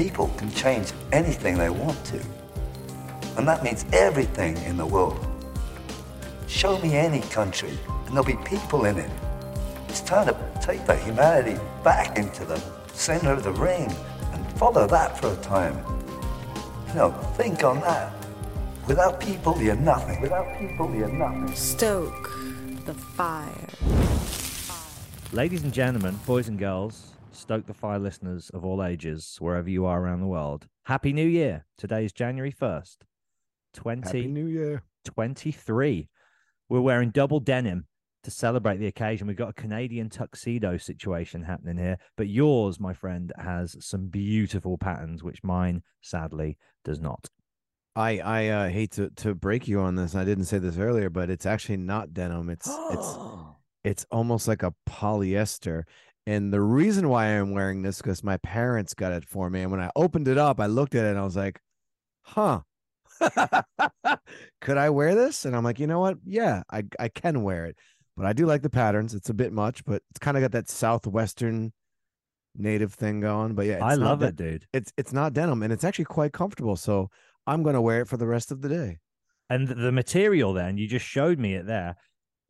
People can change anything they want to. And that means everything in the world. Show me any country, and there'll be people in it. It's time to take the humanity back into the center of the ring and follow that for a time. You know, think on that. Without people, you're nothing. Without people, you're nothing. Stoke the fire. Ladies and gentlemen, boys and girls, Stoke the Fire listeners of all ages, wherever you are around the world, Happy New Year. Today is January 1st, Happy New Year. 2023. We're wearing double denim to celebrate the occasion. We've got a Canadian tuxedo situation happening here, but yours, my friend, has some beautiful patterns, which mine sadly does not. I I uh, hate to to break you on this. I didn't say this earlier, but it's actually not denim. It's it's it's almost like a polyester. And the reason why I'm wearing this because my parents got it for me. And when I opened it up, I looked at it and I was like, huh. Could I wear this? And I'm like, you know what? Yeah, I, I can wear it. But I do like the patterns. It's a bit much, but it's kind of got that southwestern native thing going. But yeah, it's I not love it, dude. It's it's not denim and it's actually quite comfortable. So I'm gonna wear it for the rest of the day. And the- the material, then you just showed me it there,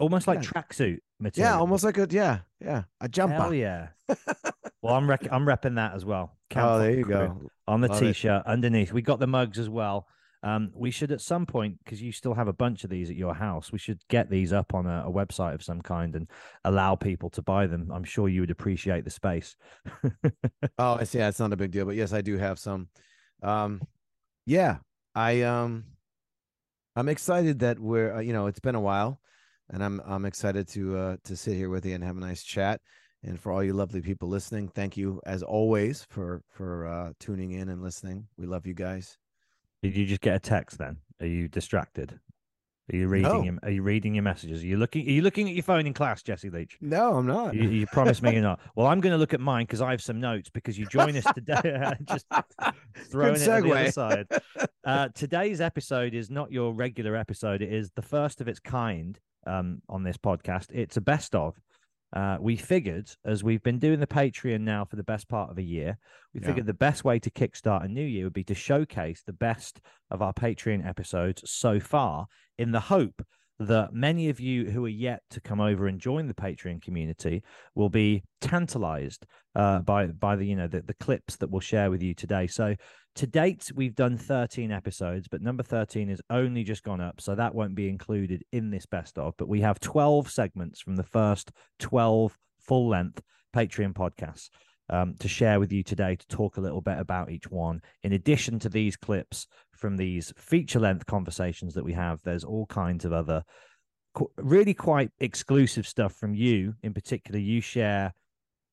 almost like Yeah. tracksuit material. Yeah, almost like a yeah, yeah, a jumper. Hell yeah. well, I'm rec- I'm repping that as well. Camp Oh, there you go. On the Love t-shirt underneath, we got the mugs as well. Um, we should at some point, because you still have a bunch of these at your house, we should get these up on a, a website of some kind and allow people to buy them. I'm sure you would appreciate the space. Oh, I see. That's not a big deal, but yes, I do have some. Um, yeah, I um, I'm excited that we're uh, you know it's been a while, and I'm I'm excited to uh to sit here with you and have a nice chat. And for all you lovely people listening, thank you as always for for uh tuning in and listening. We love you guys. Did you just get a text then? Are you distracted? Are you reading No. your, Are you reading your messages? Are you looking? Are you looking at your phone in class, Jesse Leach? No, I'm not. You, you promise me you're not. Well, I'm going to look at mine because I have some notes because you join us today. Just throwing it on the other side. Uh, today's episode is not your regular episode. It is the first of its kind um, on this podcast. It's a best of. Uh, we figured, as we've been doing the Patreon now for the best part of a year, we Yeah. figured the best way to kickstart a new year would be to showcase the best of our Patreon episodes so far, in the hope that many of you who are yet to come over and join the Patreon community will be tantalized uh, by by the you know the, the clips that we'll share with you today. So to date, we've done 13 episodes, but number 13 is only just gone up, so that won't be included in this best of. But we have 12 segments from the first 12 full length Patreon podcasts um, to share with you today to talk a little bit about each one. In addition to these clips from these feature length conversations that we have, there's all kinds of other really quite exclusive stuff from you. In particular, you share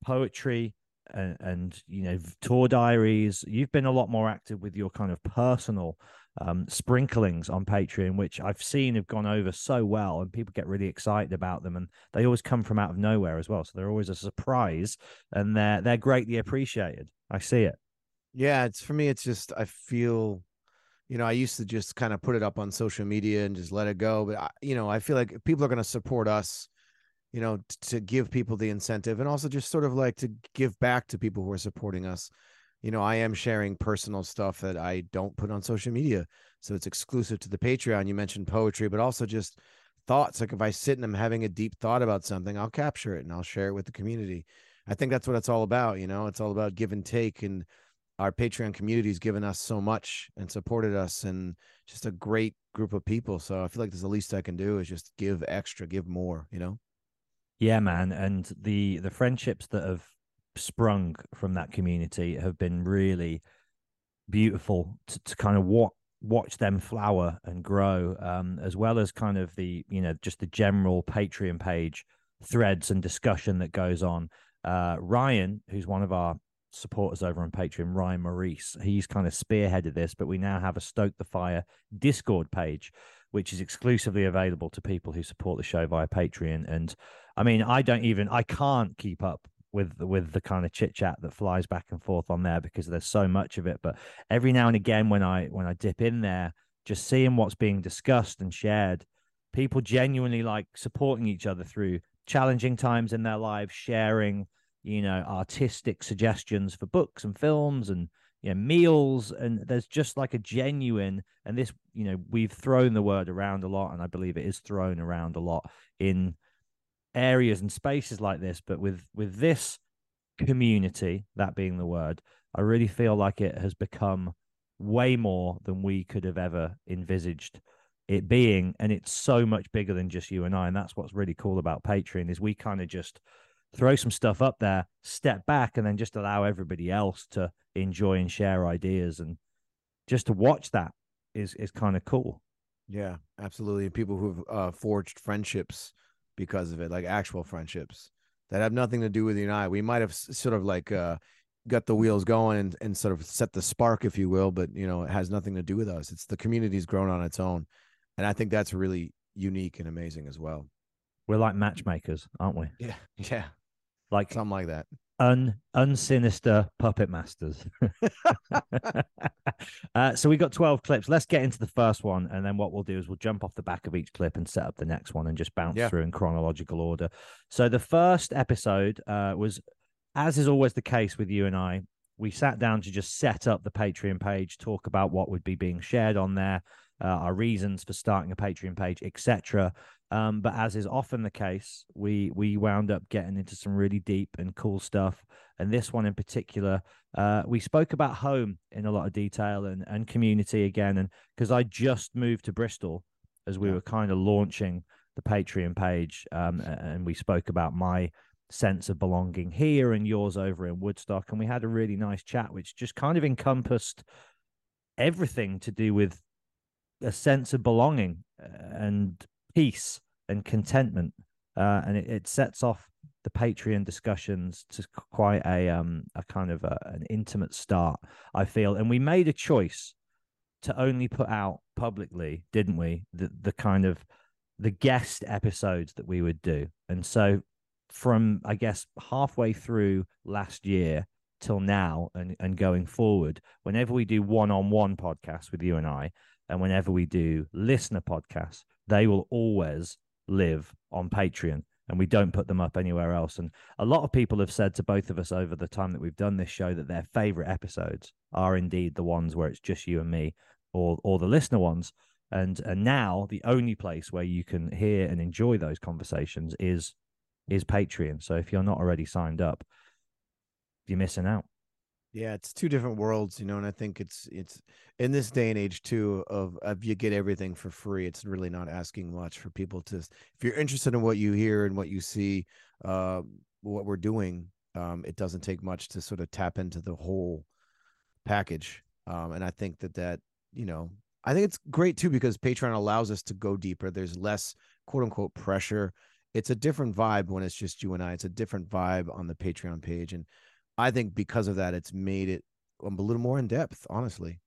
poetry and, and you know tour diaries. You've been a lot more active with your kind of personal um, sprinklings on Patreon, which I've seen have gone over so well, and people get really excited about them, and they always come from out of nowhere as well. So they're always a surprise, and they're they're greatly appreciated. I see it. Yeah, it's for me. It's just I feel, you know, I used to just kind of put it up on social media and just let it go. But I, you know, I feel like people are going to support us, you know, to give people the incentive and also just sort of like to give back to people who are supporting us. You know, I am sharing personal stuff that I don't put on social media, so it's exclusive to the Patreon. You mentioned poetry, but also just thoughts. Like if I sit and I'm having a deep thought about something, I'll capture it and I'll share it with the community. I think that's what it's all about. You know, it's all about give and take and our Patreon community has given us so much and supported us and just a great group of people. So I feel like there's the least I can do is just give extra, give more, you know? Yeah, man, and the the friendships that have sprung from that community have been really beautiful to, to kind of what watch them flower and grow um as well as kind of the you know just the general patreon page threads and discussion that goes on. Uh, Ryan, who's one of our supporters over on Patreon, Ryan Maurice, he's kind of spearheaded this, but we now have a Stoke the Fire Discord page, which is exclusively available to people who support the show via Patreon. And I mean, I don't even, I can't keep up with with the kind of chit chat that flies back and forth on there because there's so much of it. But every now and again, when I when I dip in there, just seeing what's being discussed and shared, people genuinely like supporting each other through challenging times in their lives, sharing you know artistic suggestions for books and films and you know meals and there's just like a genuine and this you know we've thrown the word around a lot and i believe it is thrown around a lot in areas and spaces like this but with with this community that being the word i really feel like it has become way more than we could have ever envisaged it being and it's so much bigger than just you and i and that's what's really cool about patreon is we kind of just throw some stuff up there step back and then just allow everybody else to enjoy and share ideas and just to watch that is is kind of cool. Yeah absolutely people who've uh, forged friendships because of it, like actual friendships that have nothing to do with you and I. We might have sort of like uh, got the wheels going and, and sort of set the spark, if you will, but you know, it has nothing to do with us. It's the community's grown on its own. And I think that's really unique and amazing as well. We're like matchmakers, aren't we? Yeah. Yeah. Like something like that un unsinister puppet masters. uh, so we got 12 clips. Let's get into the first one, and then what we'll do is we'll jump off the back of each clip and set up the next one and just bounce yeah. through in chronological order. So the first episode uh, was, as is always the case with you and I, we sat down to just set up the Patreon page, talk about what would be being shared on there, uh, our reasons for starting a Patreon page, etc. Um, but as is often the case, we we wound up getting into some really deep and cool stuff. And this one in particular, uh, we spoke about home in a lot of detail and and community again. And because I just moved to Bristol as we yeah. were kind of launching the Patreon page, um, and we spoke about my sense of belonging here and yours over in Woodstock, and we had a really nice chat, which just kind of encompassed everything to do with a sense of belonging uh, and peace and contentment. Uh, and it, it, sets off the Patreon discussions to quite a um a kind of a, an intimate start, I feel. And we made a choice to only put out publicly, didn't we? The the kind of the guest episodes that we would do. And so from I guess halfway through last year till now and, and going forward, whenever we do one on one podcasts with you and I, and whenever we do listener podcasts, they will always live on Patreon and we don't put them up anywhere else. And a lot of people have said to both of us over the time that we've done this show that their favorite episodes are indeed the ones where it's just you and me or or the listener ones. And and now the only place where you can hear and enjoy those conversations is is Patreon. So if you're not already signed up, you're missing out. Yeah, it's two different worlds, you know, and I think it's it's in this day and age too of of you get everything for free. It's really not asking much for people to if you're interested in what you hear and what you see, uh, what we're doing, um, it doesn't take much to sort of tap into the whole package. Um, and I think that that you know, I think it's great too because Patreon allows us to go deeper. There's less quote unquote pressure. It's a different vibe when it's just you and I. It's a different vibe on the Patreon page and I think because of that, it's made it a little more in depth, honestly.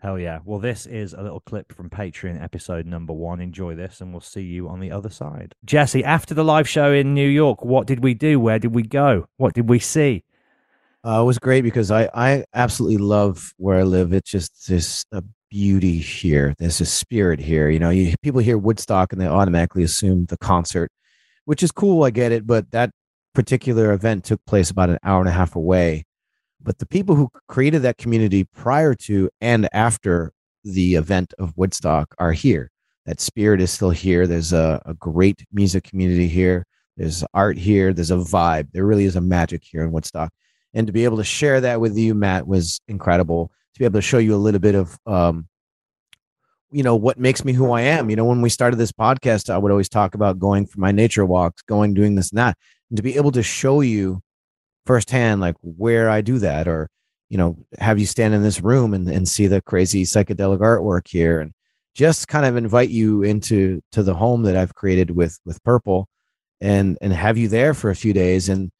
Hell yeah. Well, this is a little clip from Patreon episode number one. Enjoy this, and we'll see you on the other side. Jesse, after the live show in New York, what did we do? Where did we go? What did we see? Uh, it was great because I, I absolutely love where I live. It's just this a beauty here. There's a spirit here. You know, you, people hear Woodstock and they automatically assume the concert, which is cool. I get it, but that particular event took place about an hour and a half away. But the people who created that community prior to and after the event of Woodstock are here. That spirit is still here. There's a, a great music community here. There's art here. There's a vibe. There really is a magic here in Woodstock. And to be able to share that with you, Matt, was incredible. To be able to show you a little bit of, um, you know, what makes me who I am. You know, when we started this podcast, I would always talk about going for my nature walks, going, doing this and that to be able to show you firsthand like where I do that or you know have you stand in this room and, and see the crazy psychedelic artwork here and just kind of invite you into to the home that I've created with with purple and and have you there for a few days and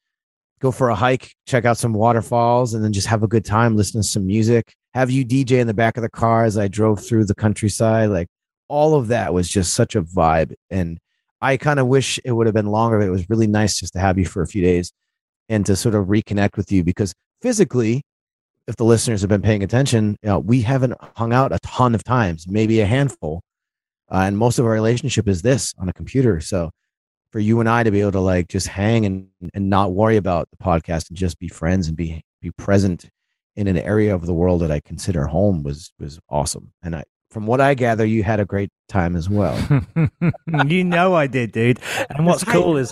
go for a hike, check out some waterfalls, and then just have a good time, listen to some music. Have you DJ in the back of the car as I drove through the countryside? Like all of that was just such a vibe. And I kind of wish it would have been longer. But it was really nice just to have you for a few days and to sort of reconnect with you because physically, if the listeners have been paying attention, you know, we haven't hung out a ton of times, maybe a handful. Uh, and most of our relationship is this on a computer. So for you and I to be able to like just hang and and not worry about the podcast and just be friends and be be present in an area of the world that I consider home was was awesome. And I from what I gather, you had a great time as well. you know I did, dude. And what's cool is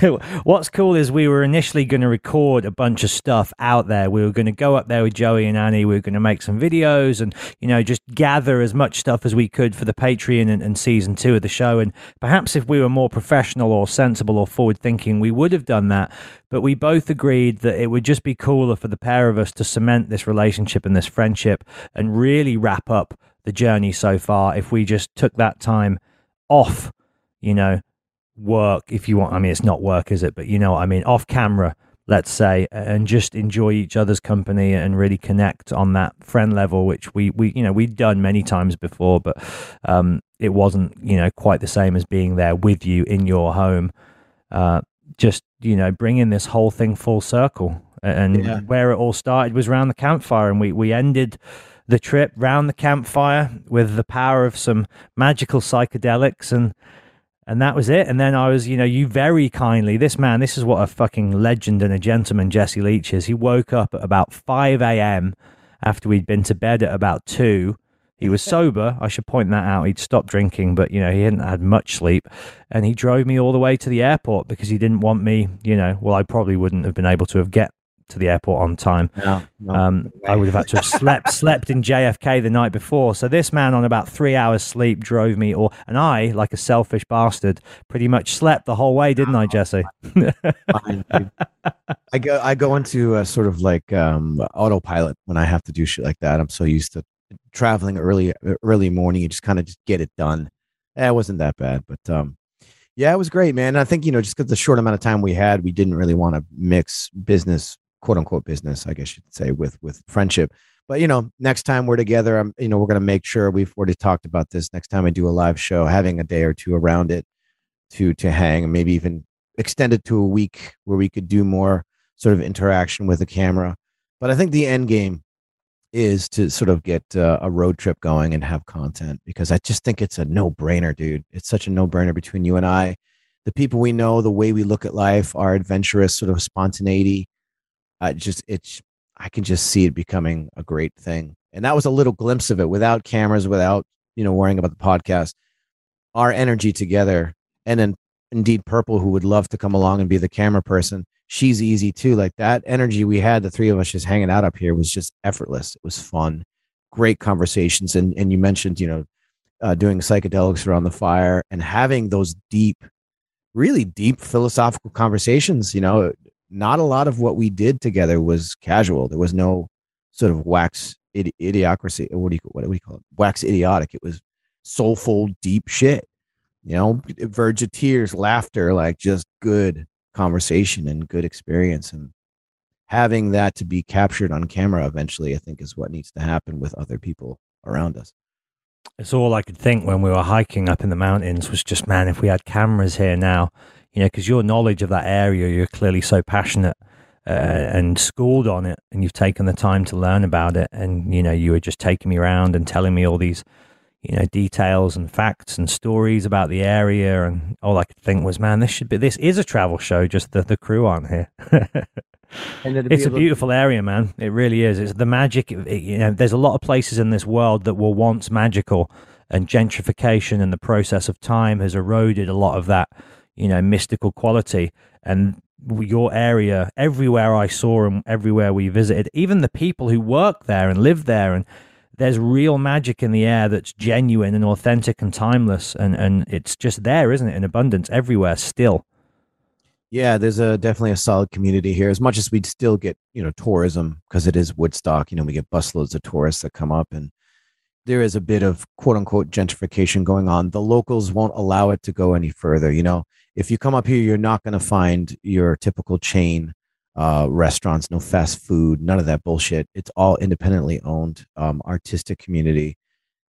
what's cool is we were initially going to record a bunch of stuff out there. We were going to go up there with Joey and Annie. We were going to make some videos and you know just gather as much stuff as we could for the Patreon and, and season two of the show. And perhaps if we were more professional or sensible or forward thinking, we would have done that. But we both agreed that it would just be cooler for the pair of us to cement this relationship and this friendship and really wrap up the journey so far if we just took that time off, you know, work, if you want. I mean, it's not work, is it? But you know what I mean? Off camera, let's say, and just enjoy each other's company and really connect on that friend level, which we, we you know, we'd done many times before, but um, it wasn't, you know, quite the same as being there with you in your home. Uh, just, you know, bringing this whole thing full circle. And yeah. where it all started was around the campfire, and we, we ended the trip round the campfire with the power of some magical psychedelics and and that was it. And then I was, you know, you very kindly, this man, this is what a fucking legend and a gentleman Jesse Leach is. He woke up at about 5 a.m. after we'd been to bed at about 2. He was sober. I should point that out. He'd stopped drinking, but, you know, he hadn't had much sleep. And he drove me all the way to the airport because he didn't want me, you know, well, I probably wouldn't have been able to have get to the airport on time. No, no. Um, I would have had to have slept slept in JFK the night before. So this man on about three hours sleep drove me, or and I, like a selfish bastard, pretty much slept the whole way, didn't I, Jesse? I go I go into a sort of like um, autopilot when I have to do shit like that. I'm so used to traveling early early morning. You just kind of just get it done. Eh, it wasn't that bad, but um, yeah, it was great, man. I think you know just because the short amount of time we had, we didn't really want to mix business quote unquote business, I guess you'd say, with with friendship. But you know, next time we're together, I'm you know we're gonna make sure we've already talked about this. Next time I do a live show, having a day or two around it to to hang, and maybe even extend it to a week where we could do more sort of interaction with the camera. But I think the end game is to sort of get uh, a road trip going and have content because I just think it's a no brainer, dude. It's such a no brainer between you and I, the people we know, the way we look at life, our adventurous sort of spontaneity I just it's I can just see it becoming a great thing. And that was a little glimpse of it without cameras, without, you know, worrying about the podcast. Our energy together. And then indeed Purple, who would love to come along and be the camera person. She's easy too. Like that energy we had, the three of us just hanging out up here was just effortless. It was fun. Great conversations. And and you mentioned, you know, uh, doing psychedelics around the fire and having those deep, really deep philosophical conversations, you know, not a lot of what we did together was casual. There was no sort of wax idi- idiocracy. What do you what do we call it? Wax idiotic. It was soulful, deep shit. You know, verge of tears, laughter, like just good conversation and good experience. And having that to be captured on camera eventually, I think, is what needs to happen with other people around us. It's all I could think when we were hiking up in the mountains was just, man, if we had cameras here now, you know, because your knowledge of that area, you're clearly so passionate uh, and schooled on it, and you've taken the time to learn about it, and you know, you were just taking me around and telling me all these, you know, details and facts and stories about the area, and all I could think was, man, this should be, this is a travel show, just the the crew aren't here. it's a beautiful area, man. It really is. It's the magic. It, you know, there's a lot of places in this world that were once magical, and gentrification and the process of time has eroded a lot of that you know, mystical quality. And your area, everywhere I saw and everywhere we visited, even the people who work there and live there, and there's real magic in the air that's genuine and authentic and timeless, and and it's just there, isn't it, in abundance everywhere still. Yeah, there's a definitely a solid community here. As much as we'd still get, you know, tourism because it is Woodstock. You know, we get busloads of tourists that come up, and there is a bit of quote unquote gentrification going on. The locals won't allow it to go any further. You know, if you come up here, you're not going to find your typical chain uh, restaurants, no fast food, none of that bullshit. It's all independently owned, um, artistic community.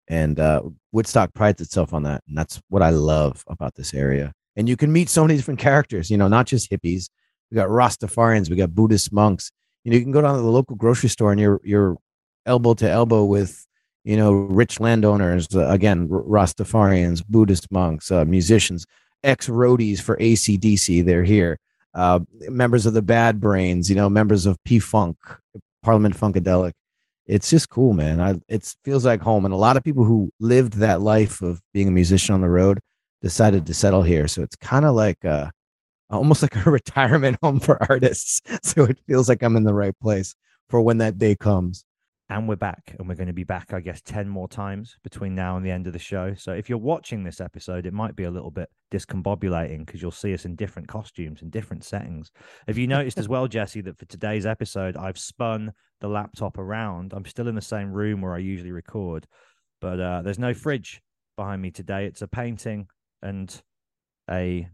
And uh, Woodstock prides itself on that. And that's what I love about this area. And you can meet so many different characters, you know, not just hippies. We got Rastafarians, we got Buddhist monks. You know, you can go down to the local grocery store and you're you're elbow to elbow with you know rich landowners uh, again Rastafarians, Buddhist monks, uh, musicians, ex roadies for ACDC. They're here. Uh, members of the Bad Brains, you know, members of P Funk, Parliament Funkadelic. It's just cool, man. I it feels like home, and a lot of people who lived that life of being a musician on the road decided to settle here. So it's kind of like uh, almost like a retirement home for artists. So it feels like I'm in the right place for when that day comes. And we're back, and we're going to be back, I guess, 10 more times between now and the end of the show. So if you're watching this episode, it might be a little bit discombobulating because you'll see us in different costumes and different settings. Have you noticed as well, Jesse, that for today's episode, I've spun the laptop around? I'm still in the same room where I usually record, but uh, there's no fridge behind me today. It's a painting and a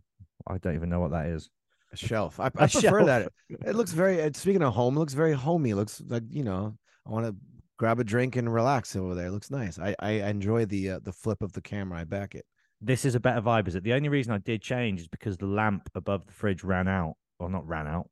I don't even know what that is. A shelf. I, I prefer shelf. that. It looks very. Speaking of home, it looks very homey. It looks like you know. I want to grab a drink and relax over there. It looks nice. I I enjoy the uh, the flip of the camera. I back it. This is a better vibe. Is it? The only reason I did change is because the lamp above the fridge ran out. Or not ran out,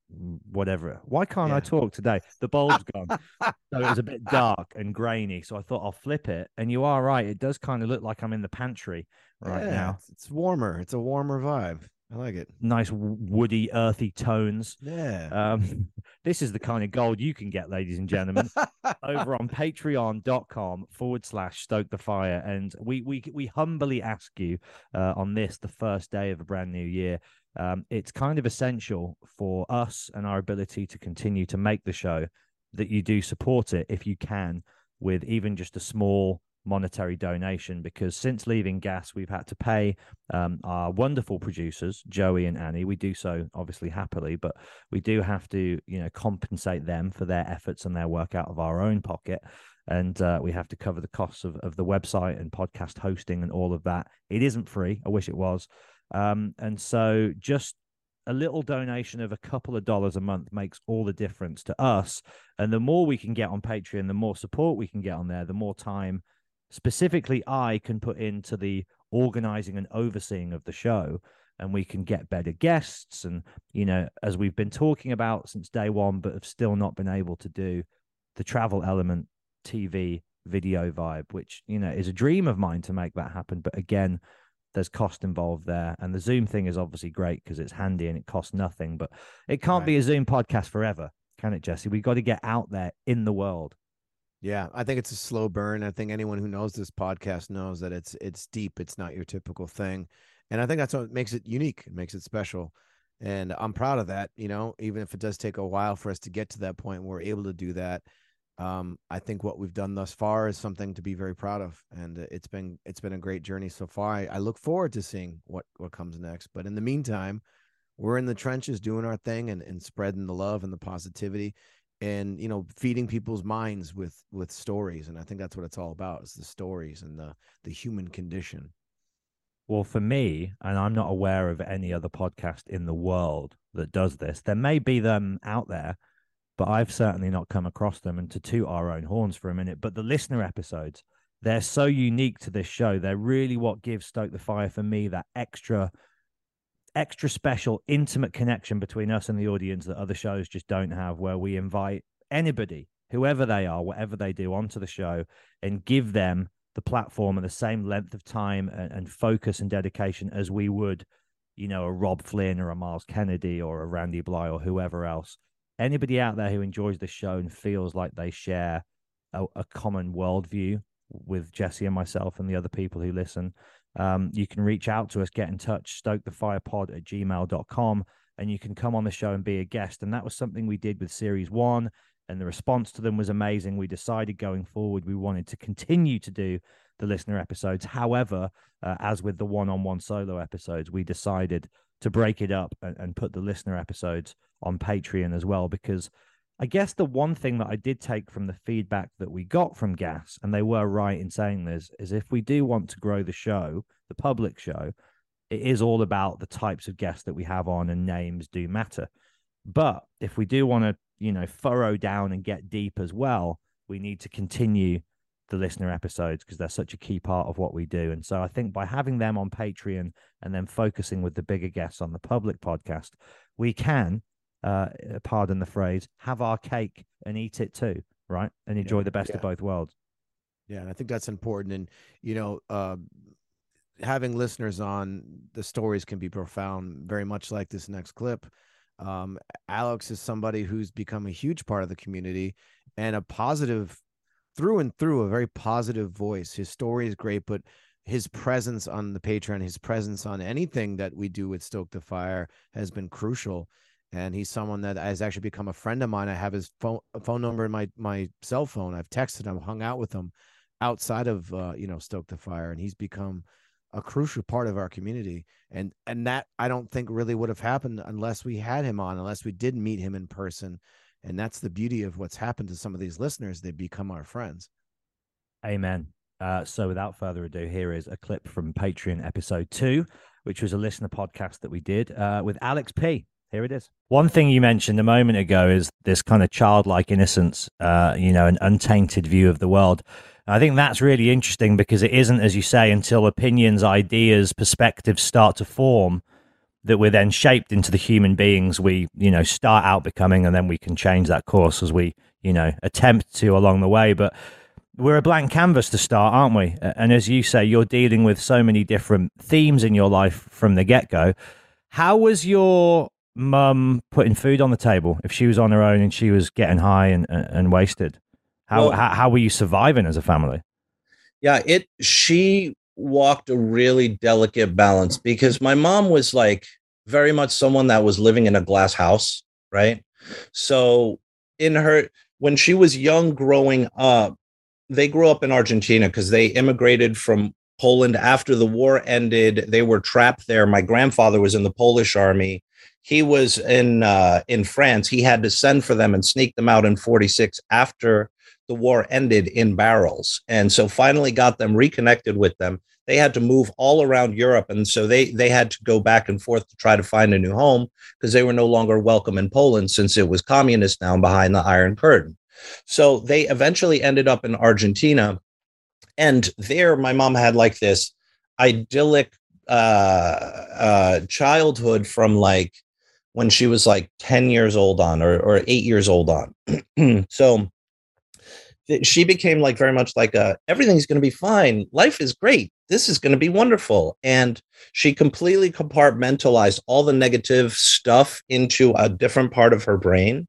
whatever. Why can't yeah. I talk today? The bulb's gone. so it was a bit dark and grainy. So I thought I'll flip it. And you are right. It does kind of look like I'm in the pantry right yeah, now. It's warmer. It's a warmer vibe. I like it. Nice woody, earthy tones. Yeah. Um, this is the kind of gold you can get, ladies and gentlemen, over on patreon.com forward slash stoke the fire. And we we we humbly ask you uh, on this, the first day of a brand new year. Um, it's kind of essential for us and our ability to continue to make the show that you do support it if you can with even just a small monetary donation because since leaving gas we've had to pay um, our wonderful producers joey and annie. We do so obviously happily but we do have to you know compensate them for their efforts and their work out of our own pocket. And uh, we have to cover the costs of, of the website and podcast hosting and all of that. It isn't free. I wish it was. Um, and so just a little donation of a couple of dollars a month makes all the difference to us. And the more we can get on Patreon, the more support we can get on there, the more time specifically I can put into the organizing and overseeing of the show and we can get better guests and you know as we've been talking about since day one but have still not been able to do the travel element tv video vibe which you know is a dream of mine to make that happen. But again there's cost involved there and the zoom thing is obviously great because it's handy and it costs nothing but it can't right. be a zoom podcast forever can it jesse? We've got to get out there in the world yeah, I think it's a slow burn. I think anyone who knows this podcast knows that it's it's deep. It's not your typical thing, and I think that's what makes it unique. It makes it special, and I'm proud of that. You know, even if it does take a while for us to get to that point, we're able to do that. Um, I think what we've done thus far is something to be very proud of, and it's been it's been a great journey so far. I, I look forward to seeing what what comes next. But in the meantime, we're in the trenches doing our thing and, and spreading the love and the positivity and you know feeding people's minds with with stories and i think that's what it's all about is the stories and the the human condition. Well for me and i'm not aware of any other podcast in the world that does this there may be them out there but i've certainly not come across them and to toot our own horns for a minute but the listener episodes they're so unique to this show they're really what gives stoke the fire for me that extra extra special, intimate connection between us and the audience that other shows just don't have, where we invite anybody, whoever they are, whatever they do, onto the show and give them the platform and the same length of time and, and focus and dedication as we would, you know, a Robb Flynn or a Myles Kennedy or a Randy Blythe or whoever else. Anybody out there who enjoys the show and feels like they share a, a common worldview with Jesse and myself and the other people who listen, um, you can reach out to us, get in touch, stokethefirepod at gmail.com, and you can come on the show and be a guest. And that was something we did with series one, and the response to them was amazing. We decided going forward, we wanted to continue to do the listener episodes. However, uh, as with the one on one solo episodes, we decided to break it up and, and put the listener episodes on Patreon as well because I guess the one thing that I did take from the feedback that we got from Gas, and they were right in saying this, is if we do want to grow the show, the public show, it is all about the types of guests that we have on, and names do matter. But if we do want to, you know, furrow down and get deep as well, we need to continue the listener episodes because they're such a key part of what we do. And so I think by having them on Patreon and then focusing with the bigger guests on the public podcast, we can, uh, pardon the phrase, have our cake and eat it too, right? And enjoy Yeah, the best yeah. of both worlds. Yeah, and I think that's important. And you know, uh, having listeners on the stories can be profound, very much like this next clip. Um, Alex is somebody who's become a huge part of the community and a positive, through and through, a very positive voice. His story is great, but his presence on the Patreon, his presence on anything that we do with Stoke the Fire has been crucial. And he's someone that has actually become a friend of mine. I have his phone phone number in my my cell phone. I've texted him, hung out with him outside of uh, you know Stoke the Fire, and he's become a crucial part of our community. And and that I don't think really would have happened unless we had him on, unless we did meet him in person. And that's the beauty of what's happened to some of these listeners. They become our friends. Amen. Uh, so without further ado, here is a clip from Patreon episode two, which was a listener podcast that we did uh, with Alex P. Here it is. One thing you mentioned a moment ago is this kind of childlike innocence, uh, you know, an untainted view of the world. I think that's really interesting because it isn't, as you say, until opinions, ideas, perspectives start to form that we're then shaped into the human beings we, you know, start out becoming, and then we can change that course as we, you know, attempt to along the way. But we're a blank canvas to start, aren't we? And as you say, you're dealing with so many different themes in your life from the get go. How was your mum putting food on the table if she was on her own and she was getting high and, and, and wasted? How, Well- how how were you surviving as a family? yeah it she walked a really delicate balance because my mom was like very much someone that was living in a glass house right so in her when she was young growing up they grew up in argentina because they immigrated from poland after the war ended they were trapped there my grandfather was in the polish army he was in uh, in france he had to send for them and sneak them out in 46 after the war ended in barrels. And so finally got them reconnected with them. They had to move all around europe and so they they had to go back and forth to try to find a new home because they were no longer welcome in poland since it was communist down behind the iron curtain. So they eventually ended up in argentina and there my mom had like this idyllic uh uh childhood from like when she was like 10 years old on or, or 8 years old on. So she became like very much like a everything's going to be fine. Life is great. This is going to be wonderful. And she completely compartmentalized all the negative stuff into a different part of her brain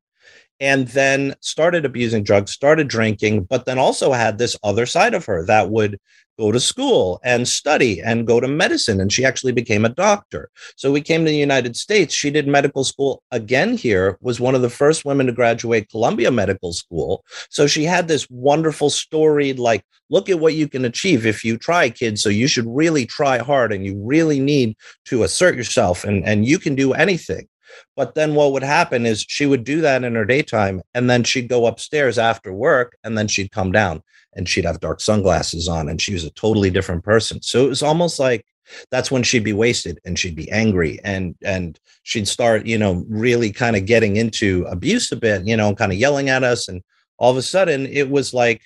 and then started abusing drugs started drinking but then also had this other side of her that would go to school and study and go to medicine and she actually became a doctor so we came to the united states she did medical school again here was one of the first women to graduate columbia medical school so she had this wonderful story like, look at what you can achieve if you try, kids. So you should really try hard and you really need to assert yourself and, and you can do anything. But then what would happen is she would do that in her daytime and then she'd go upstairs after work and then she'd come down and she'd have dark sunglasses on and she was a totally different person. So it was almost like that's when she'd be wasted and she'd be angry and and she'd start, you know, really kind of getting into abuse a bit, you know, kind of yelling at us and all of a sudden it was like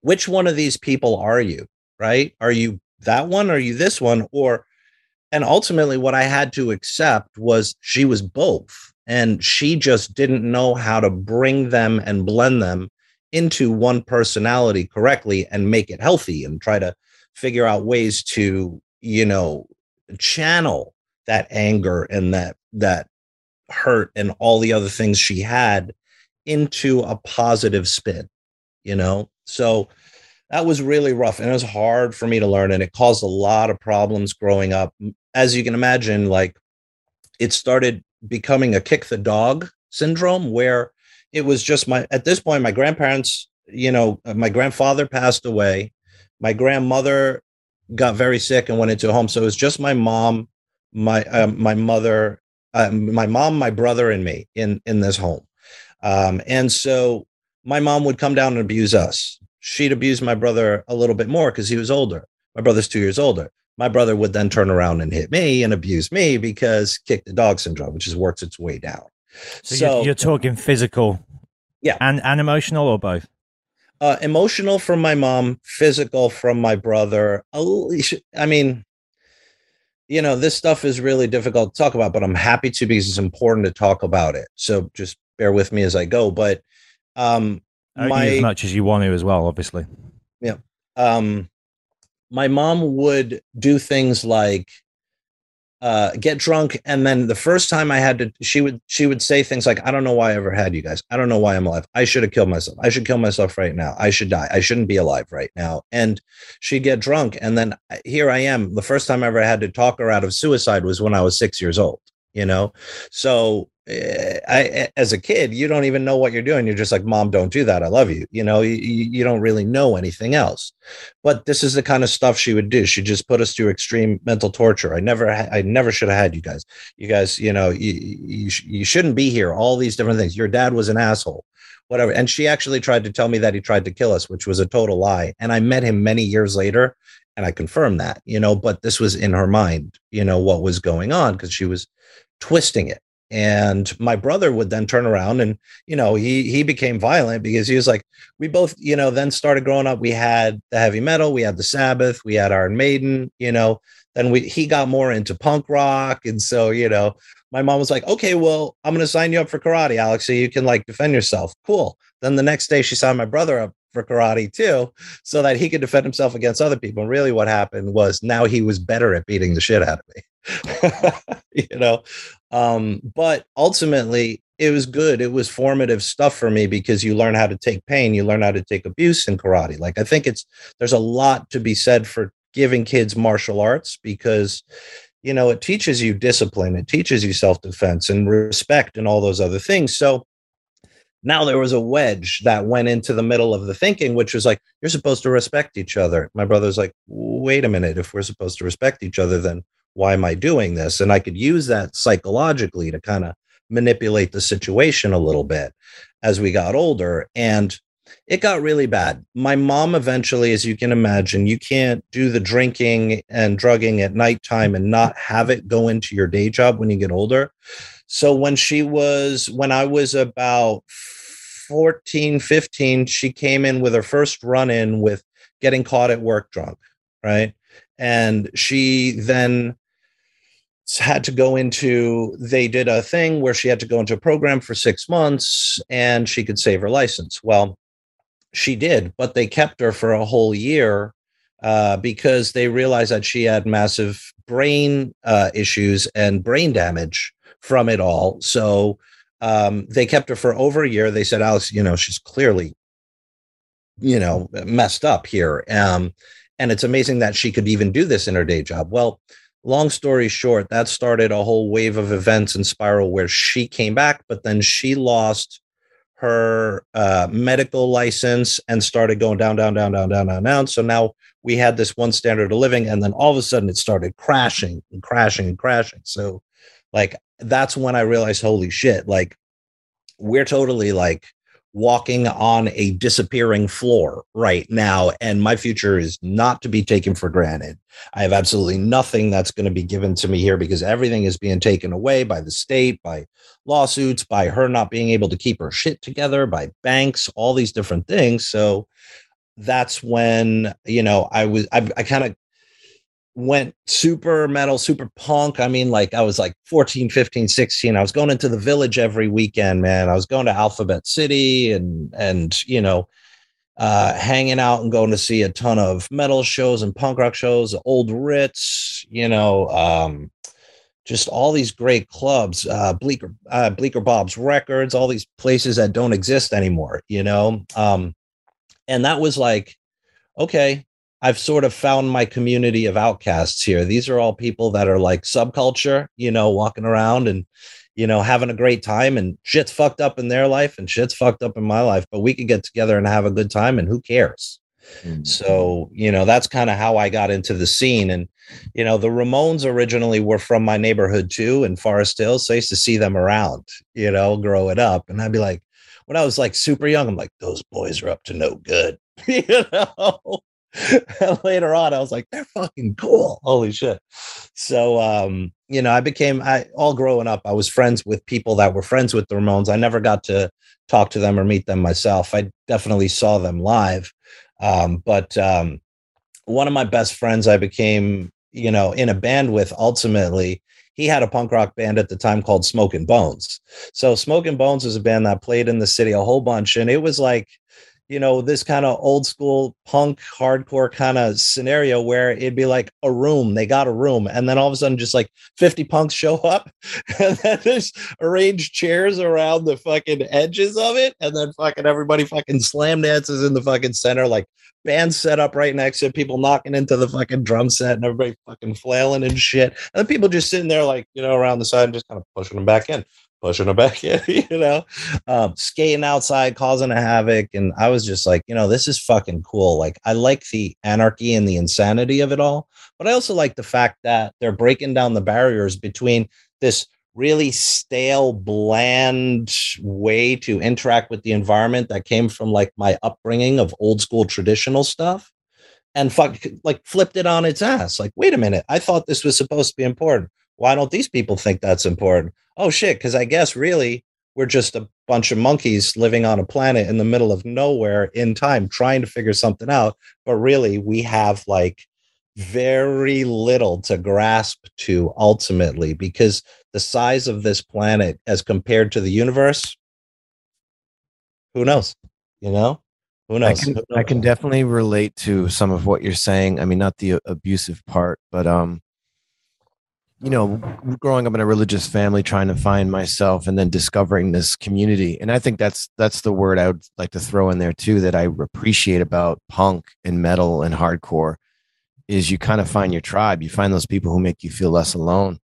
which one of these people are you right? Are you that one? Are you this one? Or and ultimately what i had to accept was she was both and she just didn't know how to bring them and blend them into one personality correctly and make it healthy and try to figure out ways to you know channel that anger and that that hurt and all the other things she had into a positive spin, you know? So that was really rough and it was hard for me to learn and it caused a lot of problems growing up. As you can imagine, like it started becoming a kick the dog syndrome where it was just my, at this point, my grandparents, you know, my grandfather passed away. My grandmother got very sick and went into a home. So it was just my mom, my, um, my mother, uh, my mom, my brother, and me in in this home. Um, and so my mom would come down and abuse us. She'd abuse my brother a little bit more because he was older. My brother's two years older. My brother would then turn around and hit me and abuse me because kick the dog syndrome, which just works its way down. So, so you're, you're, talking physical, yeah, and and emotional, or both? Uh, emotional from my mom, physical from my brother. I mean, you know, this stuff is really difficult to talk about, but I'm happy to because it's important to talk about it. So just bear with me as I go. But um, my, as much as you want to as well, obviously. Yeah. Um, my mom would do things like uh, get drunk and then the first time i had to she would she would say things like i don't know why i ever had you guys. I don't know why i'm alive. I should have killed myself. I should kill myself right now. I should die. I shouldn't be alive right now. And she'd get drunk and then uh, here i am. The first time i ever had to talk her out of suicide was when i was six years old you know? So I, as a kid, you don't even know what you're doing. You're just like, mom, don't do that. I love you. You know, you, you don't really know anything else. But this is the kind of stuff she would do. She just put us through extreme mental torture. I never, I never should have had you guys. You guys, you know, you, you, you shouldn't be here. All these different things. Your dad was an asshole, whatever. And she actually tried to tell me that he tried to kill us, which was a total lie. And I met him many years later and I confirmed that, you know, but this was in her mind, you know, what was going on because she was twisting it and my brother would then turn around and you know he he became violent because he was like we both you know then started growing up. We had the heavy metal we had the sabbath we had iron maiden you know then we he got more into punk rock. And so you know my mom was like okay well i'm going to sign you up for karate alex so you can like defend yourself. Cool. Then the next day she signed my brother up for karate too so that he could defend himself against other people. And really what happened was now he was better at beating the shit out of me. You know um, but ultimately, it was good. It was formative stuff for me because you learn how to take pain, you learn how to take abuse in karate. Like I think it's there's a lot to be said for giving kids martial arts because you know it teaches you discipline, it teaches you self-defense and respect and all those other things. So now there was a wedge that went into the middle of the thinking, which was like, you're supposed to respect each other. My brother's like, wait a minute, if we're supposed to respect each other, then why am I doing this? And I could use that psychologically to kind of manipulate the situation a little bit as we got older. And it got really bad. My mom eventually, as you can imagine, you can't do the drinking and drugging at nighttime and not have it go into your day job when you get older. So when she was, when I was about 14, 15, she came in with her first run in with getting caught at work drunk, right? And she then had to go into they did a thing where she had to go into a program for six months and she could save her license. Well she did but they kept her for a whole year uh, because they realized that she had massive brain uh, issues and brain damage from it all. So um, they kept her for over a year. They said alex you know she's clearly you know messed up here. Um, and it's amazing that she could even do this in her day job. Well long story short, that started a whole wave of events and spiral where she came back, but then she lost her uh, medical license and started going down, down, down, down, down, down, down. So now we had this one standard of living, and then all of a sudden it started crashing and crashing and crashing. So, like, that's when I realized, holy shit, like, we're totally like walking on a disappearing floor right now and my future is not to be taken for granted. I have absolutely nothing that's going to be given to me here because everything is being taken away by the state by lawsuits by her not being able to keep her shit together by banks all these different things. So that's when you know i was i, I kind of went super metal, super punk. I mean, like I was like 14, 15, 16. I was going into the village every weekend, man. I was going to Alphabet City and and you know, uh hanging out and going to see a ton of metal shows and punk rock shows, old Ritz, you know, um just all these great clubs, uh Bleecker uh Bleecker Bob's records, all these places that don't exist anymore, you know. Um and that was like okay, I've sort of found my community of outcasts here. These are all people that are like subculture, you know, walking around and, you know, having a great time and shit's fucked up in their life and shit's fucked up in my life, but we could get together and have a good time and who cares? Mm-hmm. So, you know, that's kind of how I got into the scene. And, you know, the Ramones originally were from my neighborhood too in Forest Hills. So I used to see them around, you know, growing up. And I'd be like, when I was like super young, I'm like, those boys are up to no good. you know? And later on, I was like, they're fucking cool. Holy shit. So um, you know, I became I all growing up, I was friends with people that were friends with the Ramones. I never got to talk to them or meet them myself. I definitely saw them live. Um, but um one of my best friends I became, you know, in a band with ultimately he had a punk rock band at the time called Smoking Bones. So Smoking Bones was a band that played in the city a whole bunch, and it was like, you know, this kind of old school punk hardcore kind of scenario where it'd be like a room, they got a room, and then all of a sudden just like 50 punks show up and then just arrange chairs around the fucking edges of it, and then fucking everybody fucking slam dances in the fucking center, like band set up right next to it, people knocking into the fucking drum set and everybody fucking flailing and shit. And people just sitting there like, you know, around the side and just kind of pushing them back in pushing it back in, you know, um, skating outside, causing a havoc. And I was just like, you know, this is fucking cool. Like, I like the anarchy and the insanity of it all, but I also like the fact that they're breaking down the barriers between this really stale, bland way to interact with the environment that came from like my upbringing of old school traditional stuff and fuck, like flipped it on its ass. Like, wait a minute, I thought this was supposed to be important. Why don't these people think that's important? oh shit, because I guess really we're just a bunch of monkeys living on a planet in the middle of nowhere in time trying to figure something out. But really, we have like very little to grasp to ultimately because the size of this planet as compared to the universe, who knows? You know? Who knows? I can, I can definitely relate to some of what you're saying. I mean, not the abusive part, but um, you know, growing up in a religious family, trying to find myself, and then discovering this community. And I think that's that's the word I would like to throw in there too. That I appreciate about punk and metal and hardcore is you kind of find your tribe. You find those people who make you feel less alone.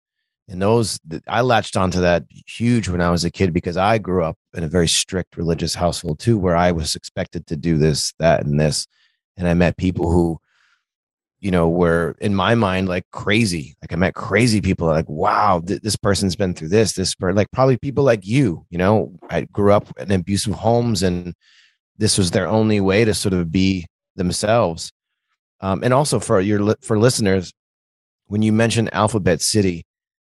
And those I latched onto that huge when I was a kid because I grew up in a very strict religious household too, where I was expected to do this, that, and this. And I met people who you know, were in my mind like crazy. Like I met crazy people like, wow, th- this person's been through this, this, like probably people like you, you know, I grew up in abusive homes and this was their only way to sort of be themselves. Um, and also for your, for listeners, when you mentioned Alphabet City,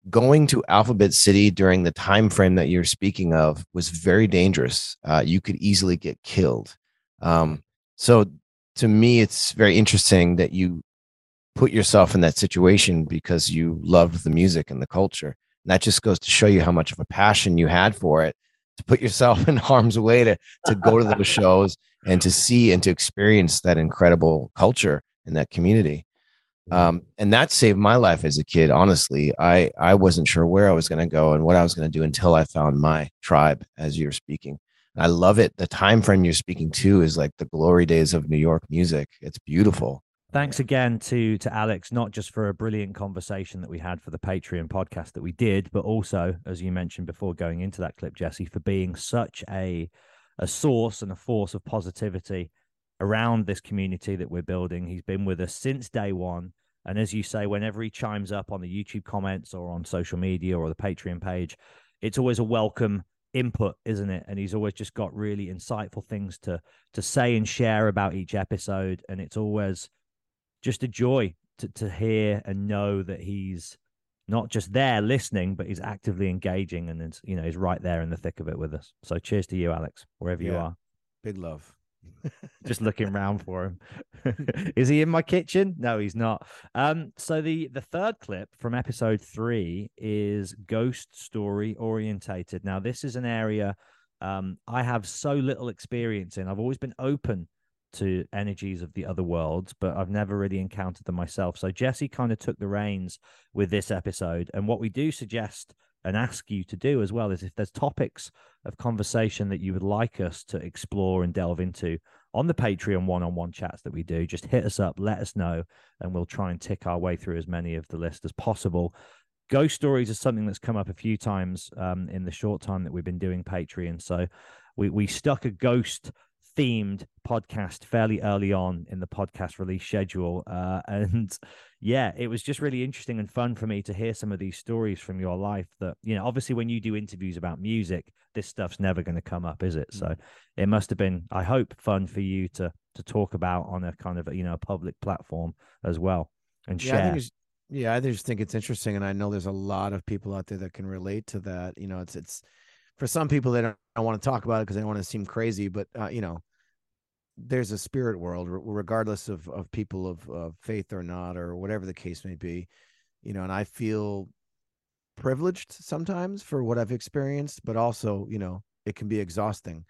going to Alphabet City during the time frame that you're speaking of was very dangerous. Uh, you could easily get killed. Um, so to me, it's very interesting that you put yourself in that situation because you loved the music and the culture. And that just goes to show you how much of a passion you had for it to put yourself in harm's way to to go to those shows and to see and to experience that incredible culture and that community. Um, and that saved my life as a kid. Honestly, I I wasn't sure where I was going to go and what I was going to do until I found my tribe. As you're speaking, I love it. The time frame you're speaking to is like the glory days of New York music. It's beautiful. Thanks again to to Alex, not just for a brilliant conversation that we had for the Patreon podcast that we did, but also, as you mentioned before going into that clip, Jesse, for being such a a source and a force of positivity around this community that we're building. He's been with us since day one. And as you say, whenever he chimes up on the YouTube comments or on social media or the Patreon page, it's always a welcome input, isn't it? And he's always just got really insightful things to to say and share about each episode. And it's always just a joy to, to hear and know that he's not just there listening, but he's actively engaging and is, you know, he's right there in the thick of it with us. So cheers to you, Alex, wherever yeah. you are. Big love. just looking around for him. is he in my kitchen? No, he's not. Um, so the the third clip from episode three is ghost story orientated. Now, this is an area um, I have so little experience in. I've always been open to energies of the other worlds, but I've never really encountered them myself. So Jesse kind of took the reins with this episode. And what we do suggest and ask you to do as well is if there's topics of conversation that you would like us to explore and delve into on the Patreon one on one chats that we do, just hit us up, let us know, and we'll try and tick our way through as many of the list as possible. Ghost stories is something that's come up a few times um, in the short time that we've been doing Patreon. So we, we stuck a ghost themed podcast fairly early on in the podcast release schedule. Uh, and yeah, it was just really interesting and fun for me to hear some of these stories from your life that, you know, obviously when you do interviews about music, this stuff's never going to come up, is it? So Mm. it must have been, I hope, fun for you to to talk about on a kind of, you know, public platform as well and Yeah, I share. think yeah, I just think it's interesting, and I know there's a lot of people out there that can relate to that. You know, it's it's for some people they don't, don't want to talk about it because they don't want to seem crazy, but uh, you know, there's a spirit world, regardless of of people of, of faith or not, or whatever the case may be. You know, and I feel privileged sometimes for what I've experienced, but also, you know, it can be exhausting.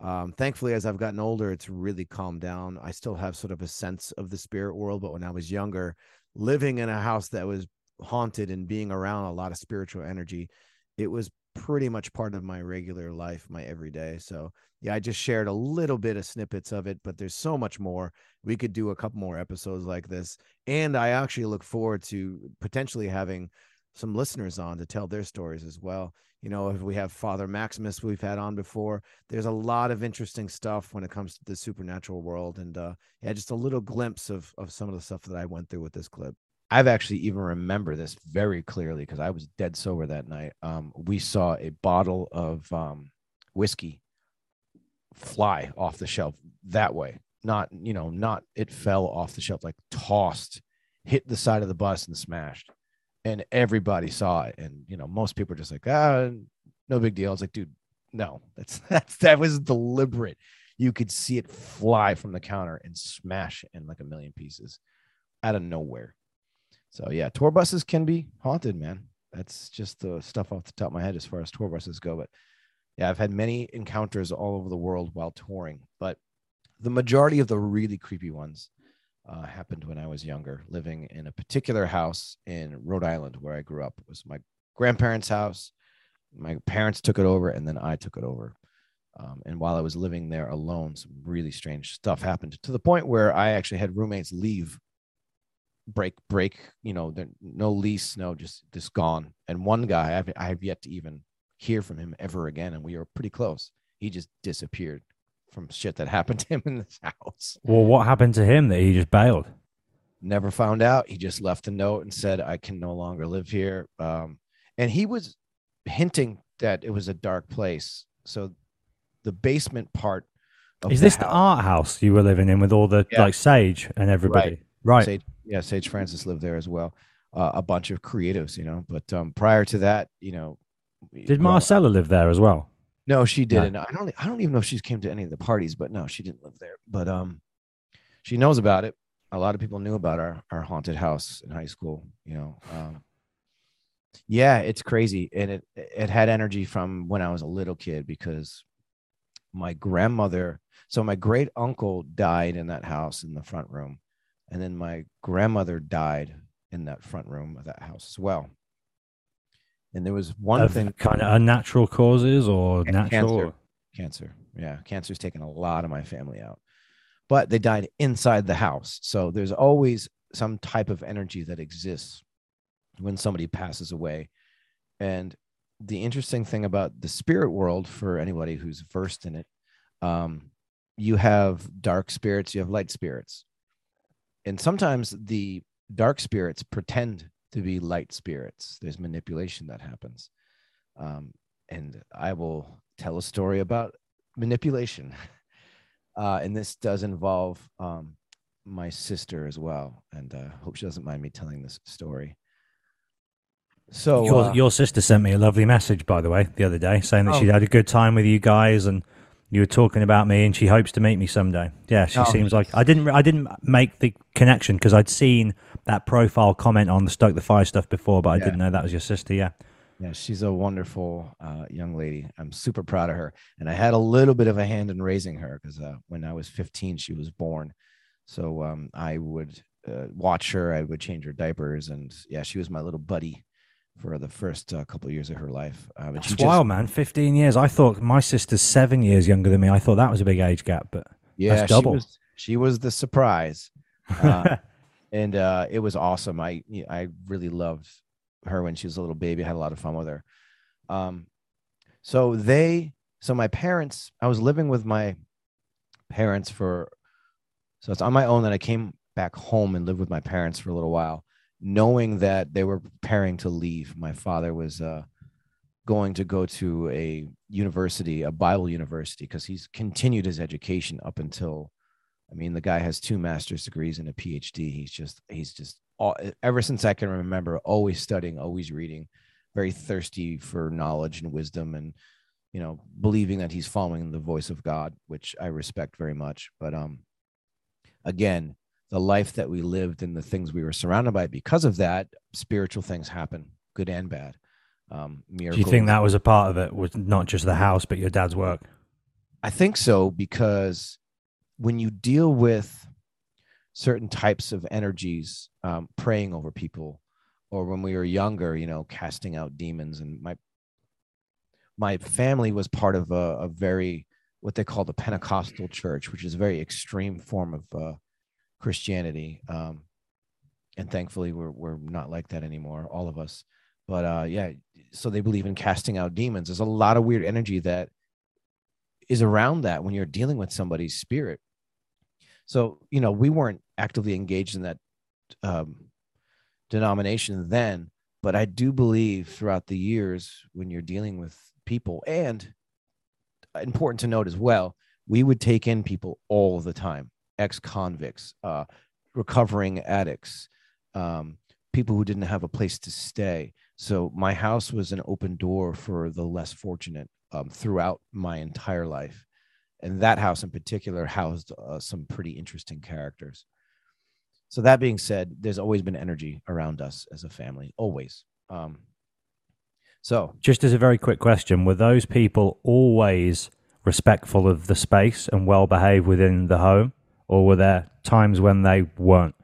Um, thankfully, as I've gotten older, it's really calmed down. I still have sort of a sense of the spirit world, but when I was younger, living in a house that was haunted and being around a lot of spiritual energy, it was pretty much part of my regular life, my everyday. So, yeah, I just shared a little bit of snippets of it, but there's so much more. We could do a couple more episodes like this. And I actually look forward to potentially having some listeners on to tell their stories as well. You know, if we have Father Maximus, we've had on before. There's a lot of interesting stuff when it comes to the supernatural world, and uh, yeah, just a little glimpse of of some of the stuff that I went through with this clip. I've actually even remember this very clearly because I was dead sober that night. Um, we saw a bottle of um, whiskey fly off the shelf that way. Not, you know, not it fell off the shelf, like tossed, hit the side of the bus and smashed. And everybody saw it. And you know most people are just like ah no big deal. I was like dude no. That's that's that was deliberate. You could see it fly from the counter and smash in like a million pieces out of nowhere so yeah tour buses can be haunted man that's just the stuff off the top of my head as far as tour buses go but yeah i've had many encounters all over the world while touring but the majority of the really creepy ones uh, happened when I was younger, living in a particular house in Rhode Island where I grew up. It was my grandparents' house. My parents took it over, and then I took it over. Um, and while I was living there alone, some really strange stuff happened to the point where I actually had roommates leave, break, break. You know, there- no lease, no, just just gone. And one guy, I've, I have yet to even hear from him ever again, and we were pretty close. He just disappeared from shit that happened to him in this house Well, what happened to him that he just bailed? never found out. He just left a note and said, I can no longer live here. Um, and he was hinting that it was a dark place. So the basement part of Is the this the art house you were living in with all the Yeah. like Sage and everybody? Right. Sage, yeah, Sage Francis lived there as well. Uh, a bunch of creatives, you know. But um, prior to that, you know, Did well, Marcella live there as well? No, she didn't. I don't. I don't even know if she came to any of the parties, but no, she didn't live there. But um, she knows about it. A lot of people knew about our our haunted house in high school. You know, um, yeah, it's crazy, and it it had energy from when I was a little kid because my grandmother. So my great uncle died in that house in the front room, and then my grandmother died in that front room of that house as well. And there was one Of thing kind of unnatural causes or natural? cancer. cancer yeah cancer's taken a lot of my family out but they died inside the house so there's always some type of energy that exists when somebody passes away and the interesting thing about the spirit world for anybody who's versed in it um, you have dark spirits you have light spirits and sometimes the dark spirits pretend to be light spirits there's manipulation that happens um, and I will tell a story about manipulation. Uh, and this does involve um, my sister as well. And uh, hope she doesn't mind me telling this story. So, your, uh, your sister sent me a lovely message, by the way, the other day, saying that Oh. she had a good time with you guys and you were talking about me, and she hopes to meet me someday. Yeah, she Oh. seems like I didn't. I didn't make the connection because I'd seen that profile comment on the Stoke the Fire stuff before, but I Yeah. didn't know that was your sister. Yeah, yeah, she's a wonderful uh, young lady. I'm super proud of her. And I had a little bit of a hand in raising her because uh, when I was 15, she was born. So um, I would uh, watch her, I would change her diapers. And yeah, she was my little buddy for the first uh, couple of years of her life. Um, that's just- wild, man. Fifteen years. I thought my sister's seven years younger than me. I thought that was a big age gap, but yeah, That's double. She was, she was the surprise, uh, and uh, it was awesome. I I really loved her when she was a little baby. I had a lot of fun with her. Um, so they, so my parents, I was living with my parents for so it's on my own that I came back home and lived with my parents for a little while, knowing that they were preparing to leave. My father was uh, going to go to a university, a Bible university, because he's continued his education up until, I mean, the guy has two master's degrees and a PhD. He's just, he's just, all, ever since I can remember, always studying, always reading, very thirsty for knowledge and wisdom and, you know, believing that he's following the voice of God, which I respect very much. But, um, again, the life that we lived and the things we were surrounded by because of that spiritual things happen good and bad um miracles. do you think that was a part of it was not just the house but your dad's work i think so because when you deal with certain types of energies um, praying over people or when we were younger you know casting out demons and my my family was part of a, a very what they call the pentecostal church which is a very extreme form of uh, Christianity. Um, and thankfully, we're we're not like that anymore, all of us. But uh, yeah, so they believe in casting out demons. There's a lot of weird energy that is around that when you're dealing with somebody's spirit. So you know, we weren't actively engaged in that um, denomination then, but I do believe throughout the years when you're dealing with people, and important to note as well, we would take in people all the time ex convicts, uh, recovering addicts, um, people who didn't have a place to stay. So my house was an open door for the less fortunate um, throughout my entire life. And that house in particular housed uh, some pretty interesting characters. So that being said, there's always been energy around us as a family, always. Um, so, just as a very quick question, were those people always respectful of the space and well behaved within the home? Or were there times when they weren't?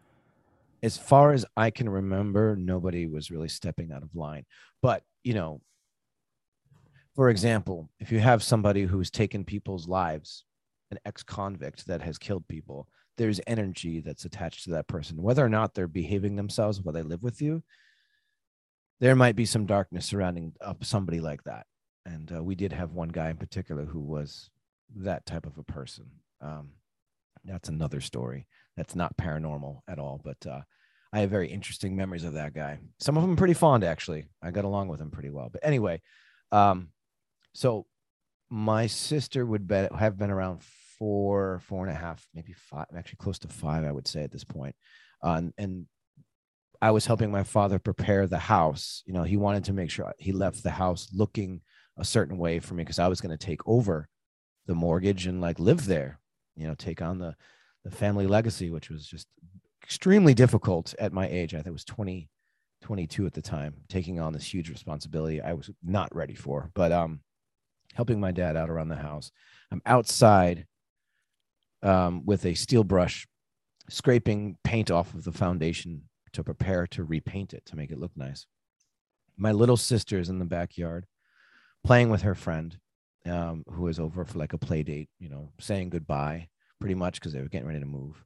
As far as I can remember, nobody was really stepping out of line. But, you know, for example, if you have somebody who's taken people's lives, an ex convict that has killed people, there's energy that's attached to that person. Whether or not they're behaving themselves while they live with you, there might be some darkness surrounding up somebody like that. And uh, we did have one guy in particular who was that type of a person. Um, that's another story. That's not paranormal at all, but uh, I have very interesting memories of that guy. Some of them pretty fond, actually. I got along with him pretty well. But anyway, um, so my sister would be, have been around four, four and a half, maybe five, actually close to five, I would say at this point. Uh, and, and I was helping my father prepare the house. You know, he wanted to make sure he left the house looking a certain way for me because I was going to take over the mortgage and like live there you know take on the the family legacy which was just extremely difficult at my age. I think it was 20 22 at the time taking on this huge responsibility i was not ready for. But um helping my dad out around the house. I'm outside um, with a steel brush scraping paint off of the foundation to prepare to repaint it to make it look nice. My little sister is in the backyard playing with her friend um, who was over for like a play date, you know, saying goodbye pretty much because they were getting ready to move.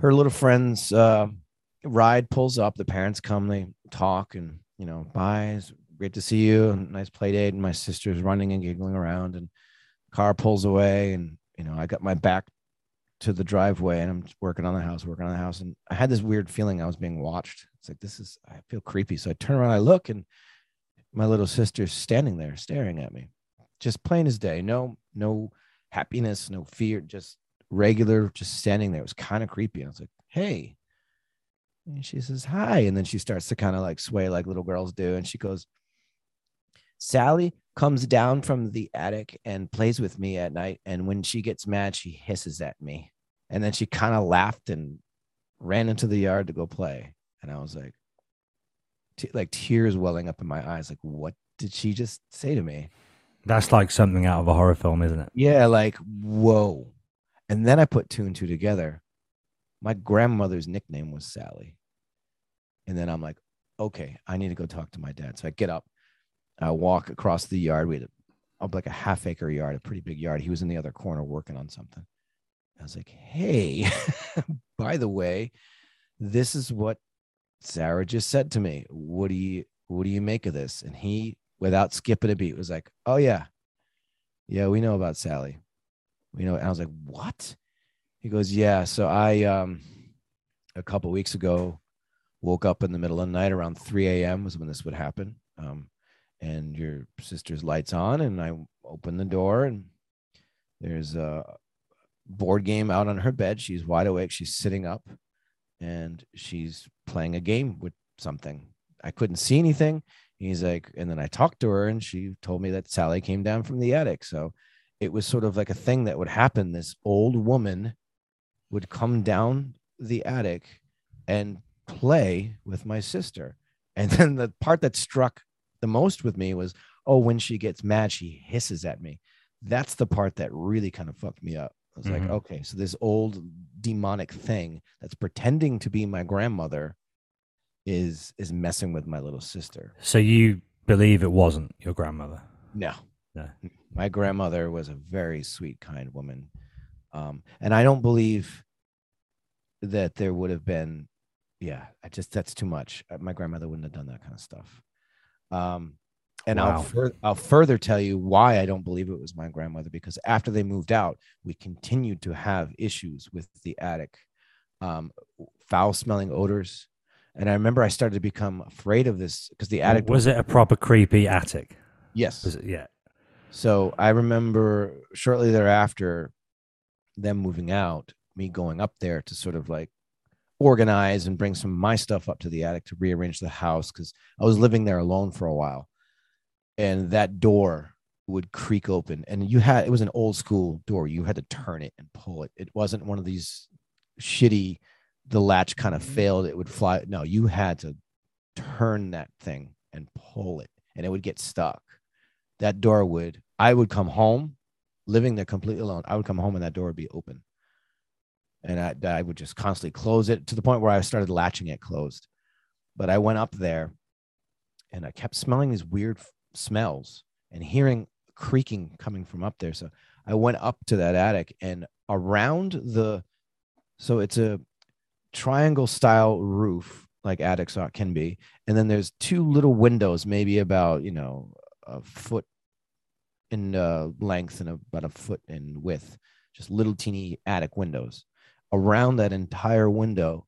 Her little friend's uh, ride pulls up. The parents come, they talk, and you know, bye. It's great to see you. Nice play date. And my sister's running and giggling around, and car pulls away, and you know, I got my back to the driveway, and I'm working on the house, working on the house, and I had this weird feeling I was being watched. It's like this is. I feel creepy, so I turn around, I look, and my little sister's standing there staring at me just plain as day. No, no happiness, no fear, just regular, just standing there. It was kind of creepy. I was like, hey. And she says, hi. And then she starts to kind of like sway like little girls do. And she goes, Sally comes down from the attic and plays with me at night. And when she gets mad, she hisses at me. And then she kind of laughed and ran into the yard to go play. And I was like, t- like tears welling up in my eyes. Like, what did she just say to me? That's like something out of a horror film, isn't it? Yeah, like whoa. And then I put two and two together. My grandmother's nickname was Sally. And then I'm like, okay, I need to go talk to my dad. So I get up, I walk across the yard. We had a, like a half acre yard, a pretty big yard. He was in the other corner working on something. I was like, hey, by the way, this is what Sarah just said to me. What do you what do you make of this? And he without skipping a beat was like, "Oh yeah, yeah, we know about Sally. you know, and I was like, what? He goes, yeah. So I, um, a couple weeks ago, woke up in the middle of the night around 3 a.m. was when this would happen. Um, and your sister's lights on, and I open the door, and there's a board game out on her bed. She's wide awake. She's sitting up, and she's playing a game with something. I couldn't see anything. He's like, and then I talked to her, and she told me that Sally came down from the attic. So it was sort of like a thing that would happen. This old woman would come down the attic and play with my sister. And then the part that struck the most with me was, oh, when she gets mad, she hisses at me. That's the part that really kind of fucked me up. I was Mhm. like, okay, so this old demonic thing that's pretending to be my grandmother is is messing with my little sister. So you believe it wasn't your grandmother? No. No. My grandmother was a very sweet, kind woman. Um, and I don't believe that there would have been, yeah, I just, that's too much. Uh, My grandmother wouldn't have done that kind of stuff. Um, and Wow. I'll, fur- I'll further tell you why I don't believe it was my grandmother because after they moved out, we continued to have issues with the attic, um, foul smelling odors. And I remember I started to become afraid of this because the attic was it a proper creepy attic? yes, Was it? Yeah. so I remember shortly thereafter them moving out, me going up there to sort of like organize and bring some of my stuff up to the attic to rearrange the house because I was living there alone for a while. And that door would creak open. And you had it was an old school door. You had to turn it and pull it. It wasn't one of these shitty, the latch kind of failed, it would fly. No, you had to turn that thing and pull it, and it would get stuck. That door would i would come home living there completely alone i would come home and that door would be open. And I, I would just constantly close it to the point where i started latching it closed. But i went up there and i kept smelling these weird smells and hearing creaking coming from up there. So i went up to that attic and around the so it's a triangle style roof like attics are- can be and then there's two little windows maybe about you know a foot in uh, length and about a foot in width, just little teeny attic windows. Around that entire window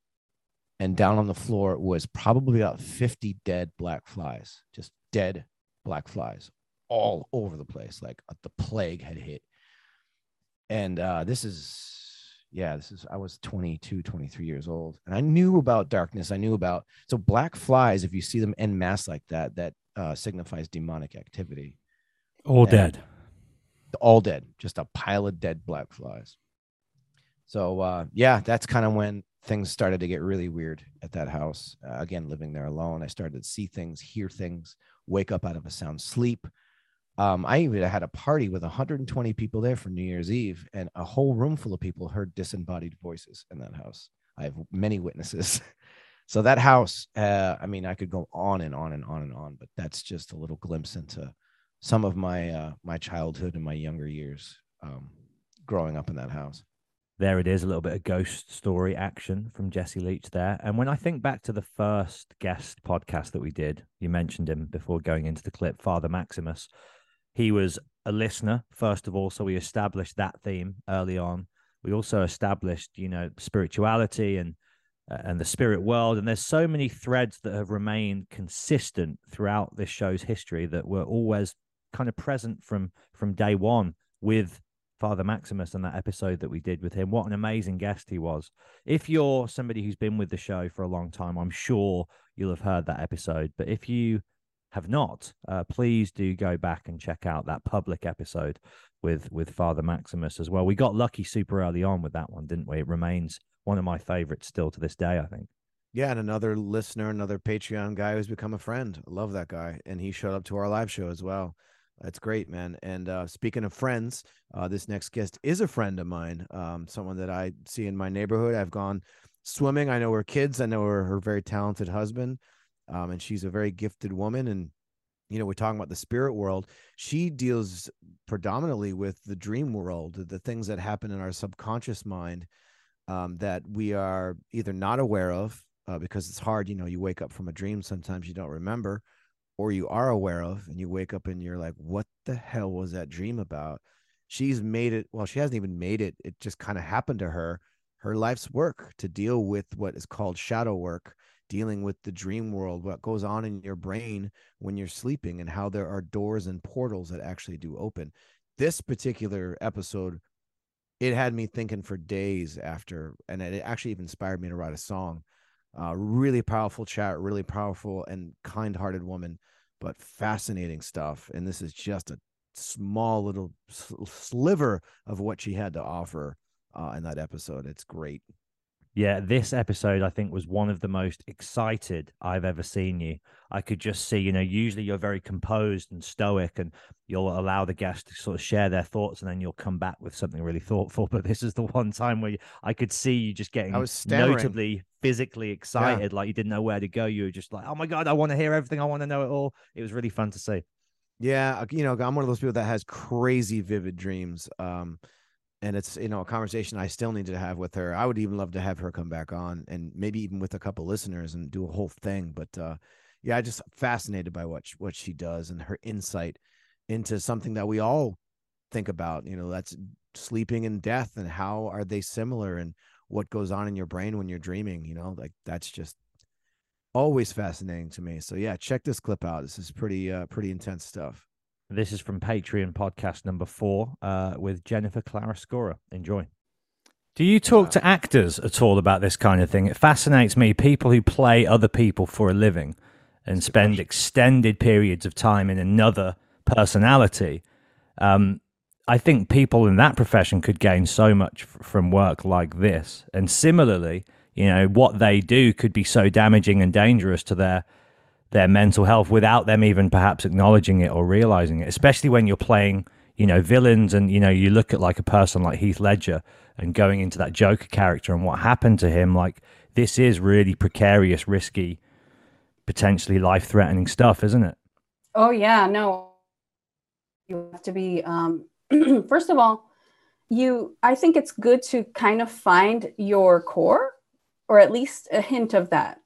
and down on the floor was probably about 50 dead black flies, just dead black flies all over the place, like uh, the plague had hit. And uh, this is, yeah, this is, I was 22, 23 years old. And I knew about darkness. I knew about, so black flies, if you see them en masse like that, that uh, signifies demonic activity. All And- dead. All dead, just a pile of dead black flies. So uh, yeah, that's kind of when things started to get really weird at that house. Uh, again, living there alone, I started to see things, hear things, wake up out of a sound sleep. Um, I even had a party with 120 people there for New Year's Eve, and a whole room full of people heard disembodied voices in that house. I have many witnesses. so that house, uh, I mean, I could go on and on and on and on, but that's just a little glimpse into some of my uh, my childhood and my younger years um, growing up in that house. There it is, a little bit of ghost story action from Jesse Leach there. And when I think back to the first guest podcast that we did, you mentioned him before going into the clip, Father Maximus. He was a listener, first of all, so we established that theme early on. We also established, you know, spirituality and uh, and the spirit world. And there's so many threads that have remained consistent throughout this show's history that were always kind of present from from day one with Father Maximus and that episode that we did with him. What an amazing guest he was. If you're somebody who's been with the show for a long time, I'm sure you'll have heard that episode. But if you have not, uh, please do go back and check out that public episode with with Father Maximus as well. We got lucky super early on with that one, didn't we? It remains one of my favorites still to this day, I think. Yeah, and another listener, another Patreon guy who's become a friend. I love that guy, and he showed up to our live show as well. That's great, man. And uh, speaking of friends, uh, this next guest is a friend of mine. Um, someone that I see in my neighborhood. I've gone swimming. I know her kids. I know her her very talented husband, um, and she's a very gifted woman. And you know, we're talking about the spirit world. She deals predominantly with the dream world, the things that happen in our subconscious mind um, that we are either not aware of uh, because it's hard. You know, you wake up from a dream, sometimes you don't remember, or you are aware of and you wake up and you're like, what the hell was that dream about? she's made it well she hasn't even made it it just kind of happened to her her life's work to deal with what is called shadow work dealing with the dream world what goes on in your brain when you're sleeping and how there are doors and portals that actually do open this particular episode it had me thinking for days after and it actually even inspired me to write a song uh, really powerful chat really powerful and kind-hearted woman but fascinating stuff and this is just a small little sliver of what she had to offer uh, in that episode. It's great. Yeah, this episode I think was one of the most excited I've ever seen you. I could just see, you know, usually you're very composed and stoic and you'll allow the guest to sort of share their thoughts and then you'll come back with something really thoughtful. But this is the one time where you, I could see you just getting I was notably physically excited, like you didn't know where to go. You were just like, oh my God, I want to hear everything. I want to know it all. It was really fun to see. Yeah, you know, I'm one of those people that has crazy vivid dreams. Um, and it's you know a conversation I still need to have with her. I would even love to have her come back on and maybe even with a couple listeners and do a whole thing. But uh, yeah, I just fascinated by what she, what she does and her insight into something that we all think about. You know, that's sleeping and death and how are they similar and what goes on in your brain when you're dreaming. You know, like that's just always fascinating to me. So yeah, check this clip out. This is pretty uh, pretty intense stuff. This is from Patreon podcast number four uh, with Jennifer Clarascora. Enjoy. Do you talk to actors at all about this kind of thing? It fascinates me. People who play other people for a living and spend extended periods of time in another personality. Um, I think people in that profession could gain so much f- from work like this. And similarly, you know what they do could be so damaging and dangerous to their their mental health without them even perhaps acknowledging it or realizing it especially when you're playing you know villains and you know you look at like a person like Heath Ledger and going into that Joker character and what happened to him like this is really precarious risky potentially life threatening stuff isn't it? Oh yeah no. You have to be um first of all you i think it's good to kind of find your core or at least a hint of that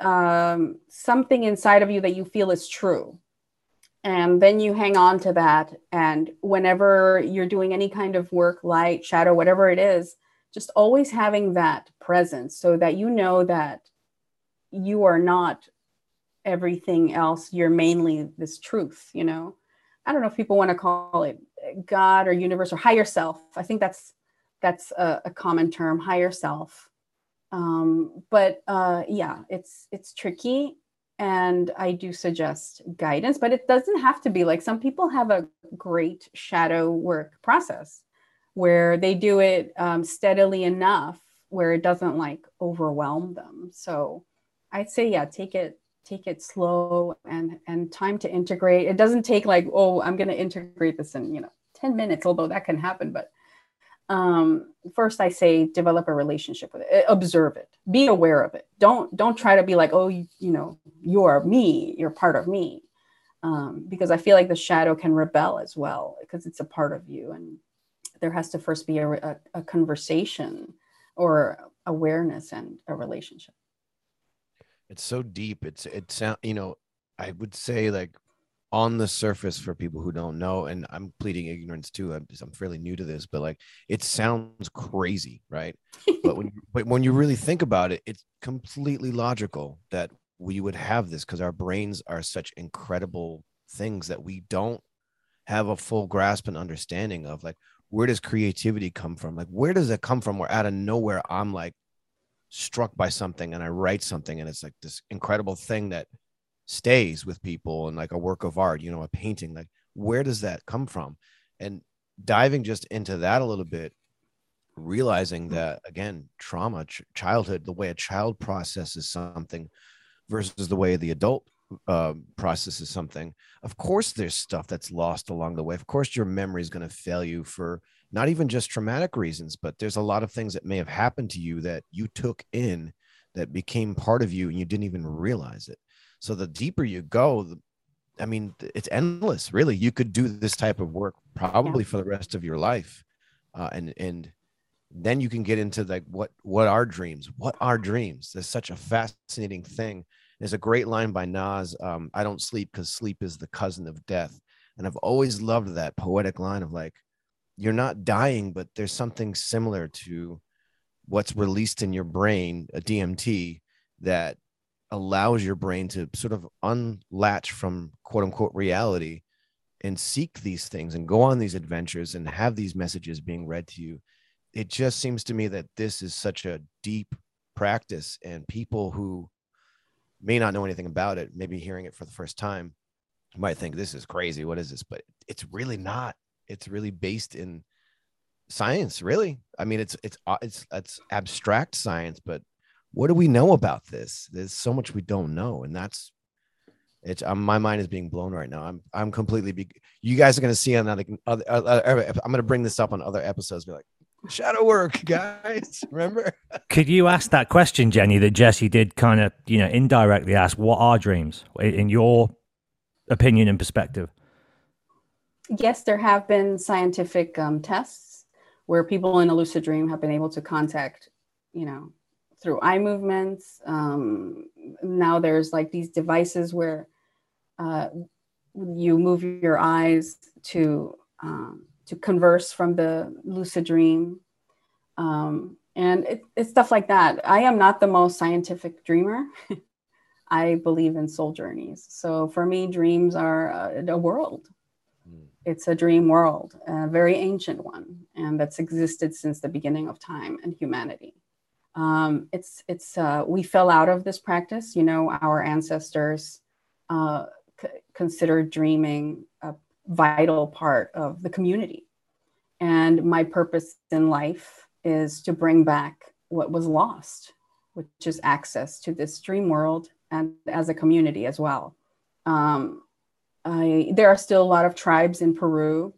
um, something inside of you that you feel is true. And then you hang on to that. And whenever you're doing any kind of work light shadow whatever it is just always having that presence so that you know that you are not everything else. You're mainly this truth you know? I don't know if people want to call it god or universe or higher self. I think that's that's a, a common term higher self um, but uh, yeah, it's it's tricky, and I do suggest guidance, but it doesn't have to be like some people have a great shadow work process where they do it um, steadily enough where it doesn't like overwhelm them. So I'd say yeah, take it take it slow and and time to integrate. It doesn't take like oh I'm going to integrate this in you know 10 minutes, although that can happen, but um, first I say develop a relationship with it, observe it, be aware of it. Don't don't try to be like, oh, you, you know, you are me, you're part of me, um, because I feel like the shadow can rebel as well because it's a part of you, and there has to first be a, a, a conversation or awareness and a relationship. It's so deep. It's it sound you know I would say like on the surface for people who don't know and i'm pleading ignorance too i'm, I'm fairly new to this but like it sounds crazy right? But when but when you really think about it it's completely logical that we would have this because our brains are such incredible things that we don't have a full grasp and understanding of like where does creativity come from? Like where does it come from where out of nowhere i'm like struck by something and i write something and it's like this incredible thing that stays with people and like a work of art, you know, a painting, like where does that come from? And diving just into that a little bit, realizing mm. that again, trauma, ch- childhood, the way a child processes something versus the way the adult uh, processes something. Of course, there's stuff that's lost along the way. Of course, your memory is going to fail you for not even just traumatic reasons, but there's a lot of things that may have happened to you that you took in that became part of you and you didn't even realize it. So the deeper you go, I mean, it's endless. Really, you could do this type of work probably for the rest of your life, uh, and and then you can get into like what what are dreams? What are dreams? There's such a fascinating thing. There's a great line by Nas. Um, I don't sleep because sleep is the cousin of death, and I've always loved that poetic line of like, you're not dying, but there's something similar to what's released in your brain, a DMT, that allows your brain to sort of unlatch from quote unquote reality and seek these things and go on these adventures and have these messages being read to you. It just seems to me that this is such a deep practice, and people who may not know anything about it, maybe hearing it for the first time, might think this is crazy. What is this? But it's really not. It's really based in science, really. I mean, it's it's uh, it's it's abstract science, but what do we know about this? There's so much we don't know, and that's it's um, my mind is being blown right now. I'm I'm completely. Be, you guys are going to see on other, other, other I'm going to bring this up on other episodes. Be like, shadow work, guys. Remember? Could you ask that question, Jenny, that Jesse did kind of, you know, indirectly ask, what are dreams in your opinion and perspective? Yes, there have been scientific um, tests where people in a lucid dream have been able to contact, you know, through eye movements. Um, now there's like these devices where uh, you move your eyes to um, to converse from the lucid dream. Um, and it, it's stuff like that. I am not the most scientific dreamer. I believe in soul journeys. So for me, dreams are a, a world. Mm. It's a dream world, a very ancient one, and that's existed since the beginning of time and humanity. Um, it's it's uh, we fell out of this practice. You know, our ancestors uh, c- considered dreaming a vital part of the community. And my purpose in life is to bring back what was lost, which is access to this dream world and as a community as well. Um, I, there are still a lot of tribes in Peru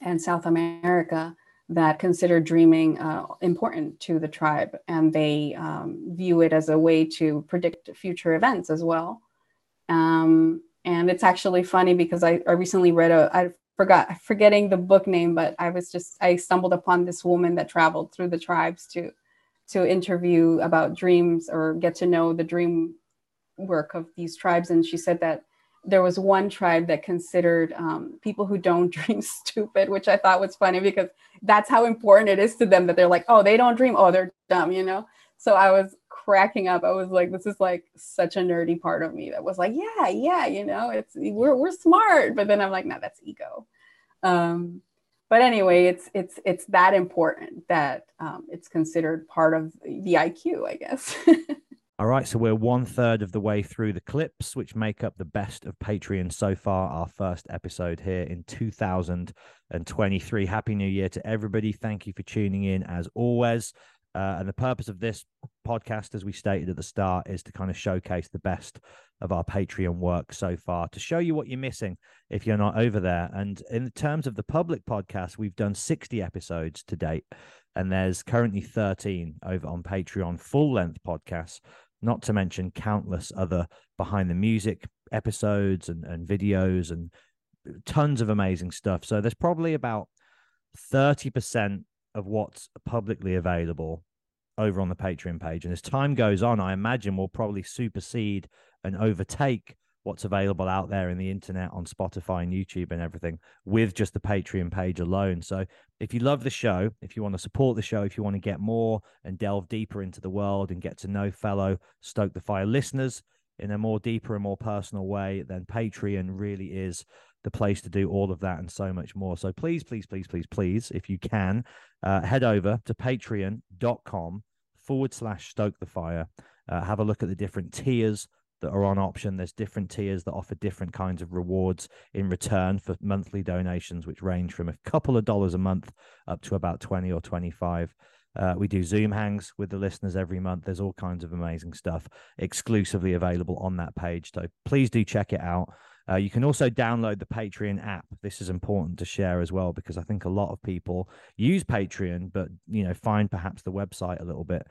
and South America that consider dreaming uh, important to the tribe, and they um, view it as a way to predict future events as well. Um, and it's actually funny because I, I recently read a I forgot forgetting the book name, but I was just I stumbled upon this woman that traveled through the tribes to to interview about dreams or get to know the dream work of these tribes, and she said that there was one tribe that considered um, people who don't dream stupid, which I thought was funny because that's how important it is to them that they're like, oh, they don't dream, oh, they're dumb, you know. So I was cracking up. I was like, this is like such a nerdy part of me that was like, yeah, yeah, you know, it's we're we're smart. But then I'm like, no, that's ego. Um, but anyway, it's it's it's that important that um, it's considered part of the IQ, I guess. All right, so we're one third of the way through the clips, which make up the best of Patreon so far. Our first episode here in 2023. Happy New Year to everybody. Thank you for tuning in as always. Uh, and the purpose of this podcast, as we stated at the start, is to kind of showcase the best of our Patreon work so far, to show you what you're missing if you're not over there. And in terms of the public podcast, we've done 60 episodes to date, and there's currently 13 over on Patreon full length podcasts, not to mention countless other behind the music episodes and, and videos and tons of amazing stuff. So there's probably about 30% of what's publicly available over on the Patreon page. And as time goes on, I imagine we'll probably supersede and overtake what's available out there in the internet on Spotify and YouTube and everything with just the Patreon page alone. So if you love the show, if you want to support the show, if you want to get more and delve deeper into the world and get to know fellow Stoke the Fire listeners in a more deeper and more personal way, then Patreon really is the place to do all of that and so much more. So please, please, please, please, please, if you can, uh, head over to patreon.com forward slash stoke the fire. Uh, have a look at the different tiers that are on option. There's different tiers that offer different kinds of rewards in return for monthly donations, which range from a couple of dollars a month up to about 20 or 25. Uh, we do Zoom hangs with the listeners every month. There's all kinds of amazing stuff exclusively available on that page. So please do check it out. Uh, you can also download the Patreon app. This is important to share as well because I think a lot of people use Patreon, but you know find perhaps the website a little bit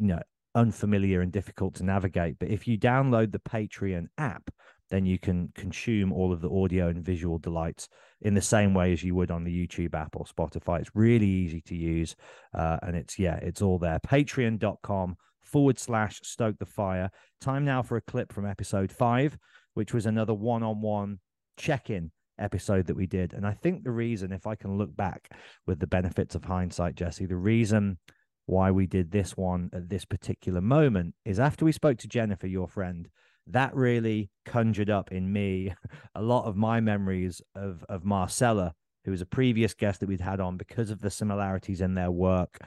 you know unfamiliar and difficult to navigate. But if you download the Patreon app, then you can consume all of the audio and visual delights in the same way as you would on the YouTube app or Spotify. It's really easy to use. Uh, and it's, yeah, it's all there. Patreon.com forward slash stoke the fire. Time now for a clip from episode five, which was another one on one check in episode that we did. And I think the reason, if I can look back with the benefits of hindsight, Jesse, the reason why we did this one at this particular moment is after we spoke to Jennifer, your friend, that really conjured up in me a lot of my memories of of Marcella, who was a previous guest that we'd had on because of the similarities in their work.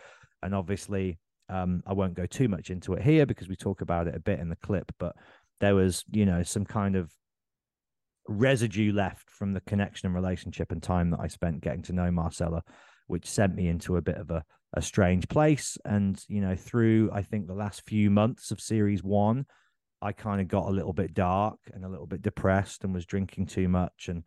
And obviously, um, I won't go too much into it here because we talk about it a bit in the clip, but there was, you know, some kind of residue left from the connection and relationship and time that I spent getting to know Marcella, which sent me into a bit of a, a strange place. And, you know, through I think the last few months of series one, I kind of got a little bit dark and a little bit depressed and was drinking too much and,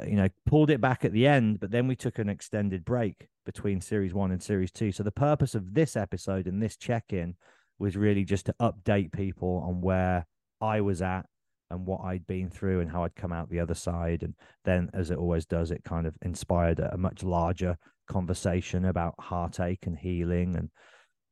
uh, you know, pulled it back at the end. But then we took an extended break between series one and series two. So the purpose of this episode and this check in was really just to update people on where I was at and what I'd been through and how I'd come out the other side. And then, as it always does, it kind of inspired a, much larger conversation about heartache and healing. And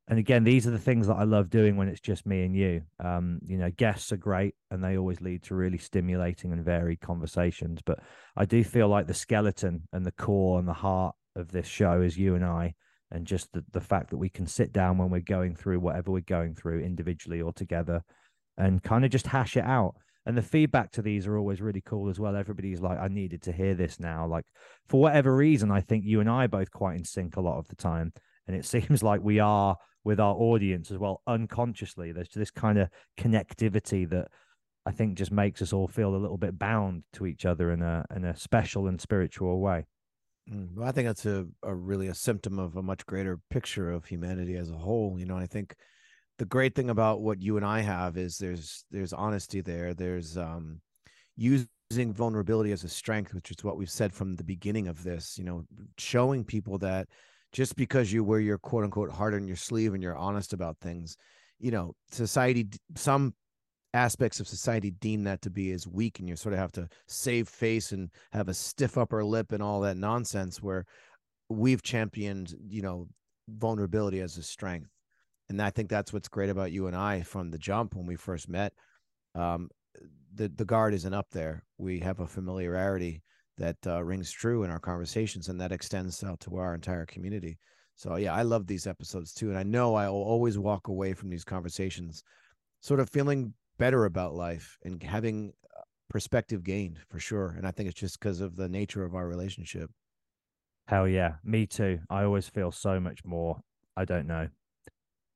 and again, these are the things that I love doing when it's just me and you. Um, you know, guests are great and they always lead to really stimulating and varied conversations. But I do feel like the skeleton and the core and the heart of this show is you and I. And just the, the fact that we can sit down when we're going through whatever we're going through individually or together and kind of just hash it out and the feedback to these are always really cool as well. Everybody's like i needed to hear this now. Like for whatever reason i think you and i are both quite in sync a lot of the time. And it seems like we are with our audience as well unconsciously. There's this kind of connectivity that i think just makes us all feel a little bit bound to each other in a in a special and spiritual way. Mm, well, I think that's a, a really a symptom of a much greater picture of humanity as a whole. You know, I think the great thing about what you and I have is there's there's honesty there. There's um using vulnerability as a strength, which is what we've said from the beginning of this, you know, showing people that just because you wear your quote unquote heart on your sleeve and you're honest about things, you know, society some aspects of society deem that to be as weak and you sort of have to save face and have a stiff upper lip and all that nonsense where we've championed, you know, vulnerability as a strength and I think that's what's great about you and I from the jump when we first met. Um, the the guard isn't up there. We have a familiarity that uh, rings true in our conversations, and that extends out to our entire community. So yeah, I love these episodes too, and I know I will always walk away from these conversations, sort of feeling better about life and having uh, perspective gained for sure. And I think it's just because of the nature of our relationship. Hell yeah, me too. I always feel so much more. I don't know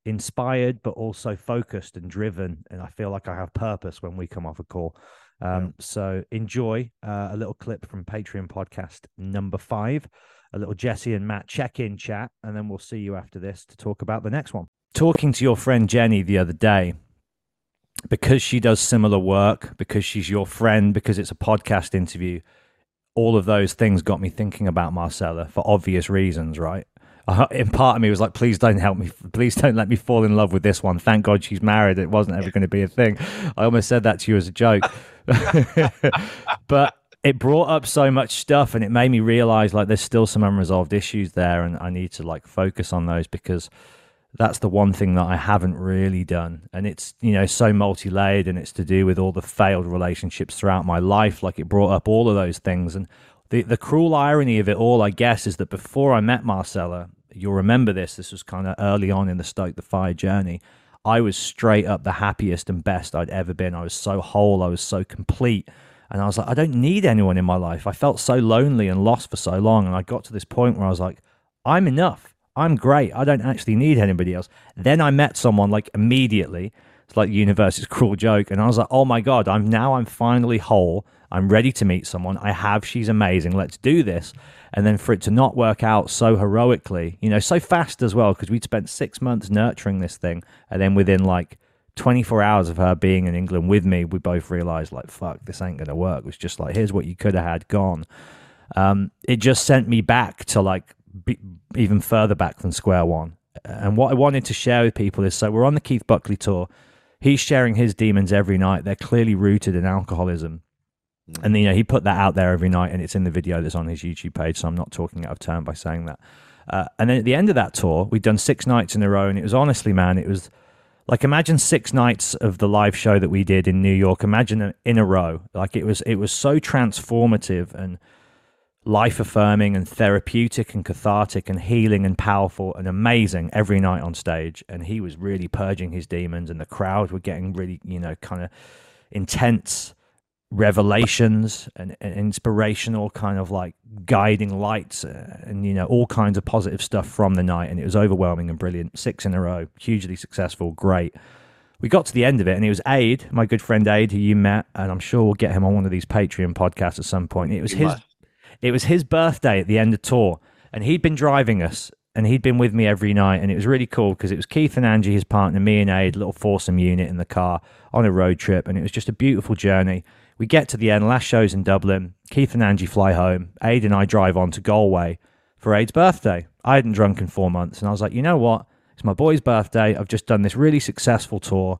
inspired but also focused and driven and i feel like i have purpose when we come off a call. Um, yeah. so enjoy uh, a little clip from patreon podcast number five a little jesse and matt check-in chat and then we'll see you after this to talk about the next one. Talking to your friend jenny the other day because she does similar work because she's your friend because it's a podcast interview all of those things got me thinking about marcella for obvious reasons right uh, in part of me was like, please don't help me. Please don't let me fall in love with this one. Thank God she's married. It wasn't ever going to be a thing. I almost said that to you as a joke. but it brought up so much stuff and it made me realize like there's still some unresolved issues there and I need to like focus on those because that's the one thing that I haven't really done. And it's, you know, so multi layered and it's to do with all the failed relationships throughout my life. Like it brought up all of those things. And the, the cruel irony of it all, I guess, is that before I met Marcella, you'll remember this. This was kind of early on in the Stoke the Fire journey. I was straight up the happiest and best I'd ever been. I was so whole. I was so complete. And I was like, I don't need anyone in my life. I felt so lonely and lost for so long. And I got to this point where I was like, I'm enough. I'm great. I don't actually need anybody else. Then I met someone like immediately. It's like the universe's cruel joke. And I was like, oh my God, I'm now I'm finally whole. I'm ready to meet someone. I have. She's amazing. Let's do this and then for it to not work out so heroically, you know, so fast as well, because we'd spent six months nurturing this thing, and then within like 24 hours of her being in England with me, we both realized, like, fuck, this ain't gonna work. It was just like, here's what you could have had gone. Um, it just sent me back to like be, even further back than square one. And what I wanted to share with people is so we're on the Keith Buckley tour. He's sharing his demons every night. They're clearly rooted in alcoholism. And you know he put that out there every night, and it's in the video that's on his YouTube page. So I'm not talking out of turn by saying that. Uh, and then at the end of that tour, we'd done six nights in a row, and it was honestly, man, it was like imagine six nights of the live show that we did in New York. Imagine it in a row. Like it was it was so transformative and life affirming and therapeutic and cathartic and healing and powerful and amazing every night on stage. And he was really purging his demons, and the crowd were getting really, you know, kind of intense revelations and, and, inspirational kind of like guiding lights uh, and you know all kinds of positive stuff from the night and it was overwhelming and brilliant. Six in a row hugely successful great. We got to the end of it and it was aid my good friend aid who you met and i'm sure we'll get him on one of these patreon podcasts at some point. It was his it was his birthday at the end of tour and he'd been driving us and he'd been with me every night and it was really cool because it was keith and angie his partner me and aid little foursome unit in the car on a road trip and it was just a beautiful journey we get to the end, last show's in Dublin. Keith and Angie fly home. Aid and I drive on to Galway for Aid's birthday. I hadn't drunk in four months, and I was like, you know what? It's my boy's birthday. I've just done this really successful tour.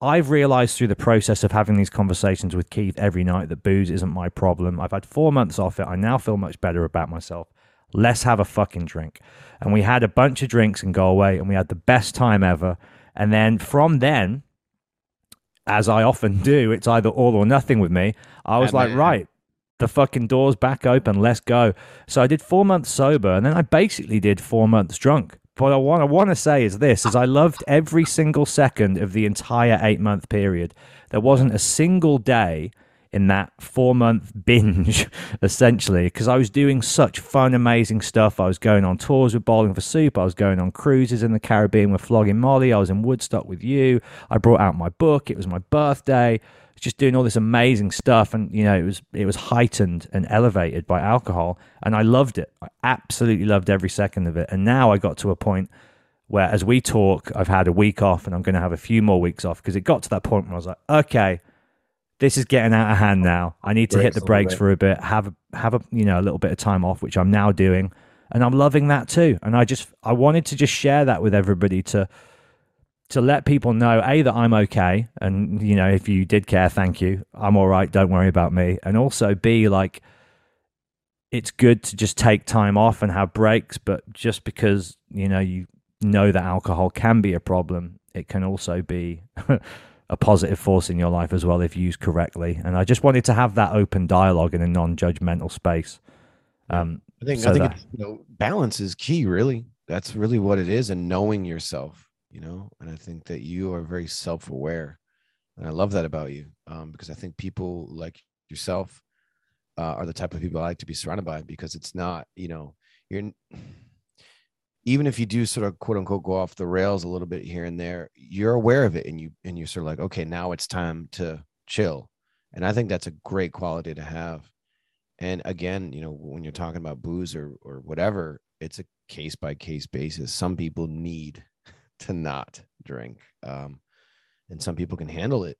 I've realized through the process of having these conversations with Keith every night that booze isn't my problem. I've had four months off it. I now feel much better about myself. Let's have a fucking drink. And we had a bunch of drinks in Galway and we had the best time ever. And then from then, as I often do, it's either all or nothing with me. I was like, right, the fucking door's back open, let's go. So I did four months sober, and then I basically did four months drunk. What I want, I want to say is this: is I loved every single second of the entire eight month period. There wasn't a single day in that four month binge, essentially, because I was doing such fun, amazing stuff. I was going on tours with Bowling for Soup. I was going on cruises in the Caribbean with Flogging Molly. I was in Woodstock with you. I brought out my book. It was my birthday. Just doing all this amazing stuff, and you know, it was it was heightened and elevated by alcohol, and I loved it. I absolutely loved every second of it. And now I got to a point where, as we talk, I've had a week off, and I'm going to have a few more weeks off because it got to that point where I was like, okay, this is getting out of hand now. I need to hit the brakes for a bit, have a, have a you know a little bit of time off, which I'm now doing, and I'm loving that too. And I just I wanted to just share that with everybody to to let people know a that I'm okay, and you know if you did care, thank you. I'm all right. Don't worry about me. And also b like it's good to just take time off and have breaks, but just because you know you know that alcohol can be a problem, it can also be a positive force in your life as well if used correctly. And I just wanted to have that open dialogue in a non-judgmental space. Um, I think so I think that, you know balance is key. Really, that's really what it is, and knowing yourself. You know, and I think that you are very self-aware, and I love that about you um, because I think people like yourself uh, are the type of people I like to be surrounded by because it's not you know you're even if you do sort of quote unquote go off the rails a little bit here and there, you're aware of it and you and you're sort of like, okay, now it's time to chill. And I think that's a great quality to have. And again, you know, when you're talking about booze or or whatever, it's a case by case basis. Some people need to not drink, um, and some people can handle it.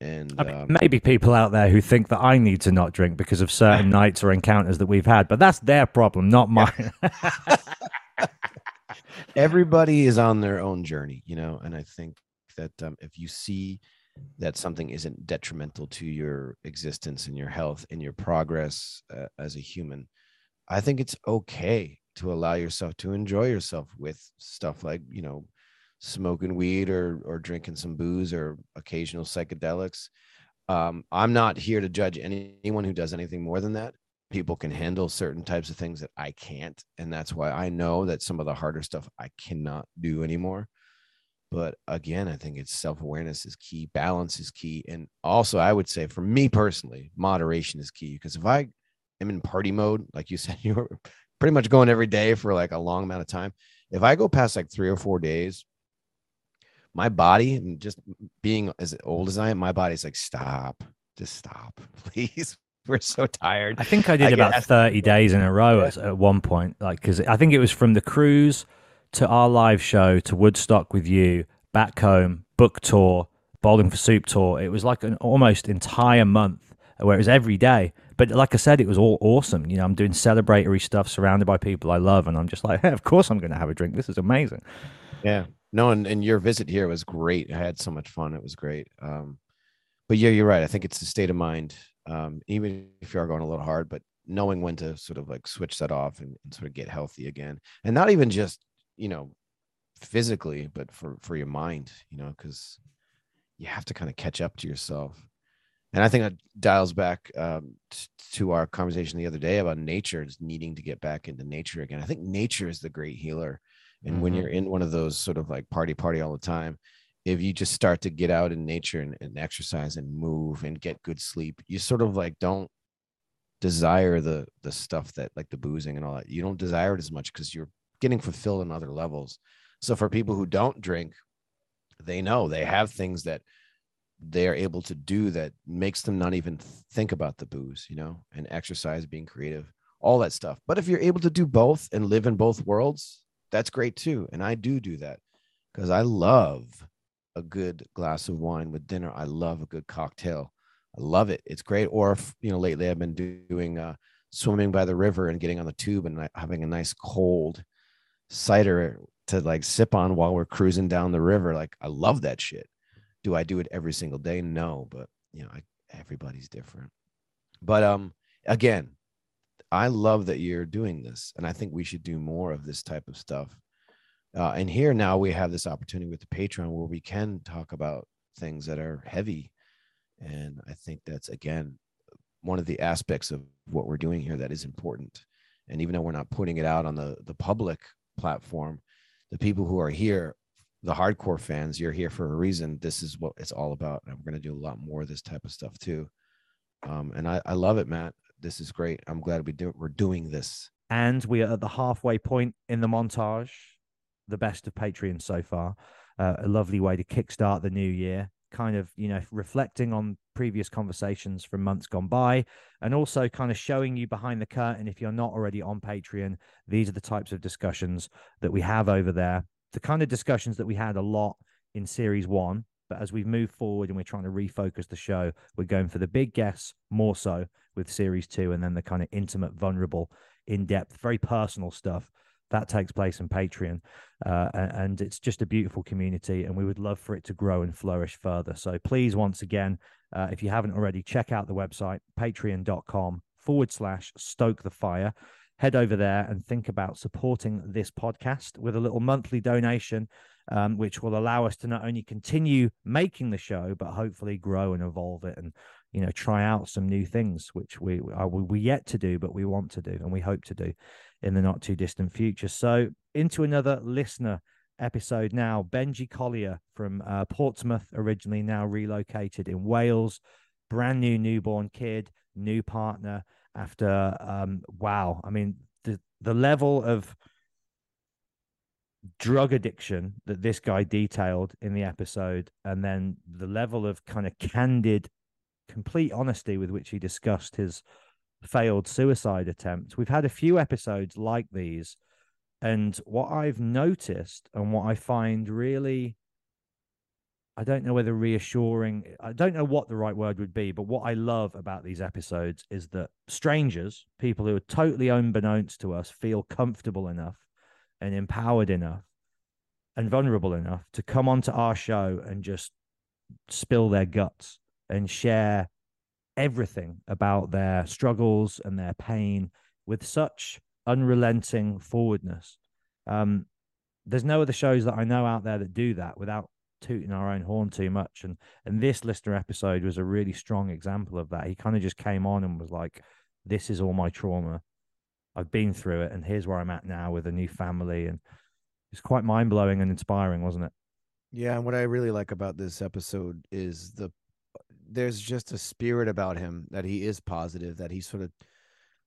And I mean, um, maybe people out there who think that I need to not drink because of certain nights or encounters that we've had, but that's their problem, not mine. everybody is on their own journey, you know, and I think that um, if you see that something isn't detrimental to your existence and your health and your progress uh, as a human, I think it's okay to allow yourself to enjoy yourself with stuff like, you know, smoking weed or or drinking some booze or occasional psychedelics. Um, I'm not here to judge any, anyone who does anything more than that people can handle certain types of things that I can't. And that's why I know that some of the harder stuff I cannot do anymore. But again, I think it's self awareness is key, balance is key. And also, I would say for me personally, moderation is key because if I am in party mode, like you said, you're pretty much going every day for like a long amount of time. If I go past like three or four days, my body and just being as old as I am, my body's like, stop, just stop, please, we're so tired. I think I did I about guess. 30 days in a row yeah. at, at one point, like, because I think it was from the cruise to our live show to Woodstock with you, back home, book tour, Bowling for Soup tour. It was like an almost entire month where it was every day. But like I said, it was all awesome. You know, I'm doing celebratory stuff surrounded by people I love, and I'm just like, hey, of course I'm going to have a drink. This is amazing. Yeah. No, and, and your visit here was great. I had so much fun. It was great. Um, but yeah, you're right. I think it's the state of mind um, even if you are going a little hard, but knowing when to sort of like switch that off and, and, sort of get healthy again, and not even just you know physically, but for for your mind, you know, because you have to kind of catch up to yourself. And I think that dials back um, t- to our conversation the other day about nature, just needing to get back into nature again. I think nature is the great healer. And mm-hmm. when you're in one of those sort of like party party all the time, if you just start to get out in nature and, and exercise and move and get good sleep, you sort of like don't desire the the stuff that like the boozing and all that. You don't desire it as much because you're getting fulfilled on other levels. So for people who don't drink, they know they have things that they're able to do that makes them not even think about the booze, you know, and exercise, being creative, all that stuff. But if you're able to do both and live in both worlds, that's great too. And I do do that because I love a good glass of wine with dinner. I love a good cocktail. I love it. It's great. Or if, you know, lately I've been doing uh, swimming by the river and getting on the tube and having a nice cold cider to like sip on while we're cruising down the river. Like I love that shit. Do I do it every single day? No, but you know, I, everybody's different. But um, again, I love that you're doing this, and I think we should do more of this type of stuff. Uh, and here now we have this opportunity with the Patreon where we can talk about things that are heavy, and I think that's again one of the aspects of what we're doing here that is important. And even though we're not putting it out on the the public platform, the people who are here, the hardcore fans, you're here for a reason. This is what it's all about. And we're going to do a lot more of this type of stuff too. Um, and I, I love it, Matt. This is great. I'm glad we do we're doing this. And we are at the halfway point in the montage, the best of Patreon so far. Uh, a lovely way to kickstart the new year kind of you know reflecting on previous conversations from months gone by and also kind of showing you behind the curtain if you're not already on patreon these are the types of discussions that we have over there the kind of discussions that we had a lot in series one but as we've moved forward and we're trying to refocus the show we're going for the big guests more so with series two and then the kind of intimate vulnerable in-depth very personal stuff that takes place on Patreon. Uh, and it's just a beautiful community, and we would love for it to grow and flourish further. So please, once again, uh, if you haven't already, check out the website, patreon.com forward slash stoke the fire. Head over there and think about supporting this podcast with a little monthly donation, um, which will allow us to not only continue making the show, but hopefully grow and evolve it and you know try out some new things which we are we yet to do but we want to do and we hope to do in the not too distant future. So, into another listener episode now. Benji Collier from uh, Portsmouth, originally now relocated in Wales, brand new newborn kid, new partner. After um, wow, I mean the the level of drug addiction that this guy detailed in the episode, and then the level of kind of candid, complete honesty with which he discussed his failed suicide attempt. We've had a few episodes like these. And what I've noticed and what I find really, I don't know whether reassuring, I don't know what the right word would be, but what I love about these episodes is that strangers, people who are totally unbeknownst to us, feel comfortable enough and empowered enough and vulnerable enough to come onto our show and just spill their guts and share everything about their struggles and their pain with such unrelenting forwardness. Um, there's no other shows that I know out there that do that without tooting our own horn too much. And and this listener episode was a really strong example of that. He kind of just came on and was like, "This is all my trauma. I've been through it, and here's where I'm at now with a new family." And it's quite mind blowing and inspiring, wasn't it? Yeah, and what I really like about this episode is the there's just a spirit about him that he is positive, that he sort of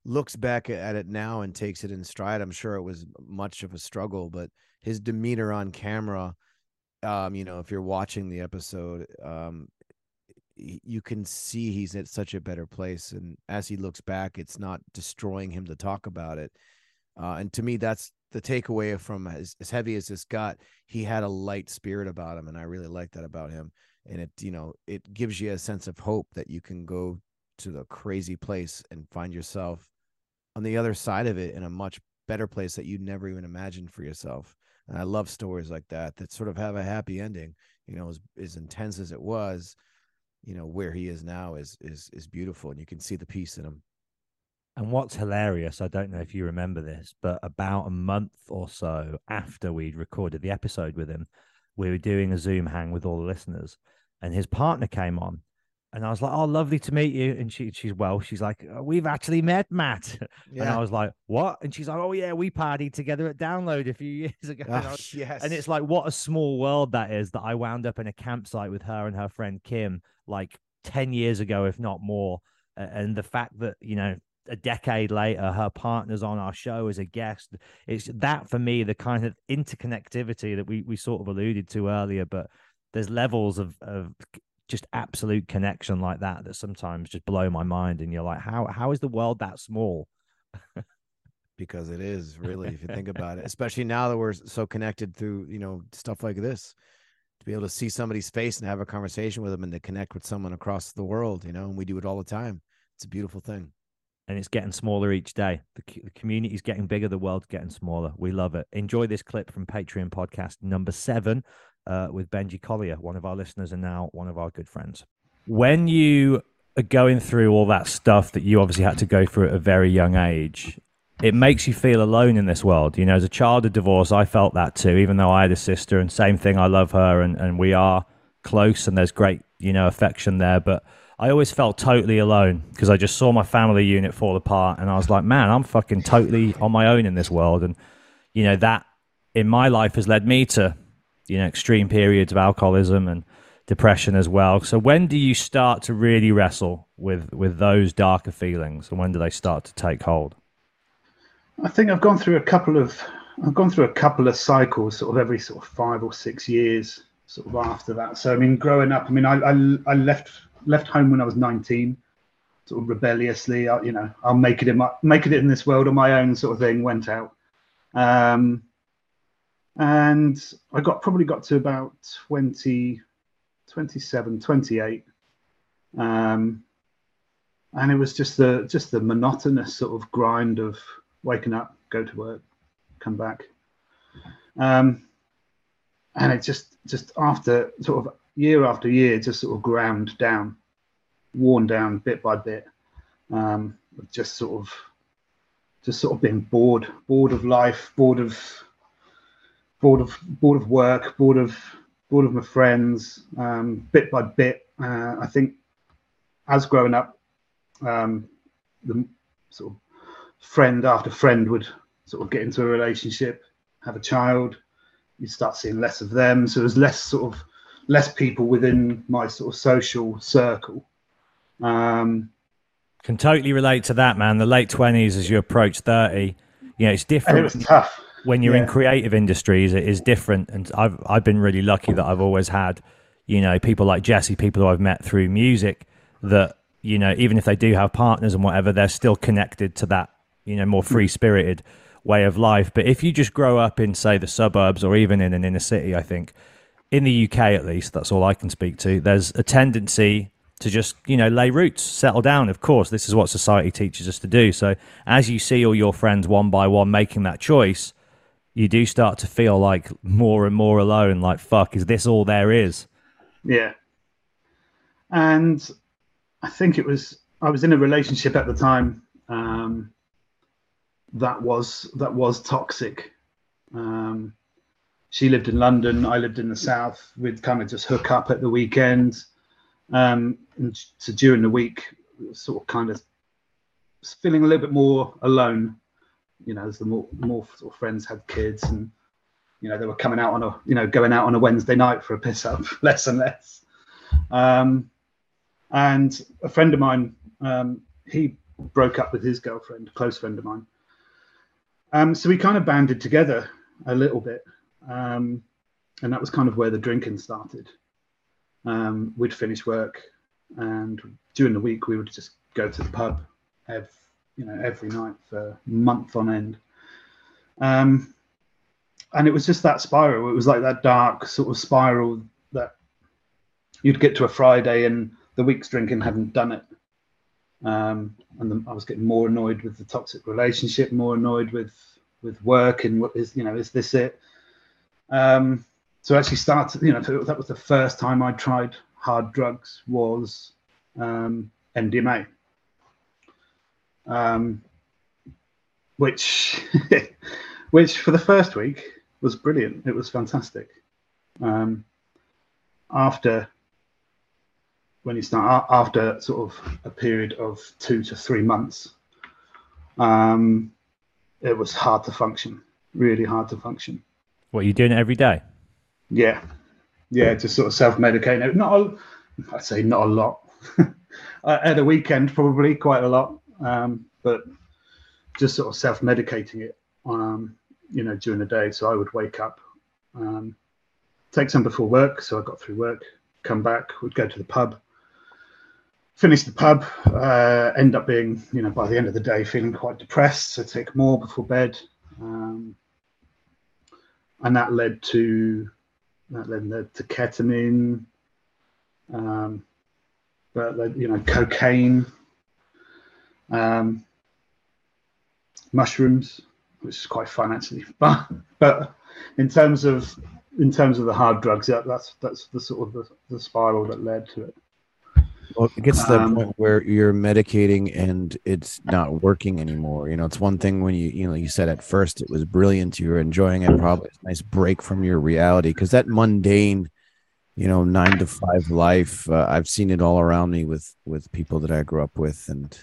looks back at it now and takes it in stride. I'm sure it was much of a struggle, but his demeanor on camera, um, you know, if you're watching the episode, um, you can see he's at such a better place. And as he looks back, it's not destroying him to talk about it. Uh, and to me, that's the takeaway from as, as heavy as this got. He had a light spirit about him, and I really like that about him and it you know it gives you a sense of hope that you can go to the crazy place and find yourself on the other side of it in a much better place that you'd never even imagined for yourself. And i love stories like that that sort of have a happy ending you know as, as intense as it was you know where he is now is is is beautiful and you can see the peace in him. And what's hilarious, I don't know if you remember this, but about a month or so after we'd recorded the episode with him, we were doing a Zoom hang with all the listeners, and his partner came on. And I was like, "Oh, lovely to meet you." And she, she's well. She's like, "Oh, "We've actually met, Matt." And I was like, "What?" And she's like, "Oh yeah, we partied together at Download a few years ago." And Oh, was- yes. and it's like what a small world that is that I wound up in a campsite with her and her friend Kim like 10 years ago if not more and the fact that you know a decade later her partner's on our show as a guest it's that for me the kind of interconnectivity that we we sort of alluded to earlier but there's levels of of just absolute connection like that that sometimes just blow my mind and you're like how how is the world that small because it is really if you think about it especially now that we're so connected through you know stuff like this to be able to see somebody's face and have a conversation with them and to connect with someone across the world you know and we do it all the time it's a beautiful thing and it's getting smaller each day. The, the community's getting bigger, the world's getting smaller. We love it. Enjoy this clip from Patreon podcast number seven uh, with Benji Collier, one of our listeners and now one of our good friends. When you are going through all that stuff that you obviously had to go through at a very young age, it makes you feel alone in this world. You know, as a child of divorce, I felt that too, even though I had a sister and same thing, I love her and, and we are close and there's great, you know, affection there. But I always felt totally alone because I just saw my family unit fall apart and I was like, man, I'm fucking totally on my own in this world. And, you know, that in my life has led me to, you know, extreme periods of alcoholism and depression as well. So when do you start to really wrestle with with those darker feelings and when do they start to take hold? I think I've gone through a couple of I've gone through a couple of cycles, sort of every sort of five or six years, sort of after that. So I mean, growing up, I mean, I I, I left left home when I was 19, sort of rebelliously. I, you know, I'll make it in my make it in this world on my own, sort of thing. Went out, um, and I got probably got to about 20, 27, 28. Um, and it was just the just the monotonous sort of grind of waking up, go to work, come back. Um, and it just just after sort of year after year, just sort of ground down, worn down bit by bit. Um, just sort of just sort of being bored, bored of life, bored of bored of bored of work, bored of bored of my friends. Um, bit by bit, uh, I think as growing up, um, the sort of friend after friend would sort of get into a relationship, have a child. You start seeing less of them, so there's less sort of less people within my sort of social circle. Um, Can totally relate to that, man. The late twenties as you approach thirty, you know, it's different it was tough. When you're in creative industries. It is different, and I've I've been really lucky that I've always had, you know, people like Jesse, people who I've met through music, that you know, even if they do have partners and whatever, they're still connected to that, you know, more mm. free spirited way of life. But if you just grow up in, say, the suburbs or even in an inner city, I think in the UK at least, that's all I can speak to. There's a tendency to just you know lay roots, settle down. Of course, this is what society teaches us to do. So as you see all your friends one by one making that choice, you do start to feel like more and more alone. Like fuck, is this all there is? Yeah. And I think it was I was in a relationship at the time um, that was that was toxic. Um, she lived in London, I lived in the south. We'd kind of just hook up at the weekend. Um, and so during the week, sort of kind of feeling a little bit more alone. You know, as the more more sort of friends had kids and you know they were coming out on a you know going out on a Wednesday night for a piss up less and less. Um, and a friend of mine, um, he broke up with his girlfriend, a close friend of mine. Um, so we kind of banded together a little bit, um, and that was kind of where the drinking started. Um, we'd finish work, and during the week we would just go to the pub, every, you know, every night for month on end. Um, and it was just that spiral. It was like that dark sort of spiral that you'd get to a Friday and the week's drinking hadn't done it. Um, and the, I was getting more annoyed with the toxic relationship, more annoyed with with work, and what is you know is this it? Um, so actually started, you know, that was the first time I tried hard drugs was um, MDMA. Um, which which for the first week was brilliant. It was fantastic. Um, after when you start after sort of a period of two to three months, um, it was hard to function, really hard to function. What are you doing it every day? Yeah, yeah, just sort of self-medicating. Not, a, I'd say not a lot. At a weekend, probably quite a lot, um, but just sort of self-medicating it, um, you know, during the day. So I would wake up, um, take some before work. So I got through work, come back, would go to the pub, finish the pub, uh, end up being, you know, by the end of the day, feeling quite depressed. So take more before bed. Um, and that led to that led to ketamine, um, but you know, cocaine, um, mushrooms, which is quite fun actually. But but in terms of in terms of the hard drugs, yeah, that's that's the sort of the, the spiral that led to it. Well, it gets to the Um, point where you're medicating and it's not working anymore. You know, it's one thing when you, you know, you said at first it was brilliant, you were enjoying it, probably a nice break from your reality because that mundane, you know, nine to five life, uh, I've seen it all around me with with people that I grew up with, and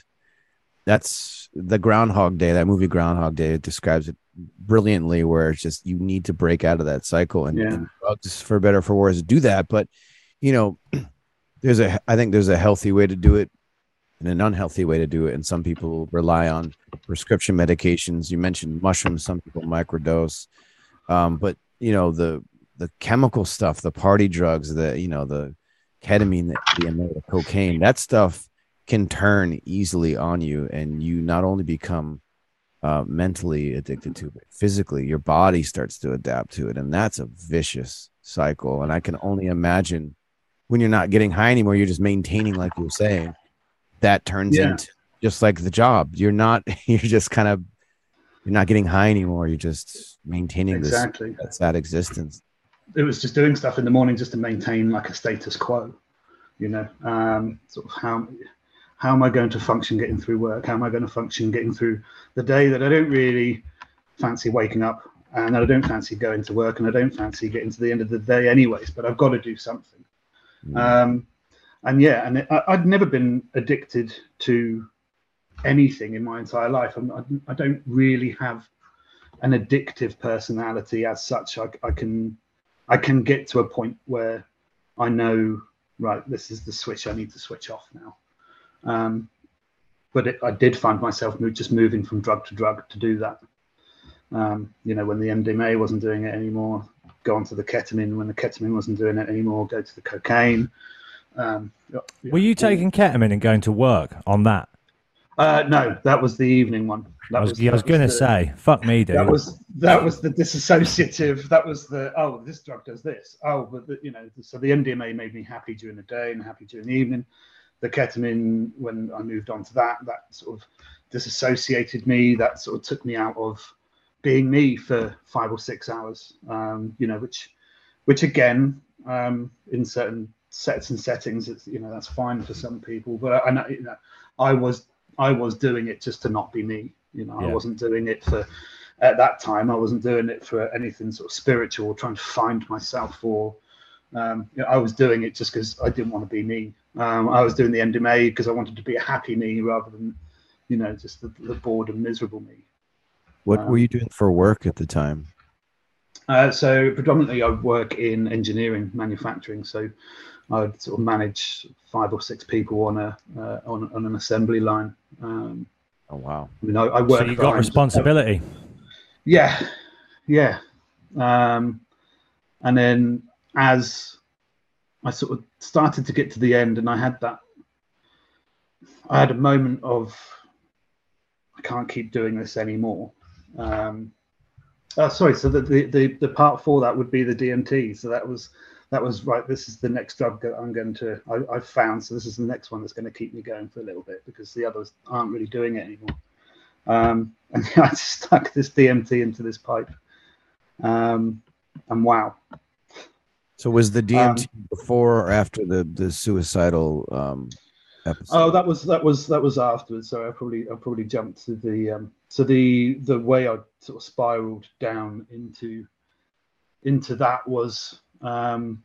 that's the Groundhog Day. That movie Groundhog Day describes it brilliantly, where it's just you need to break out of that cycle, and, Yeah. and drugs, for better for worse, do that. But you know, there's a I think there's a healthy way to do it and an unhealthy way to do it. And some people rely on prescription medications. You mentioned mushrooms, some people microdose. Um, but you know, the the chemical stuff, the party drugs, the you know, the ketamine, the the cocaine, that stuff can turn easily on you and you not only become uh, mentally addicted to it physically your body starts to adapt to it and that's a vicious cycle and i can only imagine when you're not getting high anymore, you're just maintaining, like you were saying, that turns Yeah. into just like the job. You're not, you're just kind of, you're not getting high anymore. You're just maintaining Exactly. this that's that existence. it was just doing stuff in the morning just to maintain like a status quo you know um, sort of how how am i going to function getting through work? How am i going to function getting through the day that i don't really fancy waking up and that i don't fancy going to work and i don't fancy getting to the end of the day anyways but i've got to do something. Um, and yeah and it, I, i'd never been addicted to anything in my entire life. I'm, I, I don't really have an addictive personality as such. I, I can I can get to a point where I know, right, this is the switch I need to switch off now. Um, but it, I did find myself just moving from drug to drug to do that. Um, you know, when the MDMA wasn't doing it anymore, go on to the ketamine. When the ketamine wasn't doing it anymore, go to the cocaine. Um, Were you taking ketamine and going to work on that? Uh, no, that was the evening one. That I was, that I was going to say, fuck me, dude. That was that was the disassociative. That was the oh, this drug does this. Oh, but the, you know, so the MDMA made me happy during the day and happy during the evening. The ketamine, when I moved on to that, that sort of disassociated me. That sort of took me out of being me for five or six hours. Um, you know, which, which again, um, in certain sets and settings, it's you know that's fine for some people. But I, I know, you know, I was I was doing it just to not be me. You know, I wasn't doing it for at that time. I wasn't doing it for anything sort of spiritual, trying to find myself or. Um, you know, I was doing it just because I didn't want to be me. Um, I was doing the MDMA because I wanted to be a happy me rather than, you know, just the, the bored and miserable me. What Um, were you doing for work at the time? Uh, so predominantly, I work in engineering, manufacturing. So I would sort of manage five or six people on a uh, on, on an assembly line. Um, Oh wow. I mean, I, I work. so you got responsibility. Yeah, yeah. Um, and then as I sort of started to get to the end, and I had that, I had a moment of, I can't keep doing this anymore. Um, oh, sorry. So the, the the the part for that would be the DMT. So that was that was right. This is the next drug that I'm going to I, I've found. So this is the next one that's going to keep me going for a little bit because the others aren't really doing it anymore. Um, and I stuck this DMT into this pipe. Um, and wow, So was the DMT Um, before or after the the suicidal um episode? Oh, that was that was that was afterwards. So I probably I probably jumped to the um, so the the way I sort of spiraled down into into that was um,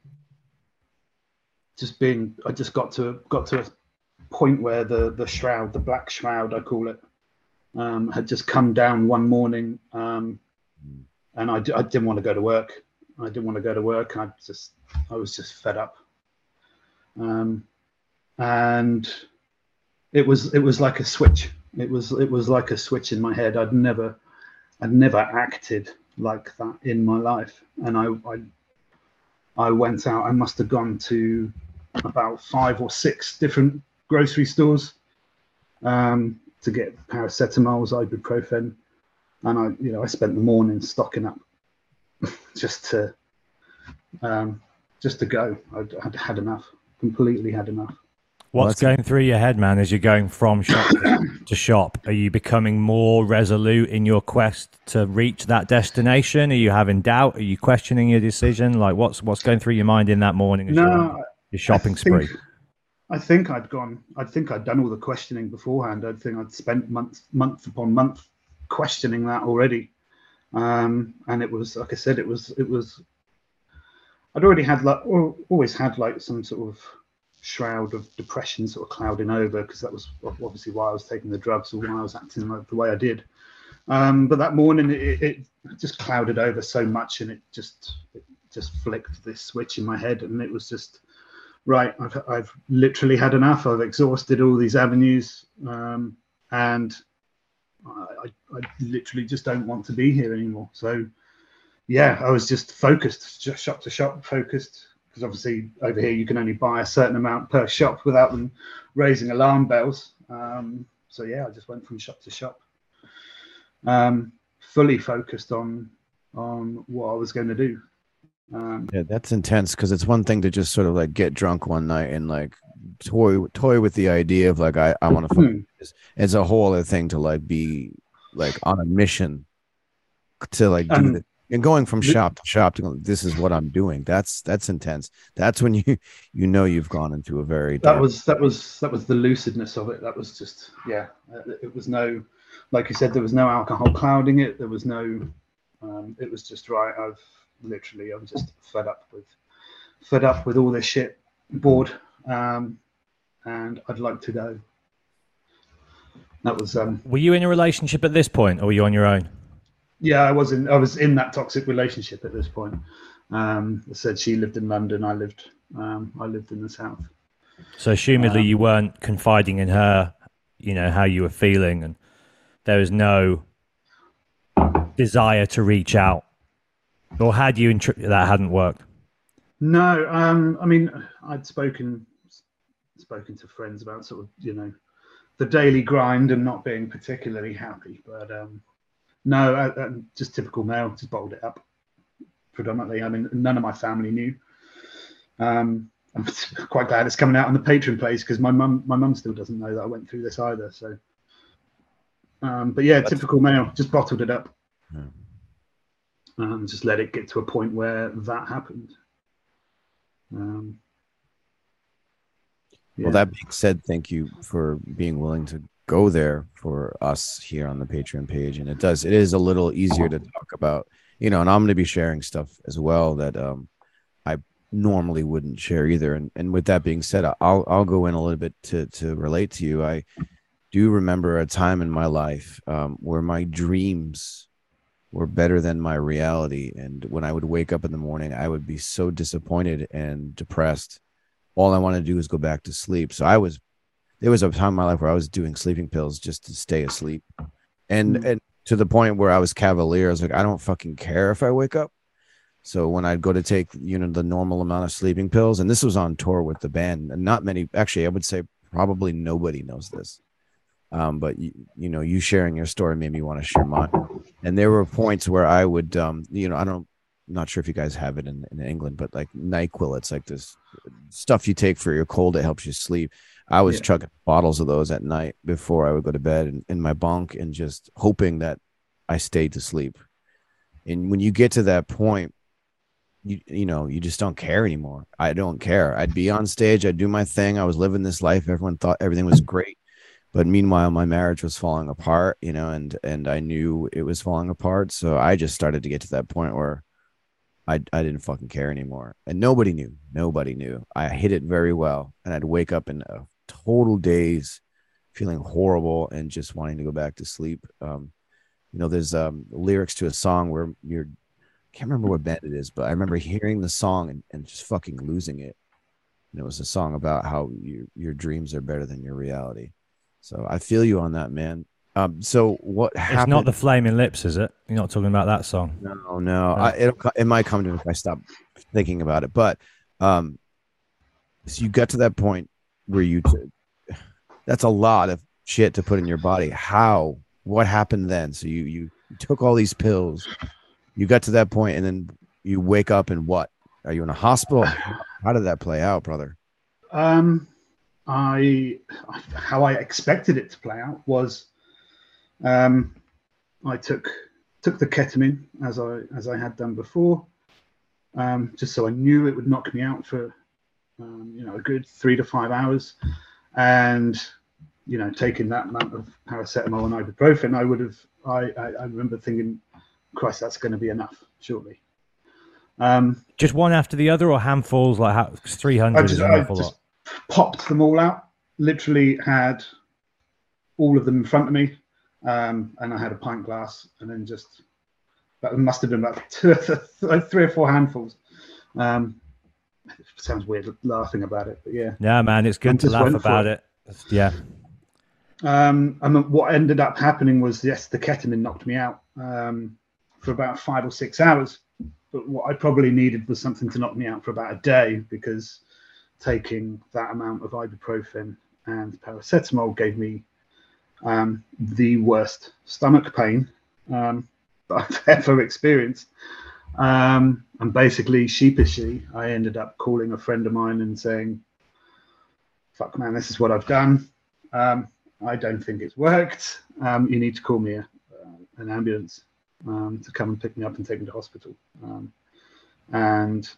just being I just got to got to a point where the the shroud, the black shroud, I call it, um, had just come down one morning, um, and I, d- I didn't want to go to work. I didn't want to go to work. I just I was just fed up, um, and it was it was like a switch. It was it was like a switch in my head. I'd never I'd never acted like that in my life, and I I, I went out. I must have gone to about five or six different grocery stores um, to get paracetamols, ibuprofen, and I, you know, I spent the morning stocking up just to, um, just to go. I'd, I'd had enough, completely had enough. What's Well, going through your head, man, as you're going from shop to shop? Are you becoming more resolute in your quest to reach that destination? Are you having doubt? Are you questioning your decision? Like, what's what's going through your mind in that morning as you're on No, your shopping I spree? think- I think I'd gone. I think I'd done all the questioning beforehand. I think I'd spent month, month upon month questioning that already. Um, and it was, like I said, it was, it was. I'd already had like, always had like some sort of shroud of depression sort of clouding over because that was obviously why I was taking the drugs or why I was acting like the way I did. Um, but that morning it, it just clouded over so much and it just it just flicked this switch in my head and it was just right I've, I've literally had enough I've exhausted all these avenues um, and I, I, literally just don't want to be here anymore. So yeah I was just focused just shop to shop focused because obviously over here you can only buy a certain amount per shop without them raising alarm bells. Um, so yeah I just went from shop to shop um, fully focused on on what I was going to do um, Yeah, that's intense because it's one thing to just sort of like get drunk one night and like toy toy with the idea of like I, I want to Hmm. It's a whole other thing to like be like on a mission to like do Um, the, and going from shop to shop to this is what I'm doing. That's that's intense. That's when you you know you've gone into a very that dark- was that was that was the lucidness of it that was just yeah it was no like you said there was no alcohol clouding it there was no um, it was just right i've literally i'm just fed up with fed up with all this shit bored um, and i'd like to go. That was um Were you in a relationship at this point, or were you on your own? yeah i was in i was in that toxic relationship at this point. Um i said she lived in london i lived um i lived in the south. So, assumedly, Um, you weren't confiding in her, you know, how you were feeling, and there was no desire to reach out, or had you? Intr- that hadn't worked. No, um, I mean, I'd spoken spoken to friends about sort of you know the daily grind and not being particularly happy, but um, no, I, I, just typical male, just bottled it up predominantly. I mean, none of my family knew. Um, I'm quite glad it's coming out on the Patreon place because my mum my mum still doesn't know that I went through this either. So, um, but yeah, typical male, just bottled it up. Um, just let it get to a point where that happened. Um, Well, that being said, thank you for being willing to go there for us here on the Patreon page. And it does, it is a little easier to talk about, you know, and I'm going to be sharing stuff as well that um, I normally wouldn't share either. And, and with that being said, I'll, I'll go in a little bit to, to relate to you. I do remember a time in my life um, where my dreams were better than my reality. And when I would wake up in the morning, I would be so disappointed and depressed all I wanted to do was go back to sleep. So I was there was a time in my life where I was doing sleeping pills just to stay asleep. And Mm. and to the point where I was cavalier. I was like, I don't fucking care if I wake up. So when I'd go to take, you know, the normal amount of sleeping pills, and this was on tour with the band, and not many actually, I would say probably nobody knows this. Um, but you, you know, you sharing your story made me want to share mine. And there were points where I would um, you know, I don't not sure if you guys have it in, in England, but like NyQuil, it's like this stuff you take for your cold. It helps you sleep. I was Yeah. chugging bottles of those at night before I would go to bed in, in my bunk and just hoping that I stayed to sleep. And when you get to that point, you you know you just don't care anymore i don't care i'd be on stage i'd do my thing i was living this life everyone thought everything was great but meanwhile my marriage was falling apart you know and and i knew it was falling apart so i just started to get to that point where i i didn't fucking care anymore and nobody knew nobody knew i hid it very well and i'd wake up in a total daze feeling horrible and just wanting to go back to sleep um you know there's um lyrics to a song where you're can't remember what band it is, but I remember hearing the song and, and just fucking losing it. And it was a song about how your your dreams are better than your reality. So I feel you on that, man. Um, so what happened? It's not the Flaming Lips, is it? You're not talking about that song. No, no. I, it'll, it might come to me if I stop thinking about it. But um, so you got to that point where you, t- that's a lot of shit to put in your body. How? What happened then? So you you took all these pills you got to that point and then you wake up and what are you in a hospital how did that play out brother um i how i expected it to play out was um i took took the ketamine as i as i had done before um just so i knew it would knock me out for um, you know a good three to five hours and you know taking that amount of paracetamol and ibuprofen i would have I, I i remember thinking Christ, that's going to be enough, surely. Um, just one after the other, or handfuls like 300 I just, is an awful lot. Popped them all out. Literally had all of them in front of me, um, and I had a pint glass, and then just that must have been about two, like three or four handfuls. Um, it sounds weird laughing about it, but yeah. Yeah, man, it's good to laugh about it. it. Yeah. Um, and what ended up happening was yes, the ketamine knocked me out. Um, for about five or six hours. But what I probably needed was something to knock me out for about a day because taking that amount of ibuprofen and paracetamol gave me um, the worst stomach pain um, that I've ever experienced. Um, and basically, sheepishly, I ended up calling a friend of mine and saying, Fuck, man, this is what I've done. Um, I don't think it's worked. Um, you need to call me a, uh, an ambulance um, to come and pick me up and take me to hospital. And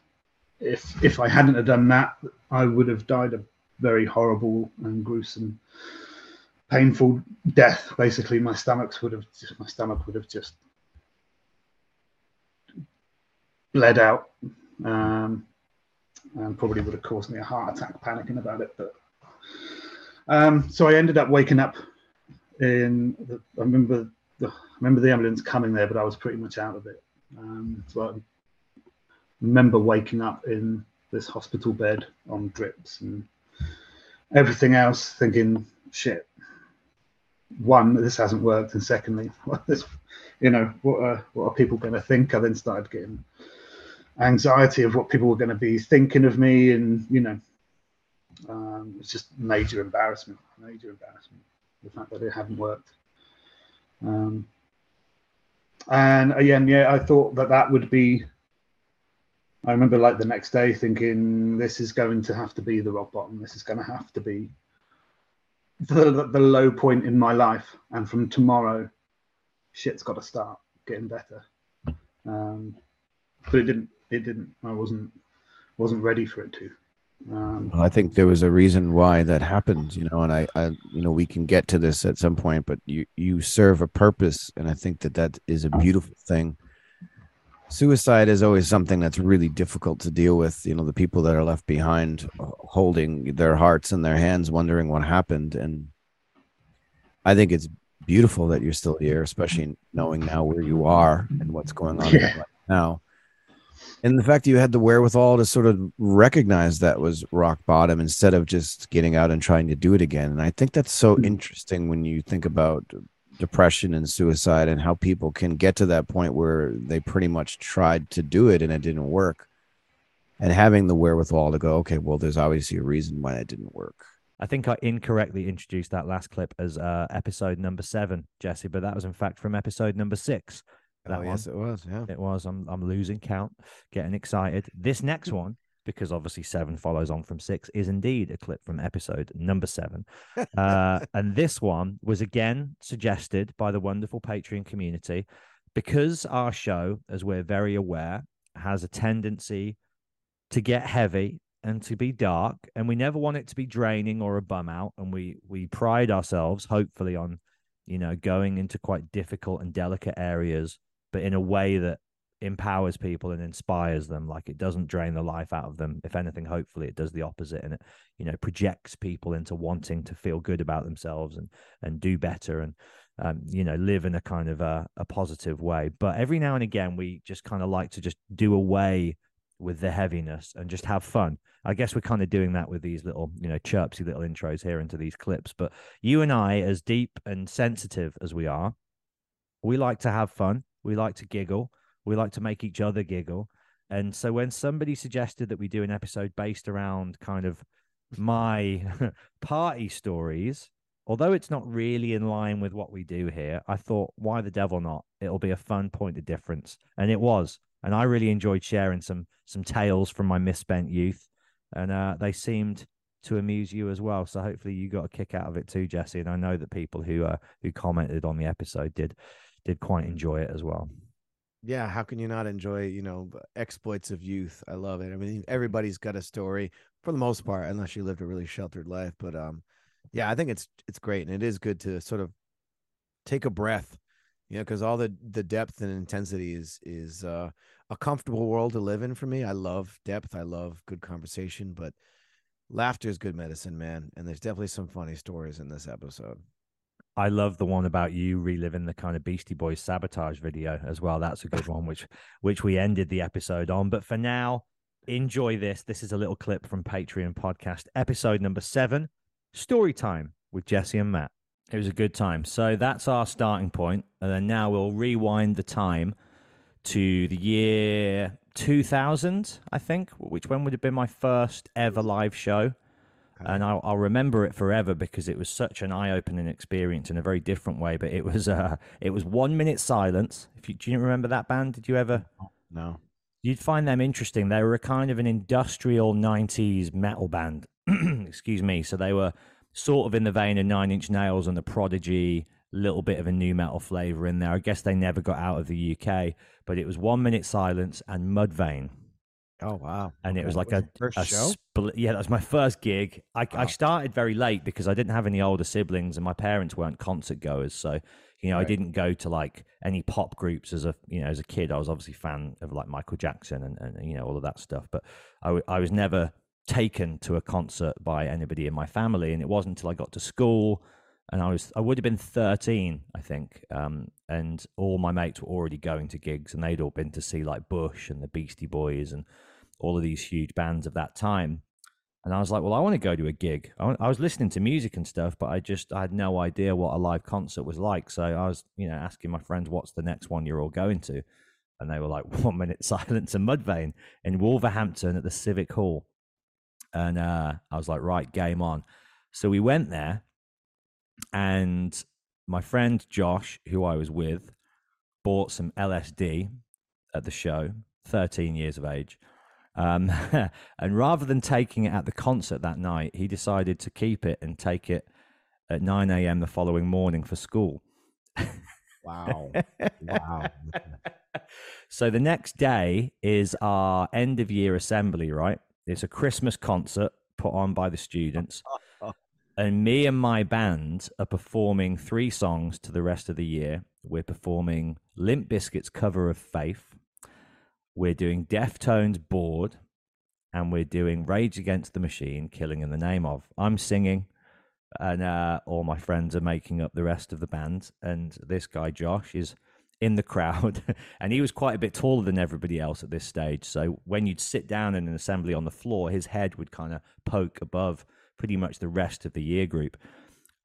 if if I hadn't have done that, I would have died a very horrible and gruesome, painful death. Basically, my stomachs would have just, my stomach would have just bled out, um, and probably would have caused me a heart attack. Panicking about it, but um, so I ended up waking up in. The, I remember the, I remember the ambulance coming there, but I was pretty much out of it. Um, so I remember waking up in this hospital bed on drips and everything else, thinking, "Shit, one, this hasn't worked, and secondly, what this, you know, what are what are people going to think?" I then started getting anxiety of what people were going to be thinking of me, and you know, um, it's just major embarrassment, major embarrassment, the fact that it hadn't worked. Um, and again, yeah, I thought that that would be. I remember like the next day thinking, this is going to have to be the rock bottom. This is going to have to be the, the, low point in my life. And from tomorrow, shit's got to start getting better. Um, but it didn't. It didn't. I wasn't wasn't ready for it to. Um, well, I think there was a reason why that happened, you know, and I, I, you know, we can get to this at some point, but you, you serve a purpose, and I think that that is a beautiful thing. Suicide is always something that's really difficult to deal with. You know, the people that are left behind, uh, holding their hearts in their hands, wondering what happened, and I think it's beautiful that you're still here, especially knowing now where you are and what's going on yeah. right now and the fact that you had the wherewithal to sort of recognize that was rock bottom instead of just getting out and trying to do it again and i think that's so mm-hmm. interesting when you think about depression and suicide and how people can get to that point where they pretty much tried to do it and it didn't work and having the wherewithal to go okay well there's obviously a reason why it didn't work I think I incorrectly introduced that last clip as uh, episode number seven, Jesse, but that was in fact from episode number six. That oh, one. yes, it was. Yeah, it was. I'm I'm losing count, getting excited. This next one, because obviously seven follows on from six, is indeed a clip from episode number seven. uh, and this one was again suggested by the wonderful Patreon community, because our show, as we're very aware, has a tendency to get heavy and to be dark and we never want it to be draining or a bum out and we we pride ourselves hopefully on you know going into quite difficult and delicate areas but in a way that empowers people and inspires them like it doesn't drain the life out of them. If anything hopefully it does the opposite and it you know projects people into wanting to feel good about themselves and and do better and um, you know live in a kind of a, a positive way. But every now and again we just kind of like to just do away with the heaviness and just have fun. I guess we're kind of doing that with these little you know chirpsy little intros here into these clips but you and i as deep and sensitive as we are we like to have fun. We like to giggle we like to make each other giggle. And so when somebody suggested that we do an episode based around kind of my party stories, although it's not really in line with what we do here, I thought, why the devil not? It'll be a fun point of difference. And it was. And I really enjoyed sharing some some tales from my misspent youth. And uh, they seemed to amuse you as well. So hopefully you got a kick out of it too, Jesse. And I know that people who uh, who commented on the episode did did quite enjoy it as well yeah how can you not enjoy you know exploits of youth? I love it. I mean everybody's got a story for the most part unless you lived a really sheltered life but um yeah i think it's it's great and it is good to sort of take a breath you know because all the the depth and intensity is is uh a comfortable world to live in for me. I love depth i love good conversation but laughter is good medicine man and there's definitely some funny stories in this episode I love the one about you reliving the kind of Beastie Boys sabotage video as well. That's a good one, which which we ended the episode on. But for now, enjoy this. This is a little clip from Patreon podcast, episode number seven, story time with Jesse and Matt. It was a good time. So that's our starting point, and then now we'll rewind the time to the year 2000, I think, which when would have been my first ever live show and I'll, I'll, remember it forever because it was such an eye-opening experience in a very different way. But it was uh, it was one minute silence. If you do you remember that band? Did you ever? No. You'd find them interesting. They were a kind of an industrial '90s metal band. Excuse me. So they were sort of in the vein of Nine Inch Nails and the Prodigy. Little bit of a nu metal flavor in there. I guess they never got out of the UK, but it was one minute silence and Mudvayne Oh wow! And it was like was a a show. Split, yeah, that was my first gig. I, I started very late because I didn't have any older siblings, and my parents weren't concert goers. So you know, right. I didn't go to like any pop groups as a you know as a kid. I was obviously fan of like Michael Jackson and, and you know all of that stuff, but I, w- I was never taken to a concert by anybody in my family, and it wasn't until I got to school and I was I would have been 13, I think, um, and all my mates were already going to gigs, and they'd all been to see like Bush and the Beastie Boys and all of these huge bands of that time. And I was like, well, I want to go to a gig. I, was listening to music and stuff, but I just I had no idea what a live concert was like. So I was, you know, asking my friends, what's the next one you're all going to? And they were like, one minute silence and Mudvayne in Wolverhampton at the Civic Hall. And uh, I was like, right, game on. So we went there, and my friend Josh, who I was with, bought some LSD at the show, 13 years of age. Um, and rather than taking it at the concert that night, he decided to keep it and take it at 9 a.m. the following morning for school. wow. Wow. so the next day is our end of year assembly, right? It's a Christmas concert put on by the students. and me and my band are performing three songs to the rest of the year. We're performing Limp Bizkit's cover of Faith we're doing Deftones Bored, and we're doing Rage Against the Machine, Killing in the Name of. I'm singing, and uh, all my friends are making up the rest of the band. And this guy, Josh, is in the crowd, and he was quite a bit taller than everybody else at this stage. So when you'd sit down in an assembly on the floor, his head would kind of poke above pretty much the rest of the year group.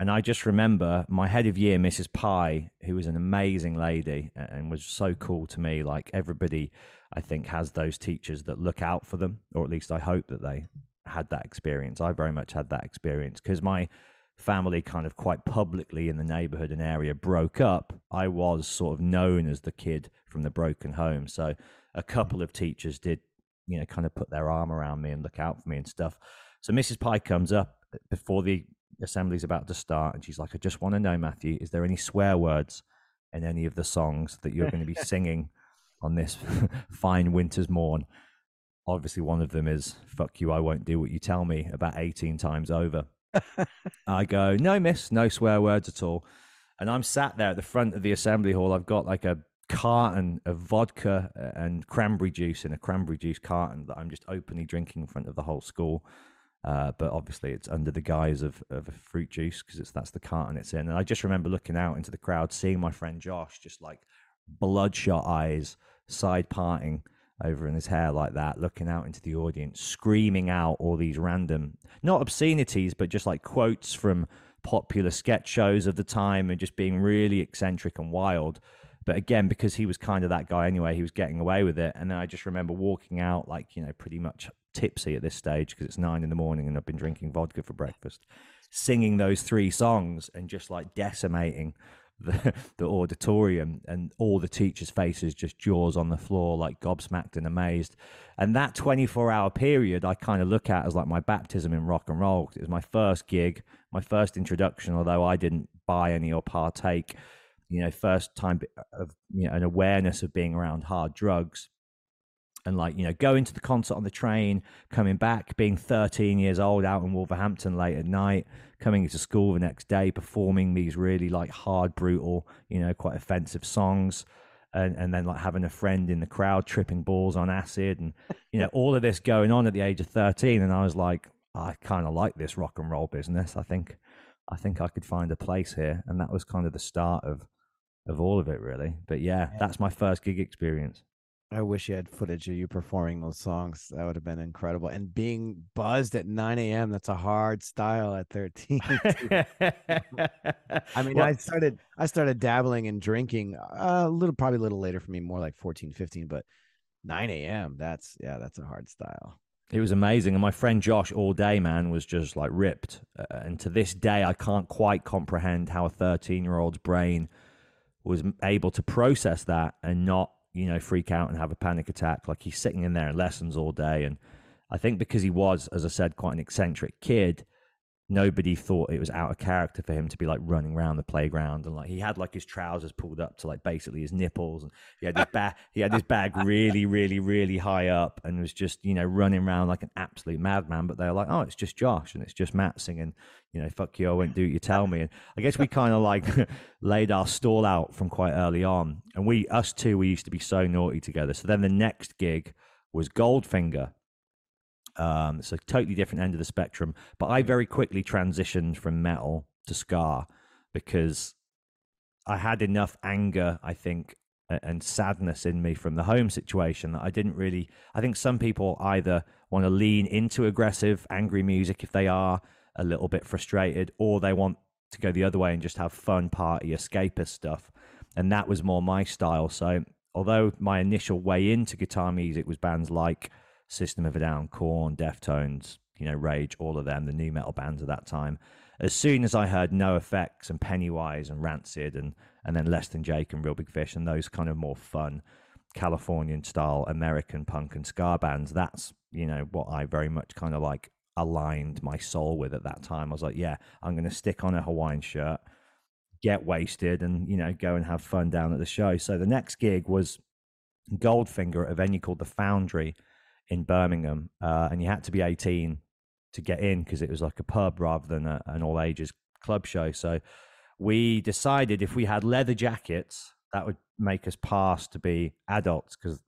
And I just remember my head of year, Mrs. Pye, who was an amazing lady and was so cool to me. Like everybody, I think, has those teachers that look out for them, or at least I hope that they had that experience. I very much had that experience because my family kind of quite publicly in the neighborhood and area broke up. I was sort of known as the kid from the broken home. So a couple of teachers did, you know, kind of put their arm around me and look out for me and stuff. So Mrs. Pye comes up before the assembly's about to start, and she's like, "I just want to know, Matthew, is there any swear words in any of the songs that you're going to be singing on this fine winter's morn. Obviously, one of them is "fuck you, I won't do what you tell me" about eighteen times over. I go, "No, miss, no swear words at all." And I'm sat there at the front of the assembly hall. I've got like a carton of vodka uh, and cranberry juice in a cranberry juice carton that I'm just openly drinking in front of the whole school. Uh, but obviously, it's under the guise of, of a fruit juice because it's that's the carton it's in. And I just remember looking out into the crowd, seeing my friend Josh just like bloodshot eyes, side parting over in his hair like that, looking out into the audience, screaming out all these random, not obscenities, but just like quotes from popular sketch shows of the time and just being really eccentric and wild. But again, because he was kind of that guy anyway, he was getting away with it. And then I just remember walking out, like, you know, pretty much tipsy at this stage because it's nine in the morning and I've been drinking vodka for breakfast, singing those three songs and just like decimating the, the auditorium and all the teachers' faces just jaws on the floor, like gobsmacked and amazed. And that 24 hour period, I kind of look at as like my baptism in rock and roll. It was my first gig, my first introduction, although I didn't buy any or partake. You know, first time of you know an awareness of being around hard drugs and like you know going to the concert on the train coming back being 13 years old out in wolverhampton late at night coming into school the next day performing these really like hard brutal you know quite offensive songs and, and then like having a friend in the crowd tripping balls on acid and you know all of this going on at the age of 13 and i was like i kind of like this rock and roll business. I think i think i could find a place here. And that was kind of the start of of all of it really. But yeah. that's my first gig experience I wish you had footage of you performing those songs. That would have been incredible. And being buzzed at 9 a.m. That's a hard style at 13. I mean, well, I started I started dabbling in drinking a little, probably a little later for me, more like 14, 15, but 9 a.m. That's yeah, that's a hard style. It was amazing, and my friend Josh all day, man, was just like ripped. Uh, and to this day, I can't quite comprehend how a 13 year old's brain was able to process that and not you know, freak out and have a panic attack. Like he's sitting in there in lessons all day. And I think because he was, as I said, quite an eccentric kid, nobody thought it was out of character for him to be like running around the playground and like he had like his trousers pulled up to like basically his nipples and he had his bag he had his bag really really really high up and was just you know running around like an absolute madman but they were like oh it's just josh and it's just matt singing you know fuck you i won't do what you tell me. And i guess we kind of like laid our stall out from quite early on and we us two we used to be so naughty together. So then the next gig was goldfinger um, it's a totally different end of the spectrum. But I very quickly transitioned from metal to ska because I had enough anger, I think, and sadness in me from the home situation that I didn't really. I think some people either want to lean into aggressive, angry music if they are a little bit frustrated, or they want to go the other way and just have fun, party, escapist stuff. And that was more my style. So, although my initial way into guitar music was bands like System of a Down, Korn, Deftones, you know, Rage, all of them, the nu metal bands of that time. As soon as I heard NOFX and Pennywise and Rancid and and then Less Than Jake and Real Big Fish and those kind of more fun Californian style American punk and ska bands, that's you know what I very much kind of like aligned my soul with at that time. I was like, yeah, I'm going to stick on a Hawaiian shirt, get wasted, and you know go and have fun down at the show. So the next gig was Goldfinger at a venue called the Foundry in Birmingham, uh, and you had to be 18 to get in because it was like a pub rather than a, an all ages club show. So we decided if we had leather jackets, that would make us pass to be adults because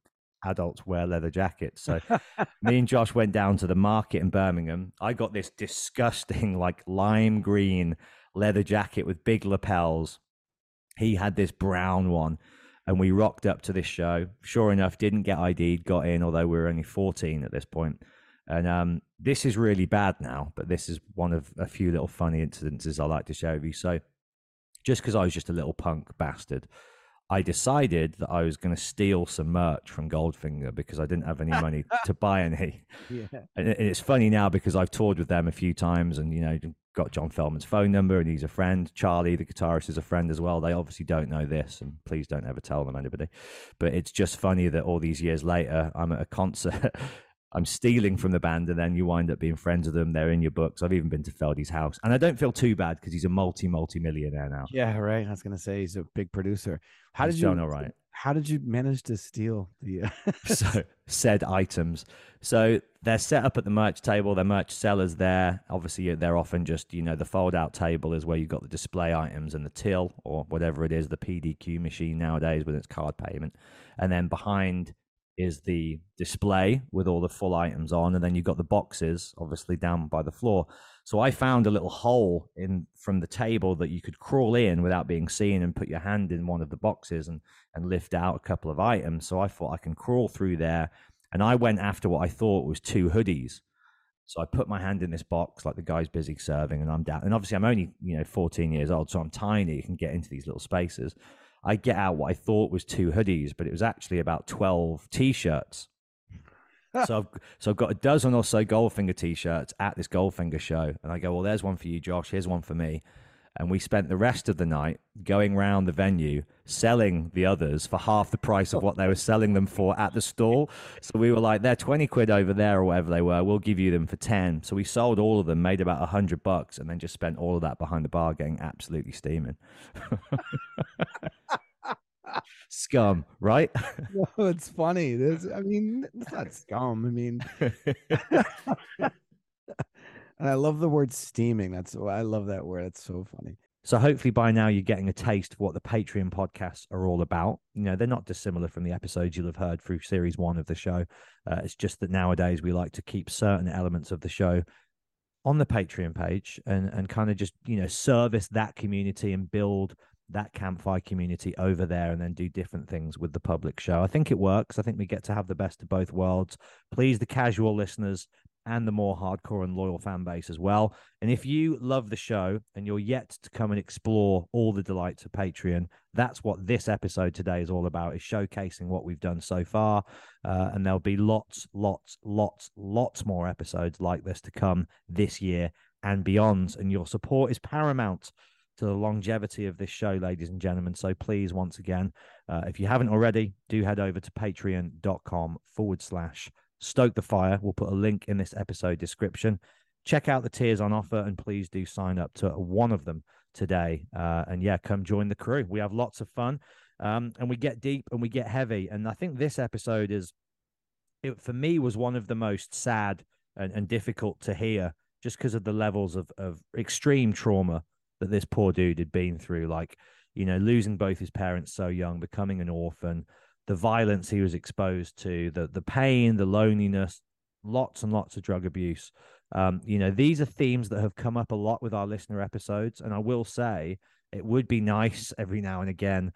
adults wear leather jackets. So me and Josh went down to the market in Birmingham. I got this disgusting, like lime green leather jacket with big lapels. He had this brown one and we rocked up to this show. Sure enough, didn't get ID'd, got in, although we were only 14 at this point. And um, this is really bad now, but this is one of a few little funny incidences I like to share with you. So, just because I was just a little punk bastard, I decided that I was going to steal some merch from Goldfinger because I didn't have any money to buy any. Yeah. And it's funny now because I've toured with them a few times and, you know, got John Feldmann's phone number and he's a friend. Charlie, the guitarist, is a friend as well. They obviously don't know this, and please don't ever tell them anybody. But it's just funny that all these years later, I'm at a concert I'm stealing from the band, and then you wind up being friends with them. They're in your books. I've even been to Feldy's house, and I don't feel too bad because he's a multi multi millionaire now. Yeah, right. I was gonna say he's a big producer. How He's did you? all right. How did you manage to steal the? Uh, so said items. So they're set up at the merch table. Their merch sellers there. Obviously, they're often just you know the fold out table is where you've got the display items and the till or whatever it is, the PDQ machine nowadays with its card payment, and then behind is the display with all the full items on, and then you've got the boxes obviously down by the floor. So I found a little hole in from the table that you could crawl in without being seen and put your hand in one of the boxes and and lift out a couple of items. So I thought I can crawl through there, and I went after what I thought was two hoodies. So I put my hand in this box like the guy's busy serving, and I'm down. And obviously I'm only you know 14 years old, so I'm tiny. You can get into these little spaces. I get out what I thought was two hoodies, but it was actually about 12 t-shirts. so I've so I've got a dozen or so Goldfinger t-shirts at this Goldfinger show, and I go, well, there's one for you, Josh. Here's one for me. And we spent the rest of the night going round the venue selling the others for half the price of what they were selling them for at the stall. So we were like, they're 20 quid over there or whatever they were. We'll give you them for 10. So we sold all of them, made about 100 bucks, and then just spent all of that behind the bar getting absolutely steaming. Scum, right? no, it's funny. This, I mean, it's not scum. I mean, and I love the word steaming. That's I love that word. It's so funny. So hopefully by now you're getting a taste of what the Patreon podcasts are all about. You know, they're not dissimilar from the episodes you'll have heard through series one of the show. Uh, it's just that nowadays we like to keep certain elements of the show on the Patreon page and and kind of just you know service that community and build that campfire community over there and then do different things with the public show. I think it works. I think we get to have the best of both worlds. Please the casual listeners and the more hardcore and loyal fan base as well. And if you love the show and you're yet to come and explore all the delights of Patreon, that's what this episode today is all about is showcasing what we've done so far. Uh, and there'll be lots, lots, lots, lots more episodes like this to come this year and beyond. And your support is paramount to the longevity of this show, ladies and gentlemen. So please, once again, uh, if you haven't already, do head over to patreon.com forward slash stoke the fire. We'll put a link in this episode description. Check out the tiers on offer and please do sign up to one of them today. Uh, and yeah, come join the crew. We have lots of fun um, and we get deep and we get heavy. And I think this episode is, it, for me, was one of the most sad and, and difficult to hear just because of the levels of, of extreme trauma that this poor dude had been through, like, you know, losing both his parents so young, becoming an orphan, the violence he was exposed to, the the pain, the loneliness, lots and lots of drug abuse. Um, you know, these are themes that have come up a lot with our listener episodes, and I will say it would be nice every now and again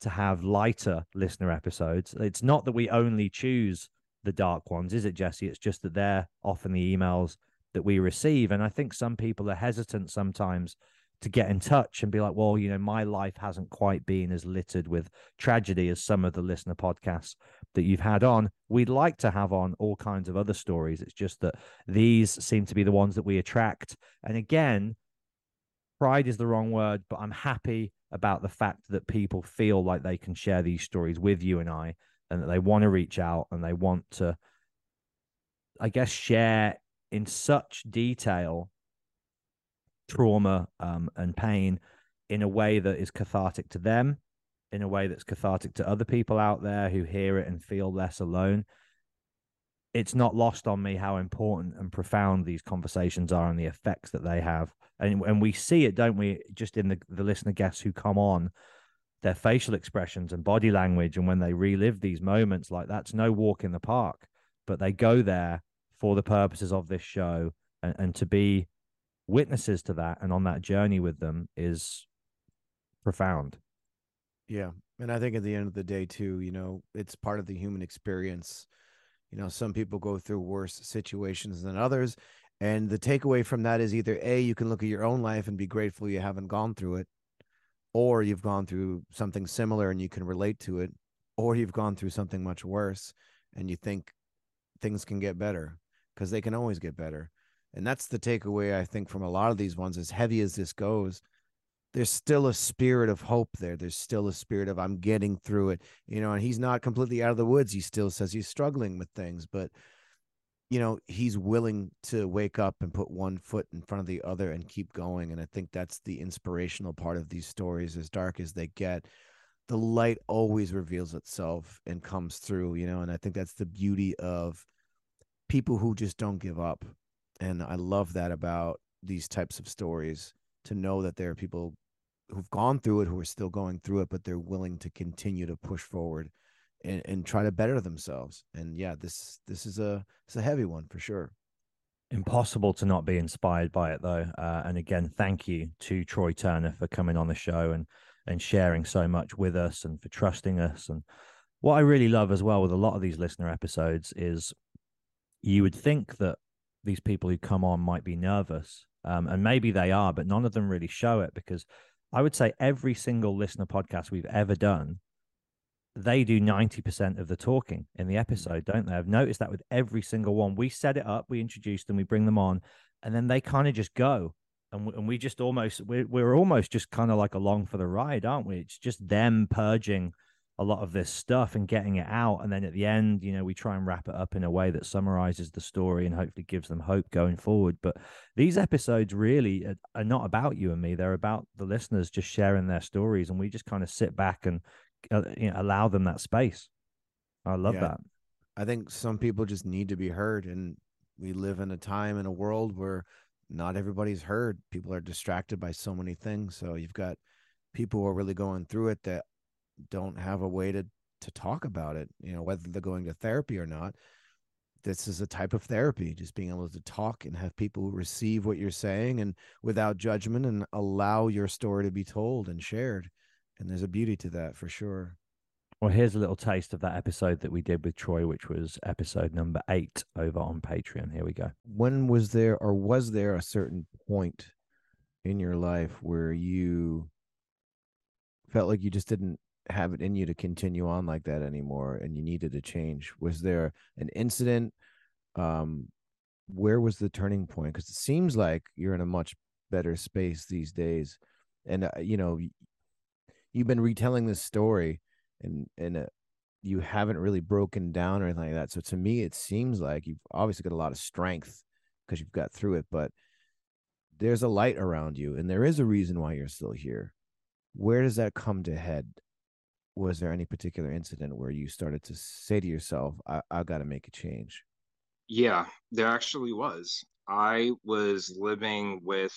to have lighter listener episodes. It's not that we only choose the dark ones, is it, Jesse? It's just that they're often the emails that we receive, and I think some people are hesitant sometimes to get in touch and be like, well, you know, my life hasn't quite been as littered with tragedy as some of the listener podcasts that you've had on. We'd like to have on all kinds of other stories. It's just that these seem to be the ones that we attract. And again, pride is the wrong word, but I'm happy about the fact that people feel like they can share these stories with you and I and that they want to reach out and they want to, I guess, share in such detail trauma um, and pain in a way that is cathartic to them, in a way that's cathartic to other people out there who hear it and feel less alone. It's not lost on me how important and profound these conversations are and the effects that they have. And, and we see it, don't we, just in the, the listener guests who come on, their facial expressions and body language. And when they relive these moments, like that's no walk in the park, but they go there for the purposes of this show and, and to be witnesses to that and on that journey with them is profound. Yeah. And I think at the end of the day, too, you know, it's part of the human experience. You know, some people go through worse situations than others. And the takeaway from that is either A, you can look at your own life and be grateful you haven't gone through it, or you've gone through something similar and you can relate to it, or you've gone through something much worse and you think things can get better because they can always get better. And that's the takeaway I think from a lot of these ones, as heavy as this goes, there's still a spirit of hope there. There's still a spirit of I'm getting through it, you know, and he's not completely out of the woods. He still says he's struggling with things, but you know he's willing to wake up and put one foot in front of the other and keep going and i think that's the inspirational part of these stories as dark as they get the light always reveals itself and comes through you know and i think that's the beauty of people who just don't give up and i love that about these types of stories to know that there are people who've gone through it who are still going through it but they're willing to continue to push forward and, and try to better themselves. And yeah this this is a it's a heavy one for sure. Impossible to not be inspired by it though. Uh, and again thank you to troy turner for coming on the show and and sharing so much with us and for trusting us. And what i really love as well with a lot of these listener episodes is you would think that these people who come on might be nervous um, and maybe they are but none of them really show it because i would say every single listener podcast we've ever done they do 90% of the talking in the mm. episode, don't they? I've noticed that with every single one. We set it up, we introduce them, we bring them on, and then they kind of just go. And we, and we just almost, we're, we're almost just kind of like along for the ride, aren't we? It's just them purging a lot of this stuff and getting it out. And then at the end, you know, we try and wrap it up in a way that summarizes the story and hopefully gives them hope going forward. But these episodes really are, are not about you and me. They're about the listeners just sharing their stories. And we just kind of sit back and uh, you know, allow them that space. I love yeah. that. I think some people just need to be heard, and we live in a time in a world where not everybody's heard. People are distracted by so many things. So you've got people who are really going through it that don't have a way to to talk about it. You know, whether they're going to therapy or not. This is a type of therapy, just being able to talk and have people receive what you're saying and without judgment and allow your story to be told and shared and there's a beauty to that for sure. Well, here's a little taste of that episode that we did with Troy, which was episode number eight over on Patreon. Here we go. When was there, or was there a certain point in your life where you felt like you just didn't have it in you to continue on like that anymore and you needed to change? Was there an incident? Um, where was the turning point? Because it seems like you're in a much better space these days. And, uh, you know, you've been retelling this story and and uh, you haven't really broken down or anything like that. So to me, it seems like you've obviously got a lot of strength because you've got through it, but there's a light around you, and there is a reason why you're still here. Where does that come to head? Was there any particular incident where you started to say to yourself, I, I got to make a change? Yeah, there actually was. I was living with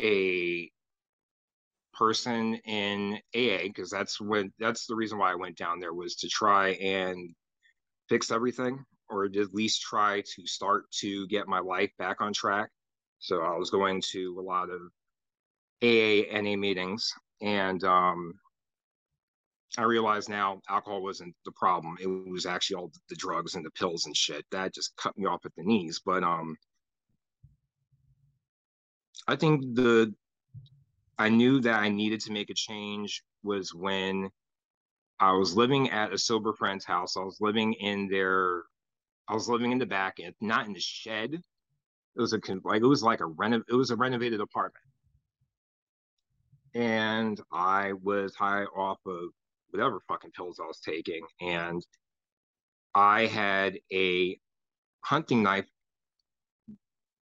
a person in AA because that's when that's the reason why I went down there was to try and fix everything or at least try to start to get my life back on track. So I was going to a lot of AA NA meetings and um, I realize now alcohol wasn't the problem. It was actually all the drugs and the pills and shit that just cut me off at the knees. But um, I think the I knew that I needed to make a change was when I was living at a sober friend's house. I was living in their, I was living in the back, and not in the shed. It was a like it was like a reno, it was a renovated apartment, and I was high off of whatever fucking pills I was taking, and I had a hunting knife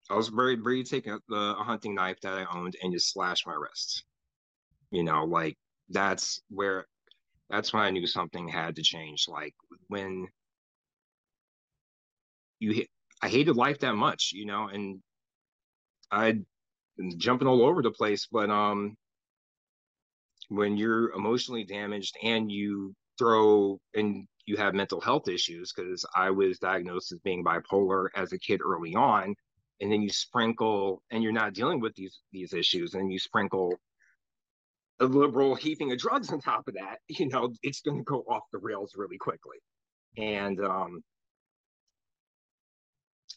I was very to take a, a hunting knife that I owned and just slash my wrist. You know, like that's where that's when I knew something had to change. Like when you hit, I hated life that much, you know, and I'd jumping all over the place, but um when you're emotionally damaged and you throw and you have mental health issues because I was diagnosed as being bipolar as a kid early on and then you sprinkle and you're not dealing with these these issues and you sprinkle a liberal heaping of drugs on top of that you know it's going to go off the rails really quickly. And um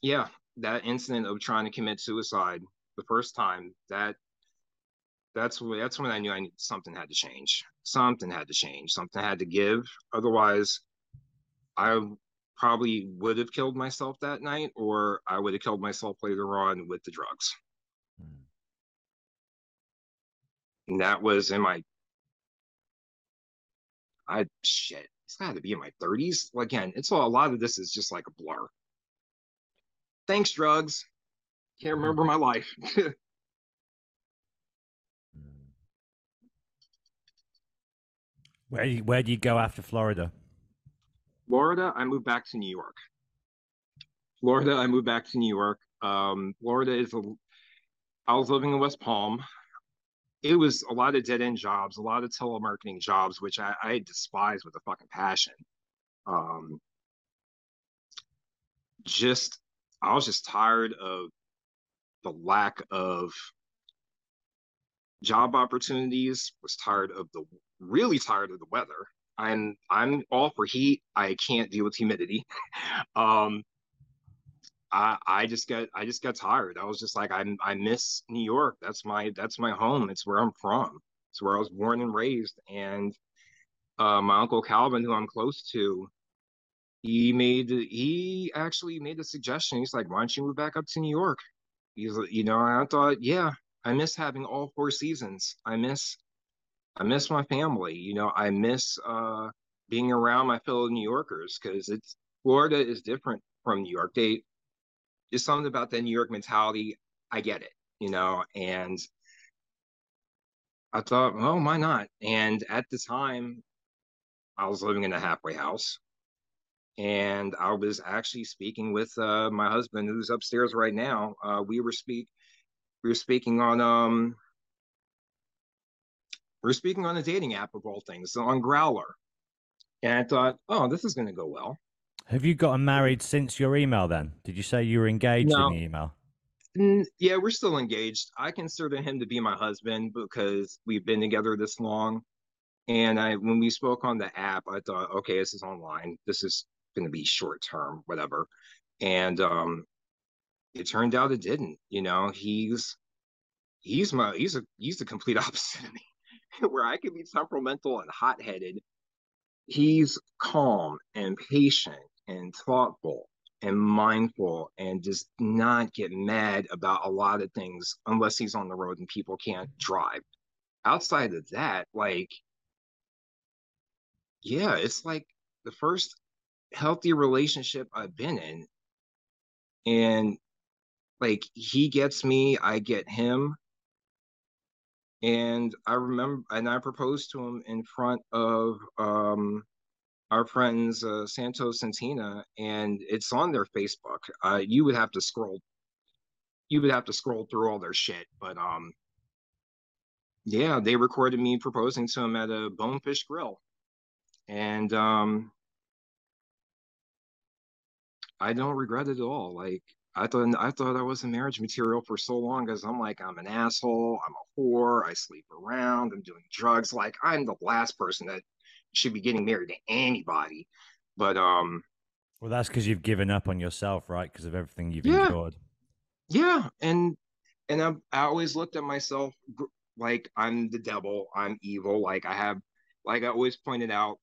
yeah that incident of trying to commit suicide the first time that that's when that's when I knew I need something had to change. Something had to change. Something had to give. Otherwise, I probably would have killed myself that night, or I would have killed myself later on with the drugs. Mm. And that was in my, I shit, it's got to be in my 30s. Again, it's a, a lot of this is just like a blur. thanks drugs. Can't remember my life. Where do you, where do you go after Florida? Florida, I moved back to New York. Florida, I moved back to New York. Um, Florida is a. I was living in West Palm. It was a lot of dead end jobs, a lot of telemarketing jobs, which I, I despise with a fucking passion. Um, just, I was just tired of the lack of job opportunities. Was tired of the really tired of the weather. I'm I'm all for heat. I can't deal with humidity. um, I I just got I just got tired. I was just like I I miss New York. That's my that's my home. It's where I'm from. It's where I was born and raised. And uh, my uncle Calvin, who I'm close to, he made he actually made the suggestion. He's like, "Why don't you move back up to New York?" He's you know I thought, yeah, I miss having all four seasons. I miss I miss my family. You know, I miss uh, being around my fellow New Yorkers because it's Florida is different from New York. They just something about that New York mentality. I get it, you know, and I thought, well, why not? And at the time, I was living in a halfway house, and I was actually speaking with uh, my husband, who's upstairs right now. Uh, we were speak, we were speaking on um, we are speaking on a dating app of all things, on Growlr. And I thought, oh, this is going to go well. Have you gotten married since your email then? Did you say you were engaged No. in the email? Yeah, we're still engaged. I consider him to be my husband because we've been together this long. And I, when we spoke on the app, I thought, okay, this is online. This is going to be short term, whatever. And um, it turned out it didn't. You know, he's he's my he's a he's the complete opposite of me. Where I can be temperamental and hot headed, he's calm and patient and thoughtful and mindful and just not get mad about a lot of things unless he's on the road and people can't drive. Outside of that, like, yeah, it's like the first healthy relationship I've been in. And like, he gets me, I get him. And I remember, and I proposed to him in front of um, our friends uh, Santos and Tina, and it's on their Facebook. Uh, you would have to scroll, you would have to scroll through all their shit, but um, yeah, they recorded me proposing to him at a Bonefish Grill, and um, I don't regret it at all. Like I thought, I thought I was a marriage material for so long because I'm like, I'm an asshole, I'm a whore, I sleep around, I'm doing drugs. Like I'm the last person that should be getting married to anybody. But um, Well, that's because you've given up on yourself, right? Because of everything you've Yeah. endured. yeah, and and I, I always looked at myself like I'm the devil, I'm evil. Like I have, like I always pointed out,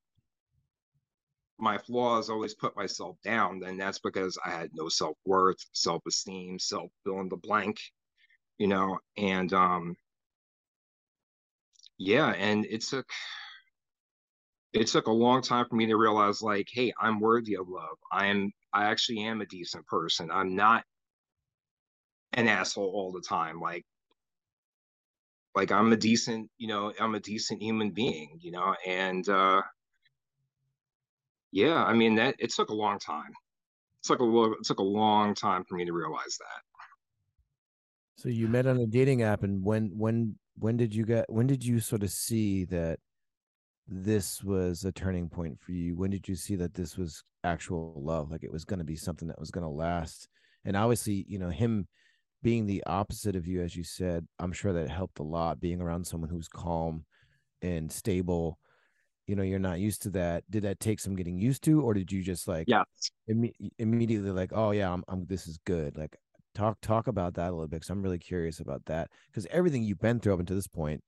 my flaws always put myself down. Then that's because I had no self worth, self esteem, self fill in the blank, you know. And um, yeah, and it took it took a long time for me to realize like hey i'm worthy of love i am i actually am a decent person i'm not an asshole all the time like like i'm a decent you know i'm a decent human being you know and uh yeah i mean that it took a long time it took a it took a long time for me to realize that So you met on a dating app, and when when when did you get when did you sort of see that this was a turning point for you? When did you see that this was actual love? Like it was going to be something that was going to last? And obviously, you know, him being the opposite of you, as you said, I'm sure that helped a lot. Being around someone who's calm and stable, you know, you're not used to that. Did that take some getting used to, or did you just like yeah imme- immediately like, oh yeah, I'm, I'm this is good. Like talk talk about that a little bit because I'm really curious about that because everything you've been through up until this point,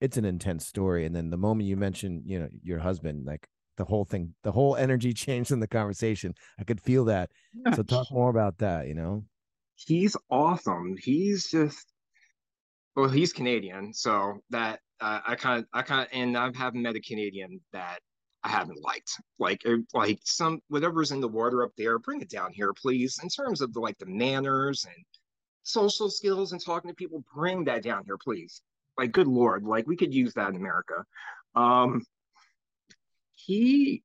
it's an intense story. And then the moment you mentioned, you know, your husband, like the whole thing, the whole energy changed in the conversation. I could feel that. So talk more about that. You know, he's awesome. He's just well, he's Canadian, so that uh, I kind of I kind of and I haven't met a Canadian that I haven't liked. Like er, like some whatever's in the water up there, bring it down here, please. In terms of the like the manners and social skills and talking to people, bring that down here, please. Like, good lord, like we could use that in America. Um he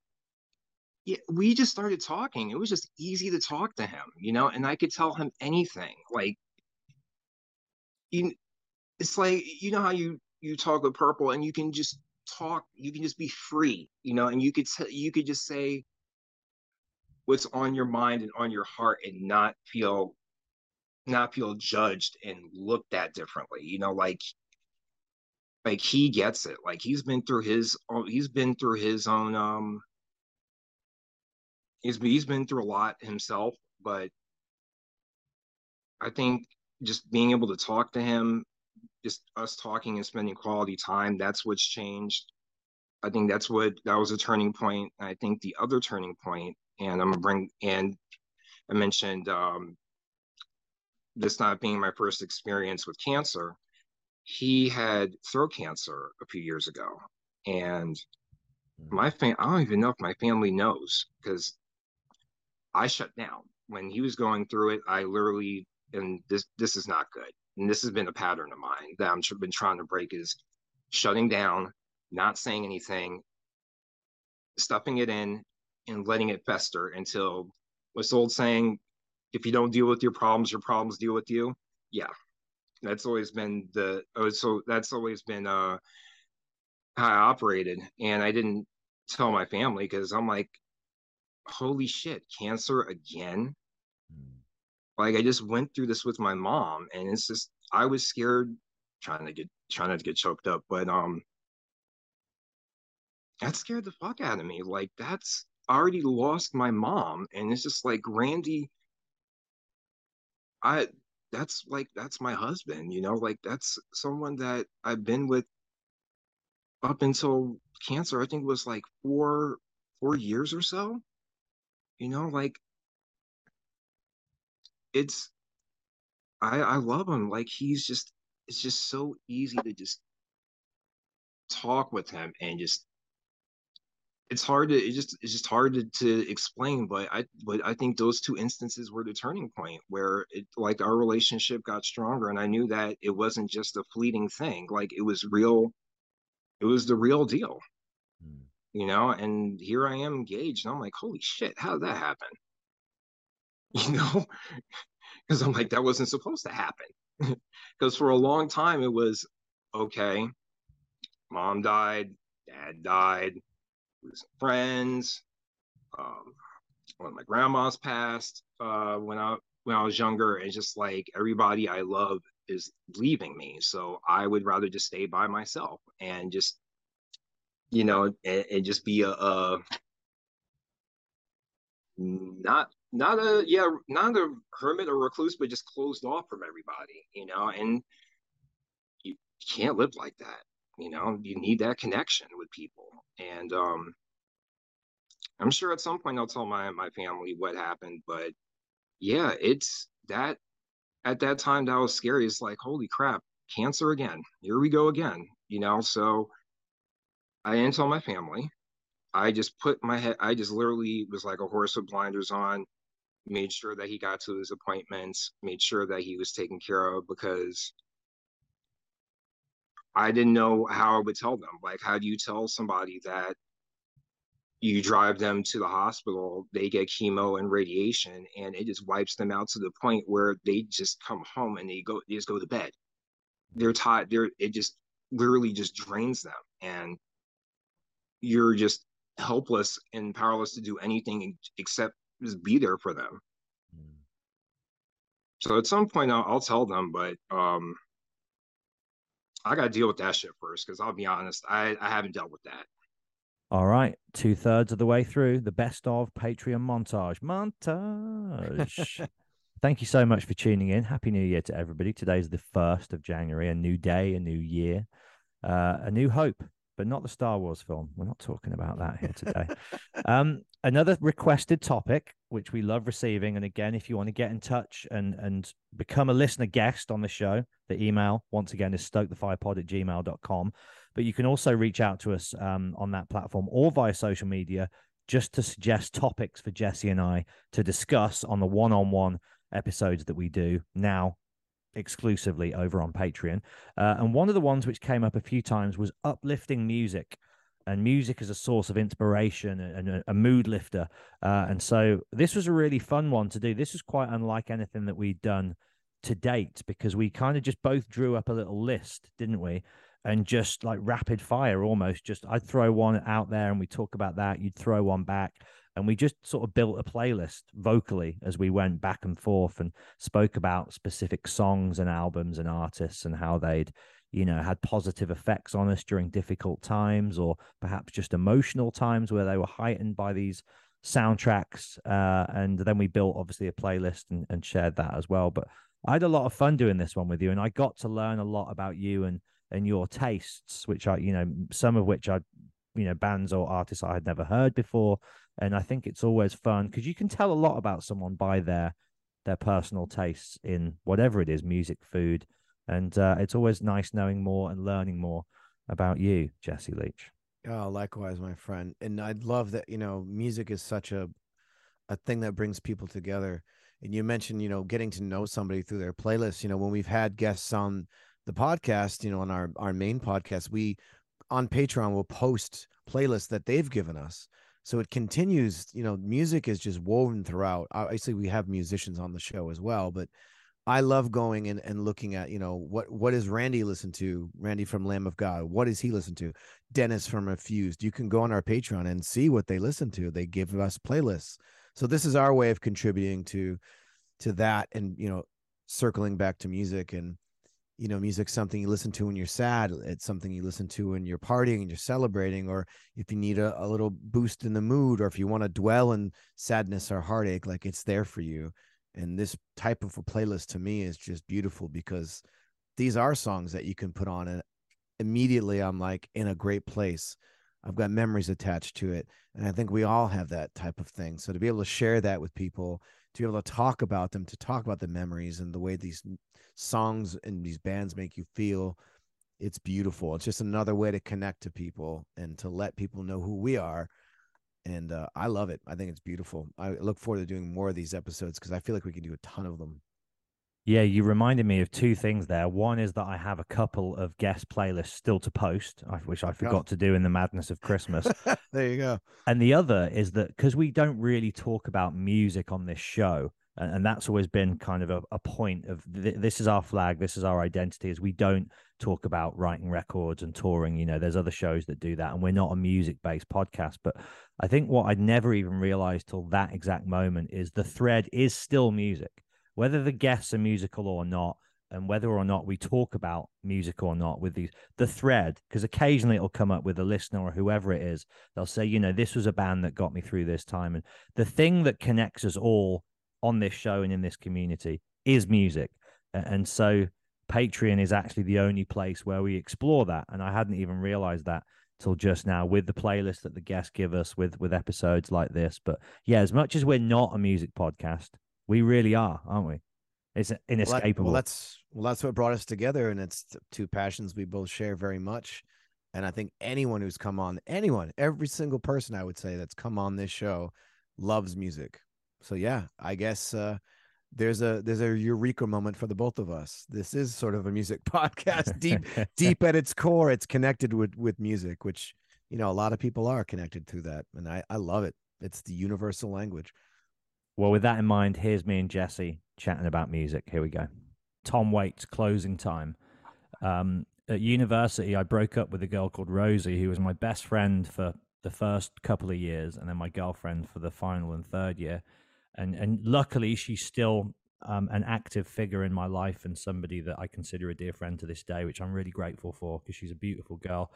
yeah, we just started talking. It was just easy to talk to him, you know, and I could tell him anything. Like, you, it's like you know how you you talk with Purple, and you can just talk. You can just be free, you know, and you could t- you could just say what's on your mind and on your heart, and not feel not feel judged and looked at differently. You know, like like he gets it. Like he's been through his he's been through his own um he's he's been through a lot himself, but I think just being able to talk to him, just us talking and spending quality time, that's what's changed. I think that's what that was a turning point. I think the other turning point, and I'm gonna bring and I mentioned um, this not being my first experience with cancer. He had throat cancer a few years ago, and my fam I don't even know if my family knows because I shut down when he was going through it. I literally, and this this is not good. And this has been a pattern of mine that I've been trying to break is shutting down, not saying anything, stuffing it in, and letting it fester until what's old saying? If you don't deal with your problems, your problems deal with you. Yeah, that's always been the oh, so that's always been uh how I operated, and I didn't tell my family because I'm like, holy shit, cancer again. Like I just went through this with my mom, and it's just I was scared, trying to get trying not to get choked up, but um, that scared the fuck out of me. Like that's I already lost my mom, and it's just like Randy. I that's like that's my husband, you know, like that's someone that I've been with up until cancer. I think was like four four years or so you know like it's i i love him like he's just it's just so easy to just talk with him and just it's hard to it just it's just hard to, to explain but i but i think those two instances were the turning point where it like our relationship got stronger and i knew that it wasn't just a fleeting thing like it was real it was the real deal mm you know, and here I am engaged. And I'm like, holy shit, how did that happen? You know, because I'm like, that wasn't supposed to happen. Because for a long time, it was okay, mom died, dad died, losing friends. Um, one of my grandmas passed uh, when I when I was younger, and just like everybody I love is leaving me, so I would rather just stay by myself and just you know, and, and just be a, a not not a yeah not a hermit or recluse but just closed off from everybody you know and you can't live like that you know? You need that connection with people. And um i'm sure at some point i'll tell my my family what happened but yeah it's that at that time that was scary. It's like holy crap cancer again. Here we go again you know? So I didn't tell my family. I just put my head, I just literally was like a horse with blinders on, made sure that he got to his appointments, made sure that he was taken care of because I didn't know how I would tell them. Like, how do you tell somebody that you drive them to the hospital, they get chemo and radiation, and it just wipes them out to the point where they just come home and they go, they just go to bed. They're tired. They're, it just literally just drains them. And you're just helpless and powerless to do anything except just be there for them. Mm. So at some point I'll, I'll tell them, but um, I got to deal with that shit first because I'll be honest, I, I haven't dealt with that. All right, two thirds of the way through the best of Patreon montage. Montage. Thank you so much for tuning in. Happy New Year to everybody. Today's the 1st of January, a new day, a new year, uh, a new hope but not the Star Wars film. We're not talking about that here today. um, another requested topic, which we love receiving. And again, if you want to get in touch and and become a listener guest on the show, the email once again is stokethefirepod at gmail.com. But you can also reach out to us um, on that platform or via social media just to suggest topics for Jesse and I to discuss on the one on one episodes that we do now exclusively over on Patreon. Uh, and one of the ones which came up a few times was uplifting music and music as a source of inspiration and a, a mood lifter. Uh, and so this was a really fun one to do. This was quite unlike anything that we'd done to date because we kind of just both drew up a little list, didn't we? And just like rapid fire almost, just I'd throw one out there and we talk about that. You'd throw one back. And we just sort of built a playlist vocally as we went back and forth and spoke about specific songs and albums and artists and how they'd you know had positive effects on us during difficult times or perhaps just emotional times where they were heightened by these soundtracks. Uh, and then we built obviously a playlist and, and shared that as well. But i had a lot of fun doing this one with you and i got to learn a lot about you and and your tastes which are you know some of which are you know bands or artists i had never heard before and i think it's always fun because you can tell a lot about someone by their their personal tastes in whatever it is music food and uh, it's always nice knowing more and learning more about you, Jesse Leach. Oh, likewise, my friend. And I love that, you know, music is such a a thing that brings people together. And you mentioned, you know, getting to know somebody through their playlist. You know, when we've had guests on the podcast, you know, on our our main podcast, we on Patreon will post playlists that they've given us. So it continues, you know, music is just woven throughout. Obviously, we have musicians on the show as well, but I love going and, and looking at, you know, what what does Randy listen to? Randy from Lamb of God. What does he listen to? Dennis from Refused. You can go on our Patreon and see what they listen to. They give us playlists. So this is our way of contributing to to that and you know, circling back to music and you know, music's something you listen to when you're sad. It's something you listen to when you're partying and you're celebrating, or if you need a, a little boost in the mood, or if you want to dwell in sadness or heartache, like it's there for you and this type of a playlist to me is just beautiful because these are songs that you can put on and immediately i'm like in a great place i've got memories attached to it and i think we all have that type of thing so to be able to share that with people to be able to talk about them to talk about the memories and the way these songs and these bands make you feel it's beautiful it's just another way to connect to people and to let people know who we are and uh, I love it. I think it's beautiful. I look forward to doing more of these episodes because I feel like we can do a ton of them. Yeah, you reminded me of two things there. One is that I have a couple of guest playlists still to post, which I forgot oh. to do in the madness of Christmas. there you go. And the other is that because we don't really talk about music on this show, and, and that's always been kind of a, a point of th- this is our flag, this is our identity, is we don't talk about writing records and touring. You know, there's other shows that do that, and we're not a music based podcast. But I think what I'd never even realized till that exact moment is the thread is still music, whether the guests are musical or not. And whether or not we talk about music or not with these, the thread, because occasionally it'll come up with a listener or whoever it is. They'll say, you know, this was a band that got me through this time. And the thing that connects us all on this show and in this community is music. And so Patreon is actually the only place where we explore that. And I hadn't even realized that till just now with the playlist that the guests give us with with episodes like this. But yeah, as much as we're not a music podcast, we really are, aren't we? It's inescapable. Well, that's well, that's what brought us together, and it's two passions we both share very much. And I think anyone who's come on, anyone, every single person I would say that's come on this show loves music so yeah, I guess uh, there's a there's a eureka moment for the both of us. This is sort of a music podcast, deep deep at its core. It's connected with with music, which you know a lot of people are connected to that, and I I love it. It's the universal language. Well, with that in mind, here's me and Jesse chatting about music. Here we go. Tom Waits, closing time. Um, at university, I broke up with a girl called Rosie, who was my best friend for the first couple of years, and then my girlfriend for the final and third year and and luckily she's still um, an active figure in my life and somebody that I consider a dear friend to this day, which I'm really grateful for because she's a beautiful girl.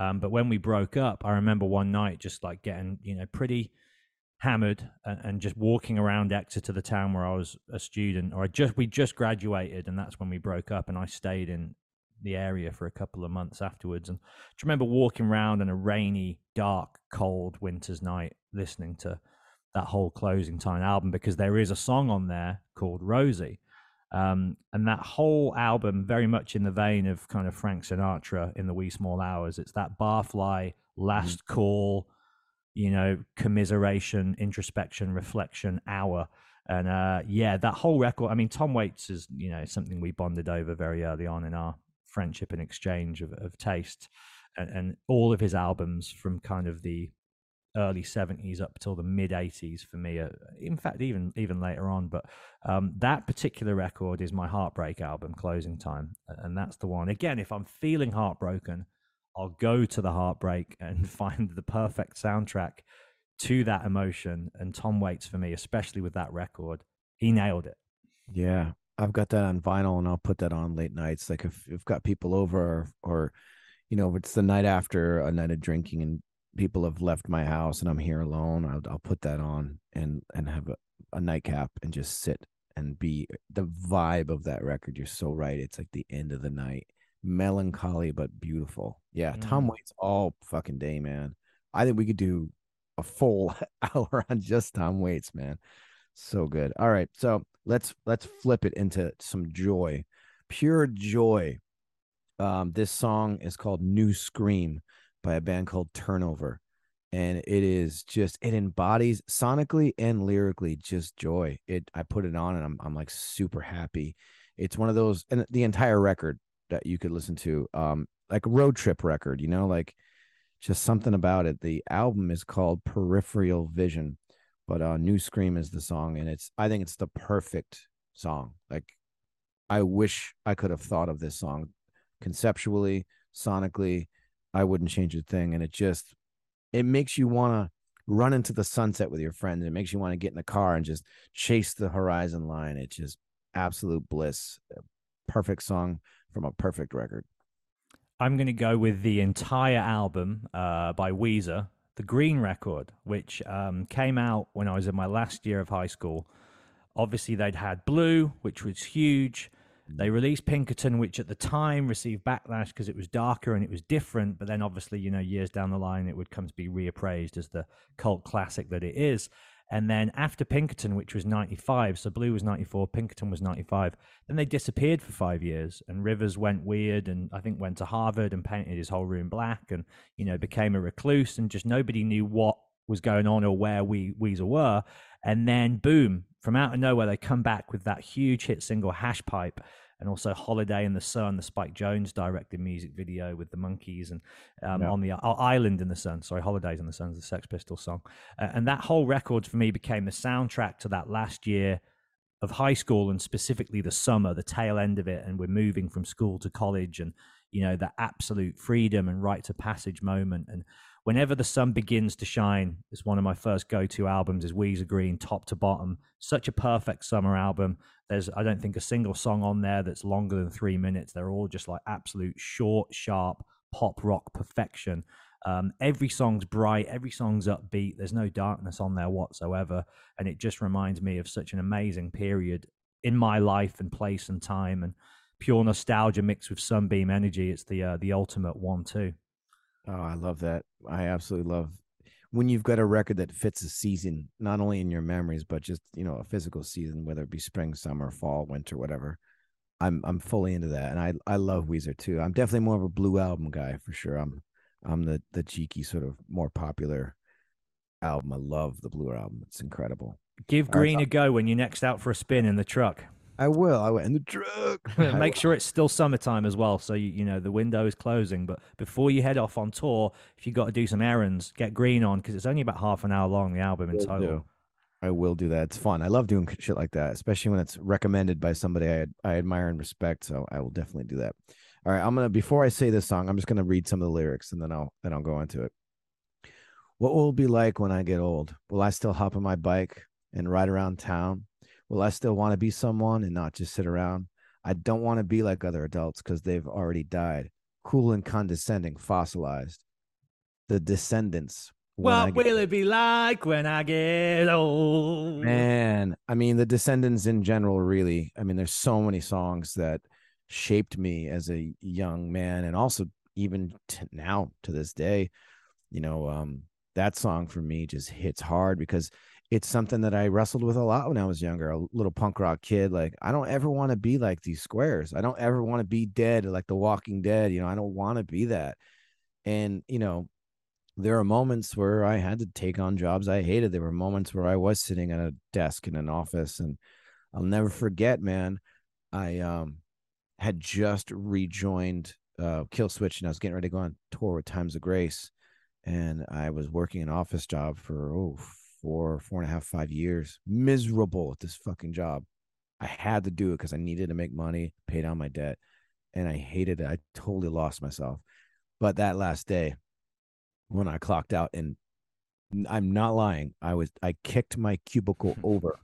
Um, but when we broke up, I remember one night just like getting you know pretty hammered and, and, just walking around Exeter, to the town where I was a student, or I just we just graduated, and that's when we broke up, and I stayed in the area for a couple of months afterwards. And I remember walking around on a rainy, dark, cold winter's night, listening to that whole closing time album because there is a song on there called Rosie. Um, and that whole album, very much in the vein of kind of Frank Sinatra in the Wee Small Hours. It's that barfly, last mm-hmm. call, you know, commiseration, introspection, reflection hour. And uh, yeah, that whole record. I mean, Tom Waits is you know something we bonded over very early on in our friendship and exchange of, of taste, and, and all of his albums from kind of the early 70s up till the mid 80s for me in fact even even later on but um, that particular record is my heartbreak album closing time and that's the one again if i'm feeling heartbroken i'll go to the heartbreak and find the perfect soundtrack to that emotion and tom waits for me especially with that record he nailed it yeah i've got that on vinyl and i'll put that on late nights like if you've got people over or, or you know, it's the night after a night of drinking and people have left my house and I'm here alone, I'll, I'll put that on and and have a, a nightcap and just sit and be the vibe of that record. You're so right. It's like the end of the night, melancholy but beautiful. Yeah, mm. Tom Waits all fucking day, man. I think we could do a full hour on just Tom Waits, man. So good. All right, so let's let's flip it into some joy, pure joy. Um, this song is called "New Scream." by a band called Turnover. And it is just it embodies sonically and lyrically just joy. It I put it on and I'm I'm like super happy. It's one of those and the entire record that you could listen to, um, like a road trip record, you know, like just something about it. The album is called Peripheral Vision, but uh New Scream is the song, and it's I think it's the perfect song. Like I wish I could have thought of this song conceptually, sonically, I wouldn't change a thing. And it just it makes you want to run into the sunset with your friends. It makes you want to get in the car and just chase the horizon line. It's just absolute bliss. Perfect song from a perfect record. I'm going to go with the entire album uh, by Weezer, the Green Record, which um, came out when I was in my last year of high school. Obviously, they'd had Blue, which was huge. They released Pinkerton, which at the time received backlash because it was darker and it was different. But then, obviously, you know, years down the line, it would come to be reappraised as the cult classic that it is. And then after Pinkerton, which was 95, so Blue was 94, Pinkerton was 95, then they disappeared for five years. And Rivers went weird and I think went to Harvard and painted his whole room black and, you know, became a recluse and just nobody knew what was going on or where we Weezer were. And then, boom, from out of nowhere, they come back with that huge hit single, Hash Pipe and also Holiday in the Sun, the Spike Jonze directed music video with the monkeys and um, yeah. on the uh, Island in the Sun. Sorry, Holidays in the Sun is the Sex Pistols song, uh, and that whole record for me became the soundtrack to that last year of high school and specifically the summer, the tail end of it, and we're moving from school to college, and you know that absolute freedom and rite of passage moment, and whenever the sun begins to shine is one of my first go-to albums is Weezer Green top to bottom. Such a perfect summer album. There's i don't think a single song on there that's longer than three minutes. They're all just like absolute short sharp pop rock perfection. Um, every song's bright every song's upbeat. There's no darkness on there whatsoever. And it just reminds me of such an amazing period in my life and place and time. And pure nostalgia mixed with sunbeam energy it's the uh, the ultimate one too Oh, I love that. I absolutely love when you've got a record that fits a season, not only in your memories, but just you know a physical season, whether it be spring, summer, fall, winter, whatever. I'm I'm fully into that, and I I love Weezer too. I'm definitely more of a blue album guy for sure. I'm I'm the the cheeky sort of more popular album. I love the blue album. It's incredible. Give Green right, a go when you're next out for a spin in the truck. I will. I went in the truck. Make sure it's still summertime as well, so you you know the window is closing. But before you head off on tour, if you got to do some errands, get Green on because it's only about half an hour long. The album in total. Do. I will do that. It's fun. I love doing shit like that, especially when it's recommended by somebody I I admire and respect. So I will definitely do that. All right, I'm gonna before I say this song, I'm just gonna read some of the lyrics and then I'll then I'll go into it. What will it be like when I get old? Will I still hop on my bike and ride around town? Will I still want to be someone and not just sit around? I don't want to be like other adults because they've already died. Cool and condescending, fossilized. The descendents. What get... will it be like when I get old? Man, I mean, the descendents in general, really. I mean, there's so many songs that shaped me as a young man and also even to now to this day. You know, um, that song for me just hits hard because it's something that I wrestled with a lot when I was younger, a little punk rock kid. Like, I don't ever want to be like these squares. I don't ever want to be dead like the walking dead. You know, I don't want to be that. And, you know, there are moments where I had to take on jobs I hated. There were moments where I was sitting at a desk in an office and I'll never forget, man. I um had just rejoined uh Killswitch and I was getting ready to go on tour with Times of Grace. And I was working an office job for oh four, four and a half, five years, miserable at this fucking job. I had to do it because I needed to make money, pay down my debt, and I hated it. I totally lost myself. But that last day, when I clocked out, and I'm not lying, I was I kicked my cubicle over,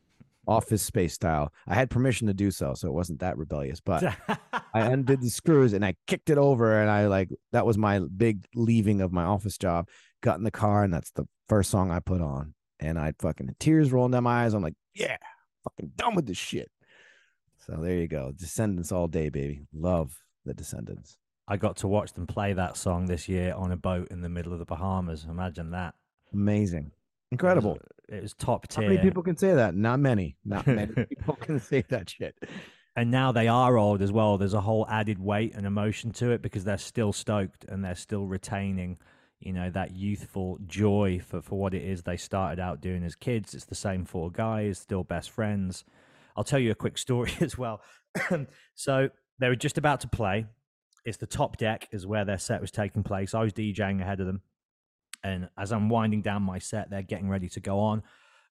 office space style. I had permission to do so, so it wasn't that rebellious. But I undid the screws and I kicked it over, and I like that was my big leaving of my office job. Got in the car, and that's the first song I put on and I'd fucking tears rolling down my eyes. I'm like, yeah, fucking done with this shit. So there you go. Descendents all day, baby. Love the Descendents. I got to watch them play that song this year on a boat in the middle of the Bahamas. Imagine that. Amazing. Incredible. It was, it was top tier. How many people can say that? Not many. Not many people can say that shit. And now they are old as well. There's a whole added weight and emotion to it because they're still stoked and they're still retaining you know that youthful joy for, for what it is they started out doing as kids. It's the same four guys still best friends. I'll tell you a quick story as well. So they were just about to play. It's the top deck is where their set was taking place. I was djing ahead of them. And as i'm winding down my set they're getting ready to go on.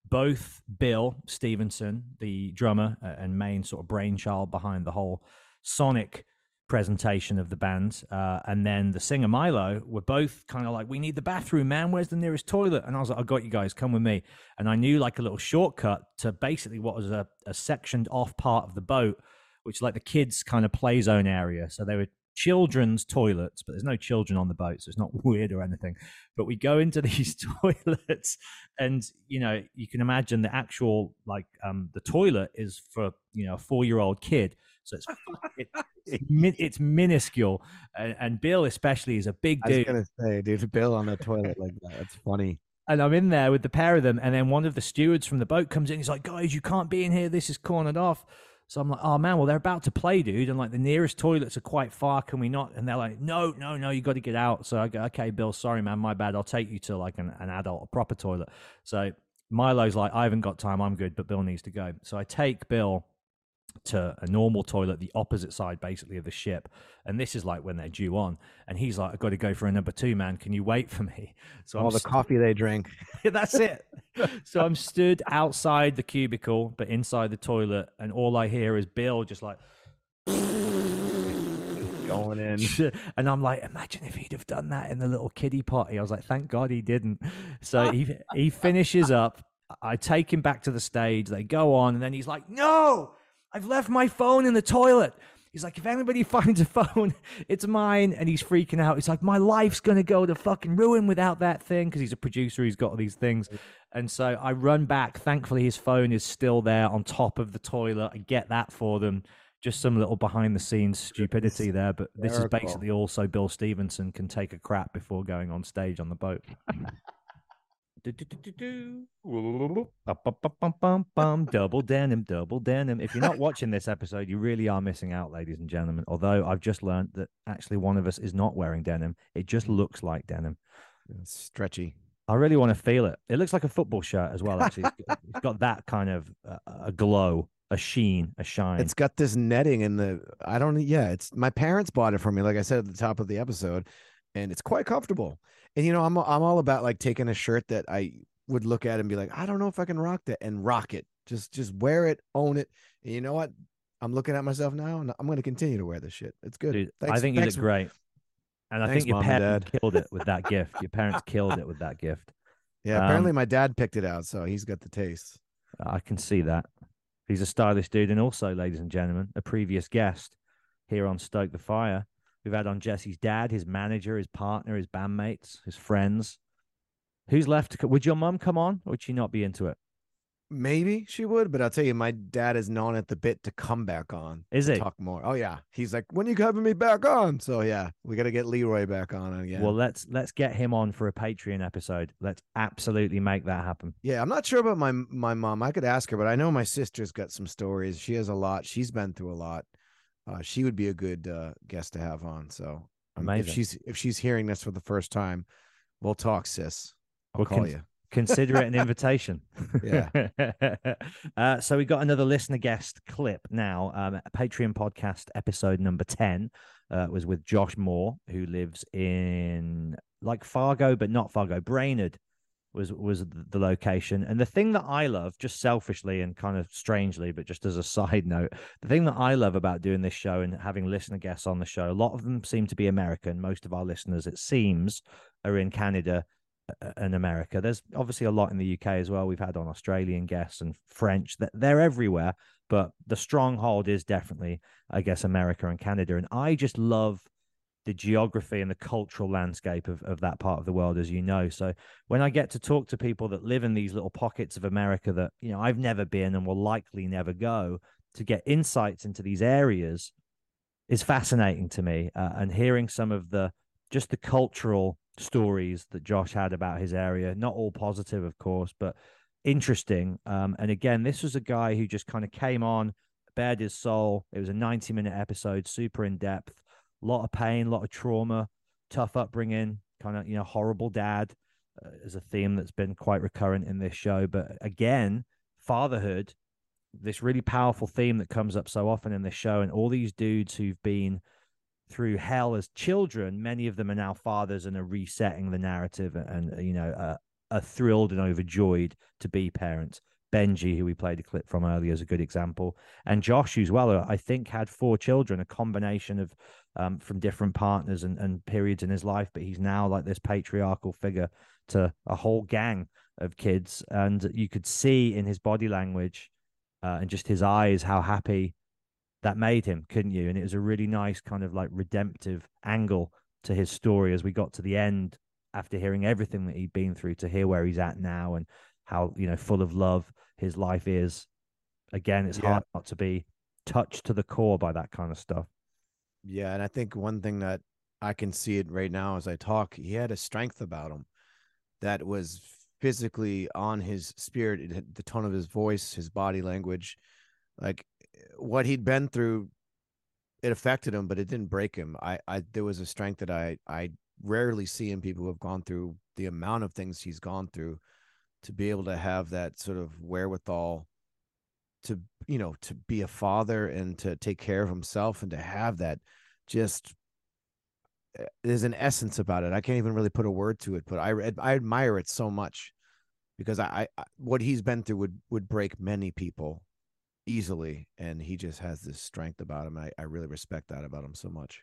Both bill stevenson the drummer and main sort of brainchild behind the whole sonic presentation of the band uh, and then the singer milo were both kind of like we need the bathroom man. Where's the nearest toilet? And i was like i got you guys. Come with me. And i knew like a little shortcut to basically what was a, a sectioned off part of the boat which like the kids kind of play zone area. So they were children's toilets but there's no children on the boat so it's not weird or anything. But we go into these toilets and you know you can imagine the actual like um the toilet is for you know a four year old kid so it's it, it's, it's minuscule, and, and, Bill especially is a big dude. I was gonna say, dude, Bill on the toilet like that. It's funny. And I'm in there with the pair of them, and then one of the stewards from the boat comes in. He's like, "Guys, you can't be in here. This is cornered off." So I'm like, "Oh man, well they're about to play, dude, and like the nearest toilets are quite far. Can we not?" And they're like, "No, no, no, you got to get out." So I go, "Okay, Bill, sorry, man, my bad. I'll take you to like an, an adult, a proper toilet." So Milo's like, "I haven't got time. I'm good, but Bill needs to go." So I take Bill to a normal toilet, the opposite side basically of the ship. And this is like when they're due on. And he's like, I've got to go for a number two, man. Can you wait for me? So all I'm the st- coffee they drink. that's it. so I'm stood outside the cubicle, but inside the toilet. And all I hear is Bill just like going in. And I'm like, imagine if he'd have done that in the little kiddie potty. I was like, thank God he didn't. So he he finishes up. I take him back to the stage. They go on, and then he's like, "No, I've left my phone in the toilet. He's like, if anybody finds a phone, it's mine. And he's freaking out. He's like, my life's going to go to fucking ruin without that thing because he's a producer. He's got all these things. And so I run back. Thankfully, his phone is still there on top of the toilet. I get that for them. Just some little behind the scenes stupidity there. But this is basically also Bill Stevenson can take a crap before going on stage on the boat. double denim, double denim. If you're not watching this episode, you really are missing out, ladies and gentlemen. Although I've just learned that actually one of us is not wearing denim. It just looks like denim. It's stretchy. I really want to feel it. It looks like a football shirt as well. Actually, it's got that kind of uh, a glow, a sheen, a shine. It's got this netting in the. I don't. Yeah, it's my parents bought it for me. Like I said at the top of the episode, and it's quite comfortable. And you know, I'm I'm all about like taking a shirt that I would look at and be like, I don't know if I can rock that and rock it. Just just wear it, own it. And you know what? I'm looking at myself now and I'm going to continue to wear this shit. It's good. Dude, thanks, I think you look great. And I think your parents killed it with that gift. Your parents killed it with that gift. Yeah, apparently um, my dad picked it out, so he's got the taste. I can see that. He's a stylish dude, and also, ladies and gentlemen, a previous guest here on Stoke the Fire. We've had on Jesse's dad, his manager, his partner, his bandmates, his friends. Who's left? Would your mum come on, or would she not be into it? maybe she would, but I'll tell you, my dad is gnawing at the bit to come back on. Is it talk more? Oh yeah, he's like, when are you having me back on? So yeah, we got to get Leroy back on again. Well, let's let's get him on for a Patreon episode. Let's absolutely make that happen. yeah, I'm not sure about my my mom. I could ask her, but I know my sister's got some stories. She has a lot. She's been through a lot. Uh, she would be a good uh, guest to have on. So um, if she's if she's hearing this for the first time, we'll talk, sis. I'll We'll call con- you. Consider it an invitation. Yeah. uh, so we got another listener guest clip now. Um, Patreon podcast episode number 10 uh, was with Josh Moore, who lives in like Fargo, but not Fargo. Brainerd was was the location. And the thing that I love, just selfishly and kind of strangely, but just as a side note, the thing that I love about doing this show and having listener guests on the show, a lot of them seem to be American. Most of our listeners, it seems, are in Canada and America. There's obviously a lot in the UK as well. We've had on Australian guests and French. They're everywhere, but the stronghold is definitely, I guess, America and Canada. And I just love the geography and the cultural landscape of, of that part of the world, as you know. So when I get to talk to people that live in these little pockets of America that, you know, I've never been and will likely never go to get insights into these areas is fascinating to me. Uh, and hearing some of the just the cultural stories that Josh had about his area, not all positive, of course, but interesting. Um, and again, this was a guy who just kind of came on, bared his soul. It was a 90 minute episode, super in depth, a lot of pain, a lot of trauma, tough upbringing, kind of, you know, horrible dad uh, is a theme that's been quite recurrent in this show. But again, fatherhood, this really powerful theme that comes up so often in this show, and all these dudes who've been through hell as children, many of them are now fathers and are resetting the narrative and, you know, uh, are thrilled and overjoyed to be parents. Benji, who we played a clip from earlier, is a good example, and Josh, who's well, I think had four children, a combination of um, from different partners and, and periods in his life, but he's now like this patriarchal figure to a whole gang of kids, and you could see in his body language uh, and just his eyes how happy that made him, couldn't you? And it was a really nice kind of like redemptive angle to his story as we got to the end after hearing everything that he'd been through to hear where he's at now and how, you know, full of love his life is. Again, it's Yeah. hard not to be touched to the core by that kind of stuff. Yeah, and I think one thing that I can see it right now as I talk, he had a strength about him that was physically on his spirit, the tone of his voice, his body language, like what he'd been through. It affected him, but it didn't break him. I, I, there was a strength that I, I rarely see in people who have gone through the amount of things he's gone through, to be able to have that sort of wherewithal to you know to be a father and to take care of himself and to have that just uh, there's an essence about it. I can't even really put a word to it but i i admire it so much because I, I what he's been through would would break many people easily and he just has this strength about him I, I really respect that about him so much.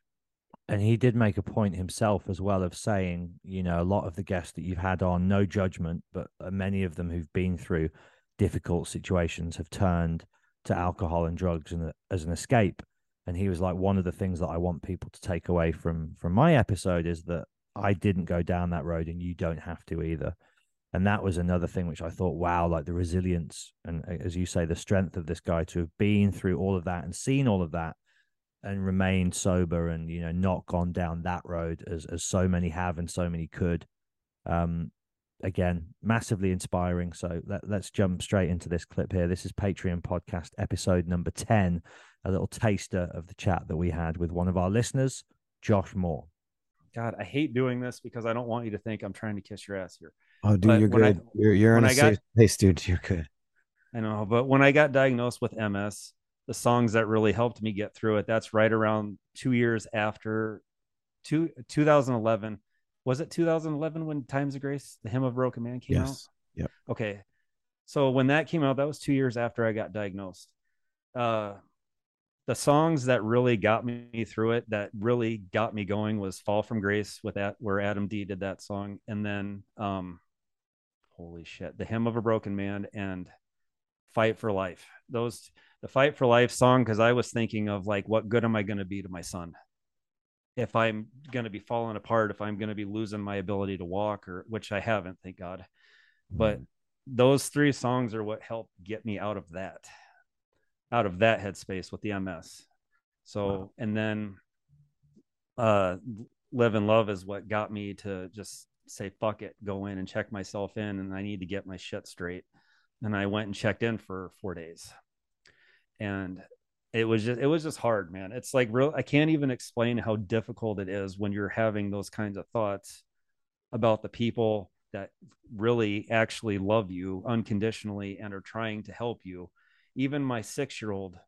And he did make a point himself as well of saying, you know, a lot of the guests that you've had on, no judgment, but uh, many of them who've been through difficult situations have turned to alcohol and drugs and, as an escape. And he was like, one of the things that I want people to take away from from my episode is that I didn't go down that road, and you don't have to either. And that was another thing which I thought, wow, like the resilience and, as you say, the strength of this guy to have been through all of that and seen all of that and remained sober and you know not gone down that road as as so many have and so many could um again massively inspiring. So let, let's jump straight into this clip here. This is patreon podcast episode number 10 a little taster of the chat that we had with one of our listeners josh moore. God, I hate doing this because I don't want you to think I'm trying to kiss your ass here. oh dude But you're when I- good. You're, you're in when a I got- safe place dude. You're good. I know, but when I got diagnosed with MS, the songs that really helped me get through it, that's right around two years after two, 2011. Was it 2011 when Times of Grace, the Hymn of Broken Man came out? yes yep Okay. So when that came out, that was two years after I got diagnosed. Uh, the songs that really got me through it, that really got me going, was "Fall from Grace" with that, where Adam D did that song, and then, um, holy shit, "The Hymn of a Broken Man" and "Fight for Life." Those, the "Fight for Life" song, because I was thinking of like, what good am I going to be to my son? If I'm going to be falling apart, if I'm going to be losing my ability to walk, or which I haven't, thank God but those three songs are what helped get me out of that, out of that headspace with the MS. So, wow. and then uh, Live and Love is what got me to just say, fuck it, go in and check myself in. And I need to get my shit straight. And I went and checked in for four days. And it was just it was just hard man. It's like real i can't even explain how difficult it is when you're having those kinds of thoughts about the people that really actually love you unconditionally and are trying to help you. Even my six year old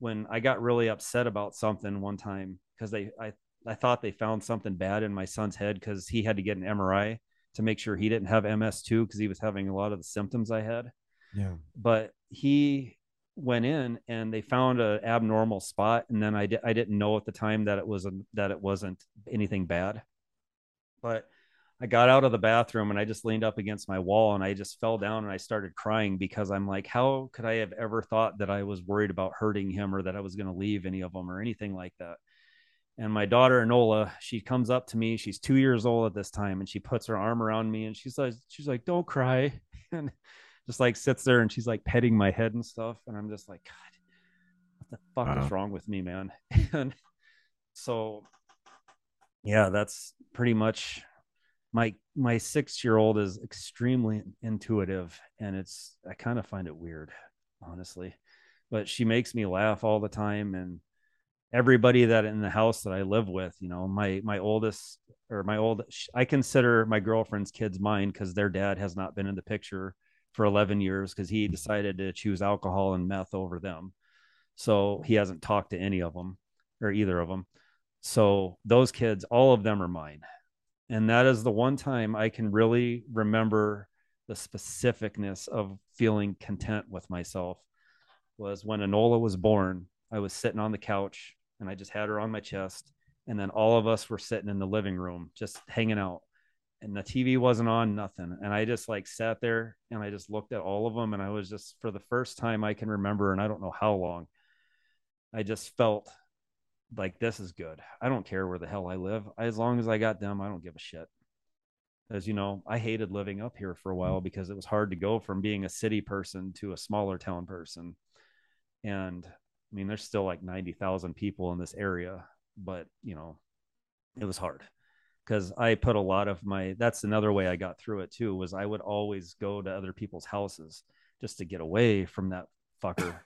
when i got really upset about something one time because they i i thought they found something bad in my son's head because he had to get an mri to make sure he didn't have ms2 because he was having a lot of the symptoms i had. Yeah. But he went in and they found an abnormal spot and then I, di- I didn't know at the time that it was a, that it wasn't anything bad but i got out of the bathroom and i just leaned up against my wall and i just fell down and i started crying because i'm like how could i have ever thought that i was worried about hurting him or that i was going to leave any of them or anything like that and my daughter Enola, she comes up to me. She's two years old at this time, and she puts her arm around me, and she says, "She's like, don't cry." And just like sits there and she's like petting my head and stuff. And I'm just like, God, what the fuck wow. is uh-huh. wrong with me, man? and so, yeah, that's pretty much my my six year old is extremely intuitive, and it's I kind of find it weird, honestly. But she makes me laugh all the time, and everybody that in the house that I live with, you know, my my oldest or my old I consider my girlfriend's kids mine because their dad has not been in the picture for 11 years because he decided to choose alcohol and meth over them. So he hasn't talked to any of them or either of them. So those kids, all of them are mine. And that is the one time I can really remember the specificness of feeling content with myself was when Enola was born. I was sitting on the couch and I just had her on my chest. And then all of us were sitting in the living room, just hanging out and the TV wasn't on, nothing. And I just like sat there and I just looked at all of them. And I was just, for the first time I can remember, and I don't know how long, I just felt like this is good. I don't care where the hell I live. As long as I got them, I don't give a shit. As you know, I hated living up here for a while because it was hard to go from being a city person to a smaller town person. And I mean, there's still like 90,000 people in this area, but you know, it was hard because I put a lot of my that's another way I got through it too was I would always go to other people's houses just to get away from that fucker.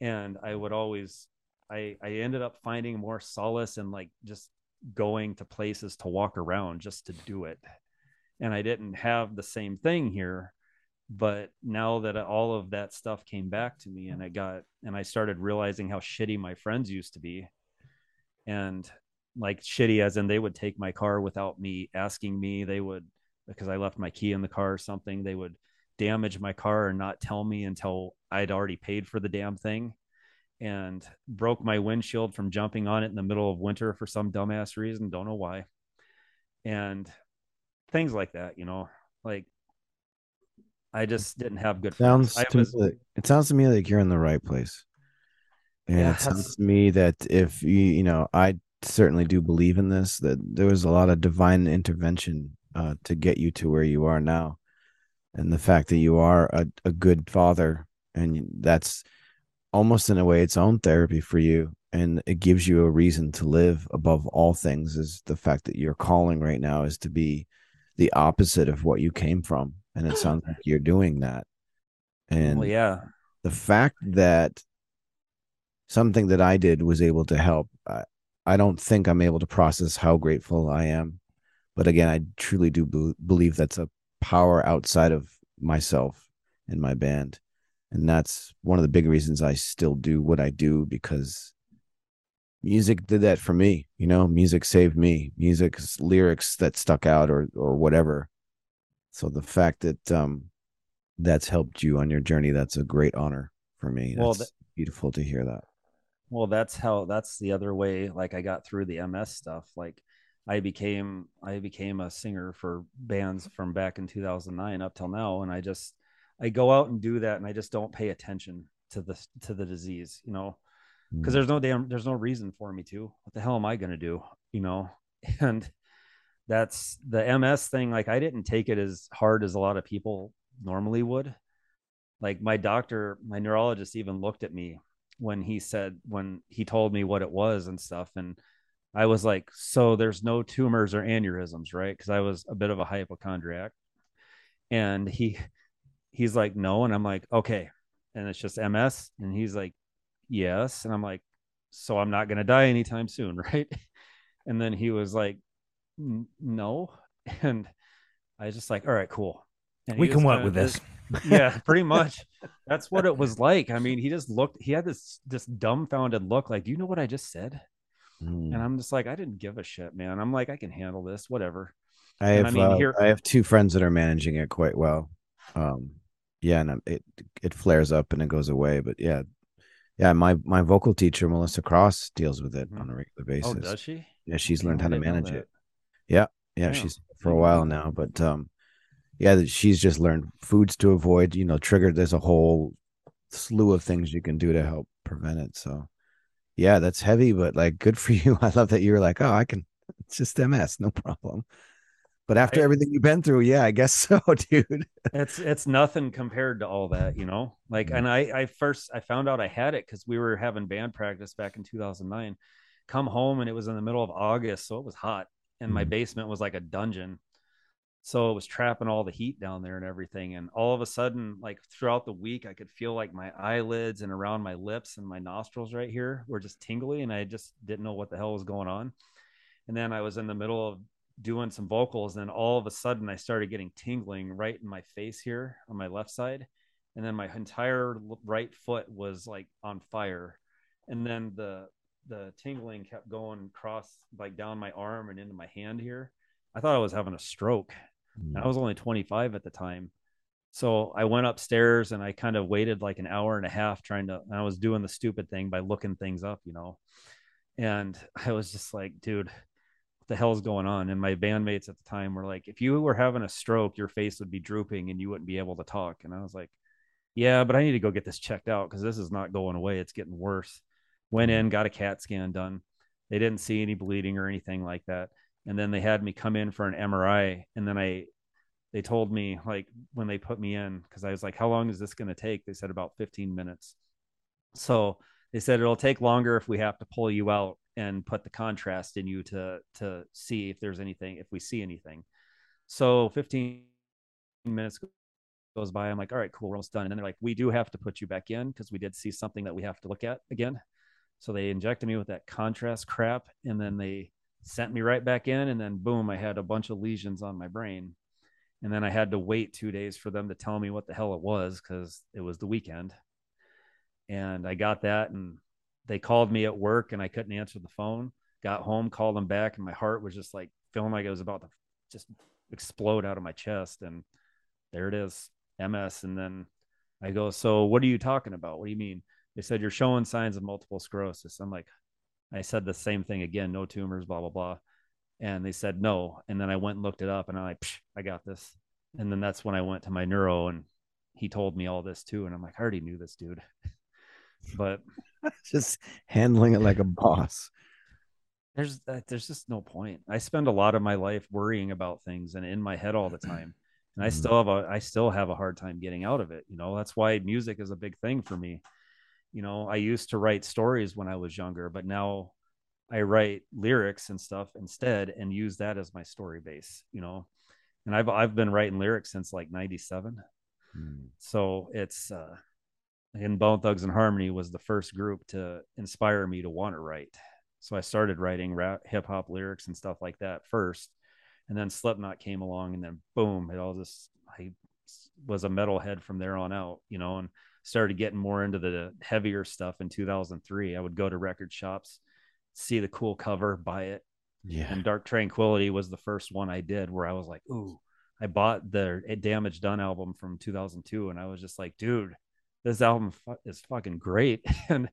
and I would always I I ended up finding more solace in like just going to places to walk around just to do it. And I didn't have the same thing here, but now that all of that stuff came back to me and I got and I started realizing how shitty my friends used to be and like shitty as in they would take my car without me asking me. They would because i left my key in the car or something they would damage my car and not tell me until i'd already paid for the damn thing and broke my windshield from jumping on it in the middle of winter for some dumbass reason don't know why. And things like that you know like i just didn't have good sounds to was, me, it sounds to me like you're in the right place. And yeah, it sounds to me that if you you know i certainly do believe in this that there was a lot of divine intervention uh, to get you to where you are now. And the fact that you are a, a good father and that's almost in a way its own therapy for you and it gives you a reason to live above all things is the fact that your calling right now is to be the opposite of what you came from. And it sounds like you're doing that. And well, yeah. the fact that something that i did was able to help I, don't think I'm able to process how grateful I am. But again, I truly do be- believe that's a power outside of myself and my band. And that's one of the big reasons I still do what I do because music did that for me. You know, music saved me. Music's lyrics that stuck out or or whatever. So the fact that um that's helped you on your journey, that's a great honor for me. Well, that's beautiful to hear that well that's how that's the other way like i got through the ms stuff like i became i became a singer for bands from back in 2009 up till now and i just i go out and do that and i just don't pay attention to the to the disease you know because mm. there's no damn there's no reason for me to what the hell am i going to do you know and that's the ms thing like i didn't take it as hard as a lot of people normally would. Like my doctor, my neurologist even looked at me when he said when he told me what it was and stuff and I was like, so there's no tumors or aneurysms, right? Because I was a bit of a hypochondriac. And he he's like, no. And I'm like, okay. And it's just MS. And he's like, yes. And I'm like, so I'm not gonna die anytime soon, right? And then he was like, no. And I was just like, all right, cool. And we can work with this. just- yeah, pretty much. That's what it was like. I mean, he just looked, he had this this dumbfounded look, like, do you know what I just said? Mm. And I'm just like, I didn't give a shit, man. I'm like, I can handle this, whatever. I And have I mean, uh, here- I have two friends that are managing it quite well. Um, yeah, and um, it it flares up and it goes away, but yeah, yeah. My my vocal teacher Melissa Cross deals with it Mhm. on a regular basis. Oh, does she? Yeah, she's learned how to manage it. Yeah, yeah, Damn. she's for a while now, but um, yeah, that she's just learned foods to avoid. You know, triggered. There's a whole slew of things you can do to help prevent it. So, yeah, that's heavy, but like, good for you. I love that you were like, oh, I can. It's just MS, no problem. But after I- everything you've been through, yeah, I guess so, dude. It's it's nothing compared to all that, you know. Like, and I I first I found out I had it because we were having band practice back in 2009. Come home and it was in the middle of August, so it was hot, and my Mhm. basement was like a dungeon. So it was trapping all the heat down there and everything. And all of a sudden, like throughout the week, I could feel like my eyelids and around my lips and my nostrils right here were just tingly, and I just didn't know what the hell was going on. And then I was in the middle of doing some vocals, and all of a sudden I started getting tingling right in my face here on my left side, and then my entire right foot was like on fire, and then the the tingling kept going across like down my arm and into my hand here. I thought I was having a stroke. And I mm. was only 25 at the time. So I went upstairs and I kind of waited like an hour and a half trying to, and I was doing the stupid thing by looking things up, you know. And I was just like, dude, what the hell's going on? And my bandmates at the time were like, if you were having a stroke, your face would be drooping and you wouldn't be able to talk. And I was like, yeah, but I need to go get this checked out because this is not going away. It's getting worse. Went mm. in, got a CAT scan done. They didn't see any bleeding or anything like that. And then they had me come in for an MRI. And then I, they told me like when they put me in, because I was like, how long is this going to take? They said about 15 minutes. So they said it'll take longer if we have to pull you out and put the contrast in you to to see if there's anything, if we see anything. So 15 minutes goes by. I'm like, all right, cool, we're almost done. And then they're like, we do have to put you back in because we did see something that we have to look at again. So they injected me with that contrast crap, and then they sent me right back in, and then boom, I had a bunch of lesions on my brain. And then I had to wait two days for them to tell me what the hell it was because it was the weekend. And I got that, and they called me at work, and I couldn't answer the phone. Got home, called them back, and my heart was just like feeling like it was about to just explode out of my chest. And there it is, MS. And then I go, So what are you talking about? What do you mean? They said you're showing signs of multiple sclerosis. I'm like, I said the same thing again, no tumors, blah, blah, blah. And they said no. And then I went and looked it up and I'm like, I got this. And then that's when I went to my neuro and he told me all this too. And I'm like, I already knew this dude. but just handling it like a boss. there's there's just no point. I spend a lot of my life worrying about things and in my head all the time. And I Mhm. still have a I still have a hard time getting out of it. You know, that's why music is a big thing for me. You know, I used to write stories when I was younger, but now I write lyrics and stuff instead and use that as my story base, you know. And I've I've been writing lyrics since like 97. Mm. So it's uh and Bone Thugs and Harmony was the first group to inspire me to want to write. So I started writing rap, hip hop lyrics and stuff like that first, and then Slipknot came along, and then boom, it all just I was a metalhead from there on out, you know, and started getting more into the heavier stuff in 2003. I would go to record shops, see the cool cover, buy it, Yeah. and Dark Tranquillity was the first one I did where I was like, ooh, I bought the eh, Damage Done album from 2002, and I was just like, dude, this album is fucking great. And I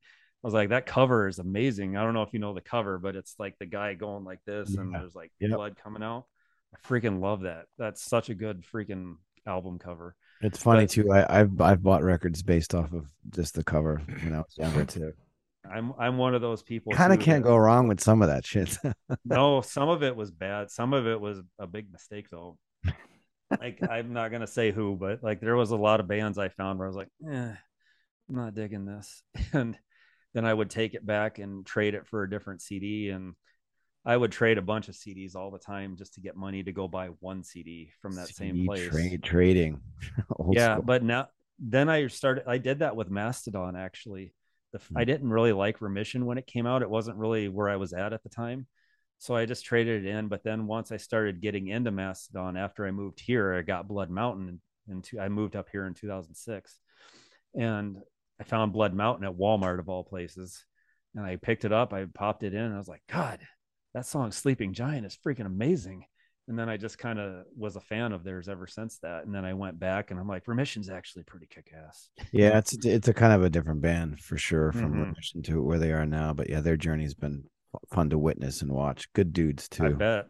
was like, that cover is amazing. I don't know if you know the cover, but it's like the guy going like this, and there's like Yep. blood coming out. I freaking love that. That's such a good freaking album cover. It's funny But- too. I, I've I've bought records based off of just the cover when I was younger too. I'm I'm one of those people. Kind of can't that- go wrong with some of that shit. no, some of it was bad. Some of it was a big mistake though. like I'm not gonna say who, but like there was a lot of bands I found where I was like, eh, I'm not digging this, and then I would take it back and trade it for a different CD, and I would trade a bunch of CDs all the time just to get money to go buy one CD from that same CD place. Trade trading. Yeah, school. but now then I started. I did that with Mastodon actually. The, Hmm. I didn't really like Remission when it came out. It wasn't really where I was at at the time. So I just traded it in. But then once I started getting into Mastodon after I moved here, I got Blood Mountain. And two, I moved up here in 2006. And I found Blood Mountain at Walmart of all places. And I picked it up. I popped it in. And I was like, God, that song Sleeping Giant is freaking amazing. And then I just kind of was a fan of theirs ever since that. And then I went back and I'm like, Remission's actually pretty kick ass. Yeah, it's it's a kind of a different band for sure from Mhm. Remission to where they are now. But yeah, their journey's been fun to witness and watch. Good dudes too. I bet.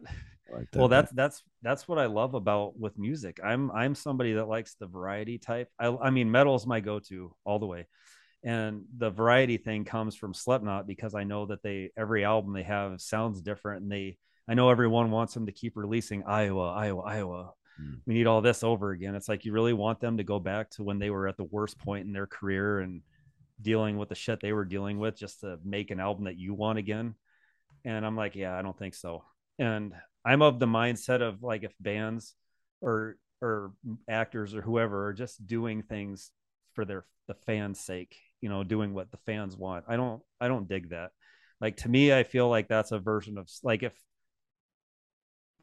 I like that well that's that's that's what i love about with music i'm i'm somebody that likes the variety type i, I mean metal's my go-to all the way and the variety thing comes from slipknot because i know that they every album they have sounds different and they i know everyone wants them to keep releasing iowa iowa iowa. Mm. we need all this over again. It's like you really want them to go back to when they were at the worst point in their career and dealing with the shit they were dealing with just to make an album that you want again. And i'm like yeah i don't think so. And i'm of the mindset of like if bands or or actors or whoever are just doing things for their the fans sake you know doing what the fans want i don't i don't dig that like to me i feel like that's a version of like if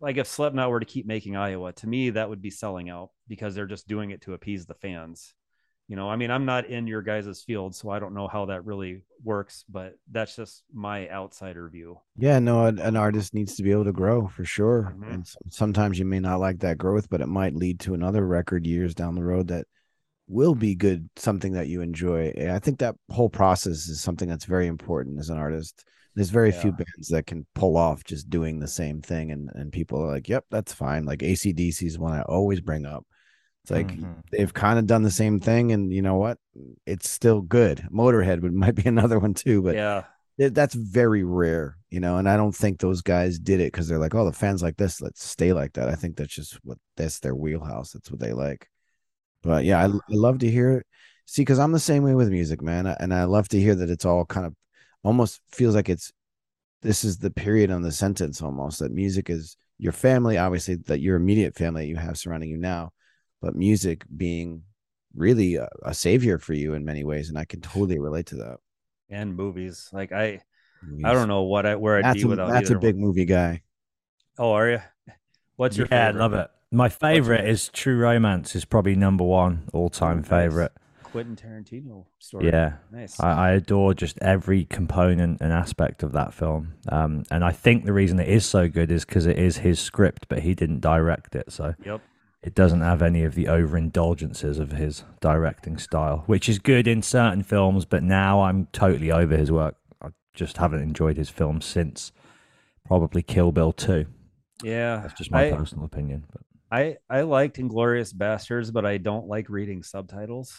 like if Slipknot were to keep making Iowa, to me that would be selling out because they're just doing it to appease the fans. You know, I mean, I'm not in your guys' field, so I don't know how that really works, but that's just my outsider view. Yeah, no, an, an artist needs to be able to grow for sure. Mhm. And sometimes you may not like that growth, but it might lead to another record years down the road that will be good, something that you enjoy. And I think that whole process is something that's very important as an artist. There's very few bands that can pull off just doing the same thing, and and people are like, "Yep, that's fine." Like ACDC is one I always bring up. It's like Mhm. they've kind of done the same thing, and you know what? It's still good. Motorhead would might be another one too, but yeah, it- that's very rare, you know. And I don't think those guys did it because they're like, oh, the fans like this, let's stay like that. I think that's just what that's their wheelhouse. That's what they like. But yeah, I, I love to hear it. See, because I'm the same way with music, man, and I love to hear that it's all kind of almost feels like it's this is the period on the sentence almost that music is your family, obviously that your immediate family that you have surrounding you now, but music being really a, a savior for you in many ways, and I can totally relate to that. and movies. Like I, I don't know what I where I'd That's be a, without that's a big one. movie guy. Oh, are you? What's your yeah, favorite? love it. My favorite is True Romance. Is probably number one all time Nice. favorite. Quentin Tarantino story. Yeah, nice. I, I adore just every component and aspect of that film. Um, and I think the reason it is so good is because it is his script, but he didn't direct it, so yep. it doesn't have any of the overindulgences of his directing style, which is good in certain films. But now I'm totally over his work. I just haven't enjoyed his films since probably Kill Bill two. Yeah, That's just my I, personal opinion. But I I liked Inglourious Basterds, but I don't like reading subtitles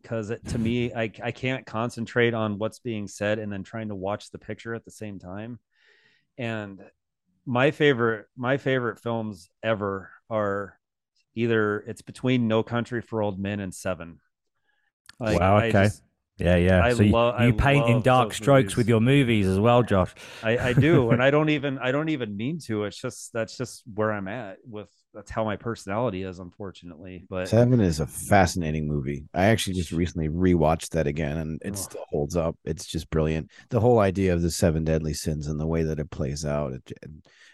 because it, to me, I I can't concentrate on what's being said and then trying to watch the picture at the same time. And my favorite my favorite films ever are either it's between No Country for Old Men and Seven. Like, Wow, okay. just- yeah, yeah. I so you, lo- you paint in dark strokes movies. with your movies as well, Josh. I, I do, and I don't even I don't even mean to. It's just that's just where I'm at with that's how my personality is, unfortunately. But Seven is a fascinating movie. I actually just recently rewatched that again, and it Oh. still holds up. It's just brilliant. The whole idea of the seven deadly sins and the way that it plays out, it,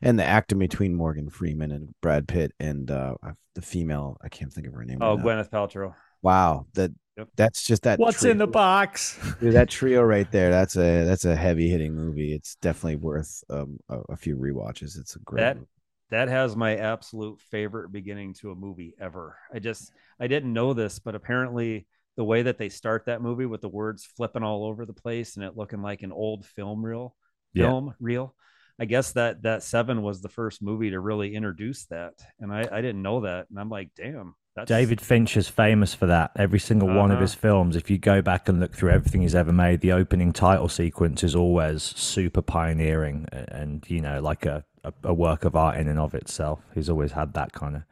and the acting between Morgan Freeman and Brad Pitt and uh, the female, I can't think of her name. oh, right. Gwyneth Paltrow. Wow, that Yep. that's just that. What's in the box? Dude, that trio right there. That's a that's a heavy hitting movie. It's definitely worth um, a, a few rewatches. It's a great. That movie. That has my absolute favorite beginning to a movie ever. I just I didn't know this, but apparently the way that they start that movie with the words flipping all over the place and it looking like an old film reel Yeah. film reel. I guess that that seven was the first movie to really introduce that, and I I didn't know that, and I'm like, damn, that's David Finch is famous for that. Every single one of Uh-huh. his films, if you go back and look through everything he's ever made, the opening title sequence is always super pioneering and, you know, like a, a, a work of art in and of itself. He's always had that kind of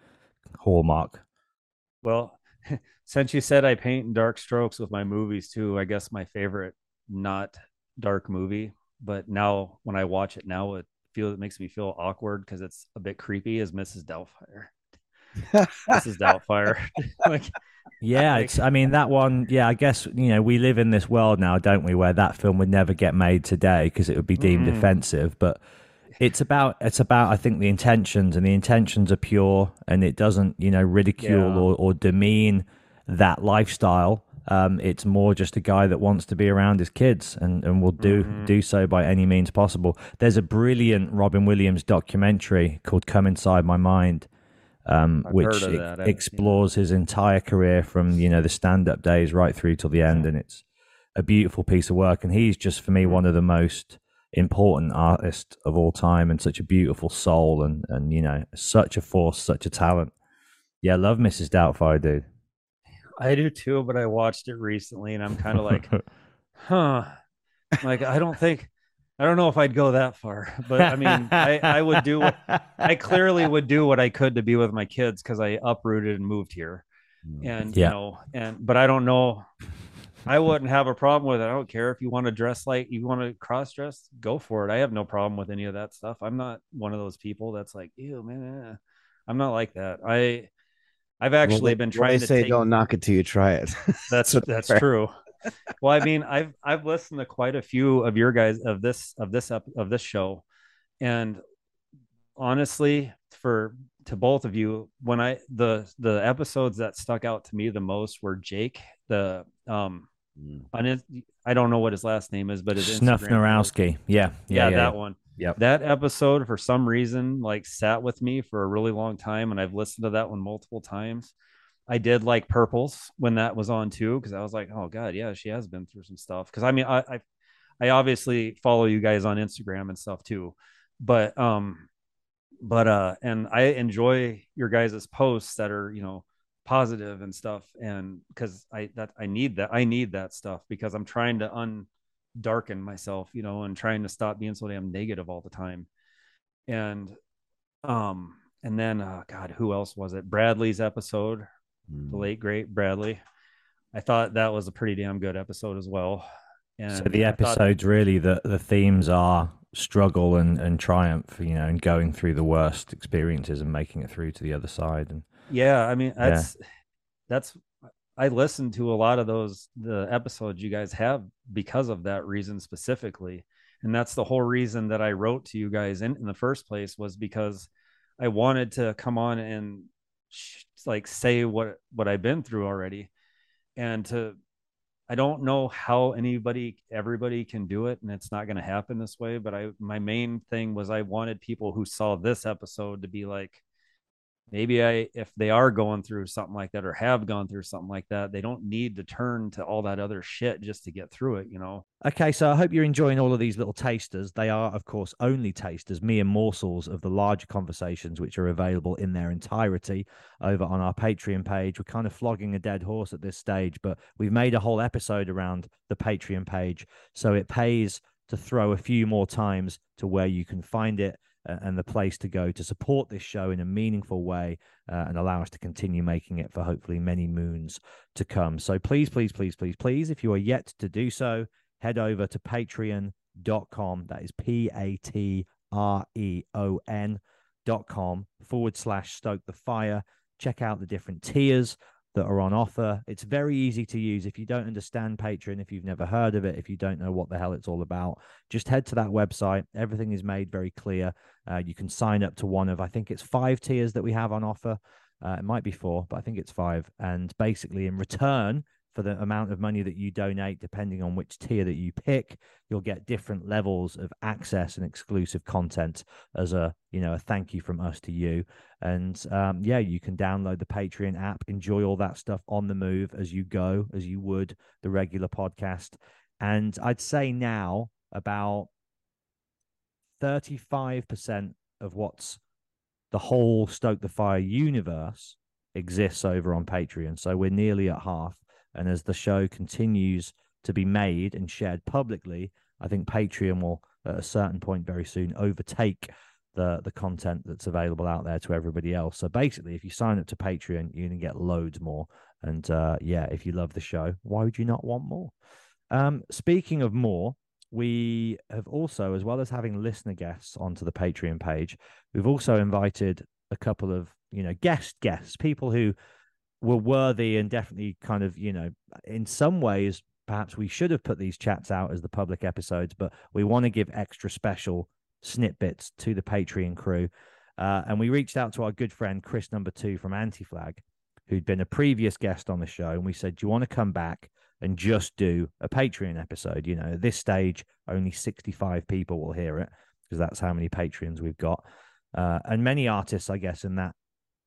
hallmark. Well, since you said I paint in dark strokes with my movies too, I guess my favorite not dark movie, but now when I watch it now, it feel it makes me feel awkward because it's a bit creepy. Is Mrs. Doubtfire? Mrs. Doubtfire. like, Yeah, it's. I mean, that one. Yeah, I guess you know we live in this world now, don't we, where that film would never get made today because it would be deemed Mm. offensive. But it's about it's about I think the intentions, and the intentions are pure, and it doesn't you know ridicule Yeah. or, or demean that lifestyle. Um, it's more just a guy that wants to be around his kids and, and will do Mhm. do so by any means possible. There's a brilliant Robin Williams documentary called "Come Inside My Mind," um, which heard ex- that. I haven't explores his entire career from you know the stand up days right through till the end, and it's a beautiful piece of work. And he's just for me one of the most important artists of all time, and such a beautiful soul, and and you know such a force, such a talent. Yeah, love Mrs. Doubtfire, dude. I do too, but I watched it recently and I'm kind of like, huh. Like I don't think I don't know if I'd go that far. But I mean, I, I would do what I clearly would do what I could to be with my kids because I uprooted and moved here. And Yeah. you know, and but I don't know. I wouldn't have a problem with it. I don't care if you want to dress like you want to cross dress, go for it. I have no problem with any of that stuff. I'm not one of those people that's like, ew, man. eh." I'm not like that. I I've actually Well, been trying to say take don't knock it till you try it. that's that's I've true. Well, I mean, I've I've listened to quite a few of your guys of this of this ep- of this show, and honestly, for to both of you, when I the the episodes that stuck out to me the most were Jake the um on his, I don't know what his last name is, but his Snuff Instagram handle- Narowski. Yeah, yeah, yeah, that yeah. one. Yep. That episode for some reason like sat with me for a really long time and I've listened to that one multiple times. I did like Purples when that was on too because I was like, "Oh god, yeah, she has been through some stuff." Cuz I mean, I, I I obviously follow you guys on Instagram and stuff too. But um but uh and I enjoy your guys' posts that are, you know, positive and stuff and cuz I that I need that I need that stuff because I'm trying to un darken myself, you know, and trying to stop being so damn negative all the time. And um and then uh god, who else was it? Bradley's episode, Mm. the late great Bradley. I thought that was a pretty damn good episode as well. And So the I thought- episodes really the the themes are struggle and and triumph, you know, and going through the worst experiences and making it through to the other side. And Yeah, I mean Yeah. that's that's I listened to a lot of those the episodes you guys have because of that reason specifically. And that's the whole reason that I wrote to you guys in, in the first place was because I wanted to come on and like say what what I've been through already. And to I don't know how anybody everybody can do it and it's not going to happen this way but I my main thing was I wanted people who saw this episode to be like maybe I if they are going through something like that or have gone through something like that, they don't need to turn to all that other shit just to get through it, you know. Okay, so I hope you're enjoying all of these little tasters. They are, of course, only tasters, mere morsels of the larger conversations which are available in their entirety over on our Patreon page. We're kind of flogging a dead horse at this stage, but we've made a whole episode around the Patreon page. So it pays to throw a few more times to where you can find it and the place to go to support this show in a meaningful way uh, and allow us to continue making it for hopefully many moons to come. So please, please, please, please, please, if you are yet to do so, head over to patreon.com. That is P A T R E O N dot com forward slash stoke the fire. Check out the different tiers that are on offer. It's very easy to use. If you don't understand Patreon, if you've never heard of it, if you don't know what the hell it's all about, just head to that website. Everything is made very clear. Uh, you can sign up to one of, I think it's five tiers that we have on offer. Uh, it might be four, but I think it's five. And basically, in return for the amount of money that you donate, depending on which tier that you pick, you'll get different levels of access and exclusive content as a you know a thank you from us to you. And um, yeah, you can download the Patreon app, enjoy all that stuff on the move as you go, as you would the regular podcast. And I'd say now about 35% of what's the whole Stoke the Fire universe exists over on Patreon. So we're nearly at half. And as the show continues to be made and shared publicly, I think Patreon will, at a certain point very soon, overtake the the content that's available out there to everybody else. So basically, if you sign up to Patreon, you're gonna get loads more. And uh, yeah, if you love the show, why would you not want more? Um, speaking of more, we have also, as well as having listener guests onto the Patreon page, we've also invited a couple of you know guest guests, people who were worthy and definitely kind of you know in some ways perhaps we should have put these chats out as the public episodes, but we want to give extra special snippets to the Patreon crew. Uh, and we reached out to our good friend Chris Number Two from Anti Flag, who'd been a previous guest on the show, and we said, "Do you want to come back and just do a Patreon episode?" You know, at this stage, only sixty-five people will hear it because that's how many Patreons we've got. Uh, and many artists, I guess, in that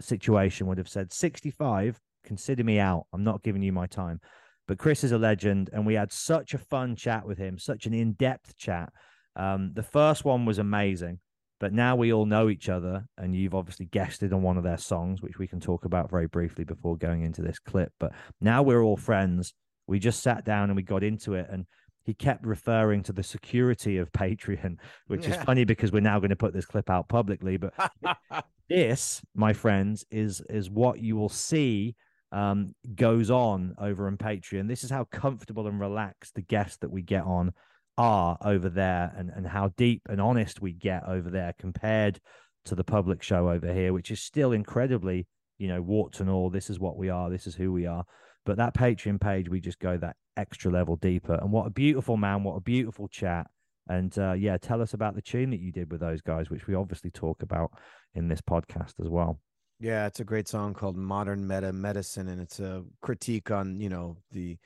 situation would have said, 65, consider me out. I'm not giving you my time. But Chris is a legend, and we had such a fun chat with him, such an in depth chat. Um, the first one was amazing, but now we all know each other, and you've obviously guested on one of their songs, which we can talk about very briefly before going into this clip. But now we're all friends. We just sat down and we got into it, and he kept referring to the security of Patreon, which Yeah. is funny because we're now going to put this clip out publicly. But this, my friends, is is what you will see um, goes on over on Patreon. This is how comfortable and relaxed the guests that we get on are over there, and and how deep and honest we get over there compared to the public show over here, which is still incredibly, you know, warts and all. This is what we are. This is who we are. But that Patreon page, we just go that extra level deeper. And what a beautiful man! What a beautiful chat. And uh, yeah, tell us about the tune that you did with those guys, which we obviously talk about in this podcast as well. Yeah, it's a great song called Modern Meta Medicine, and it's a critique on you know the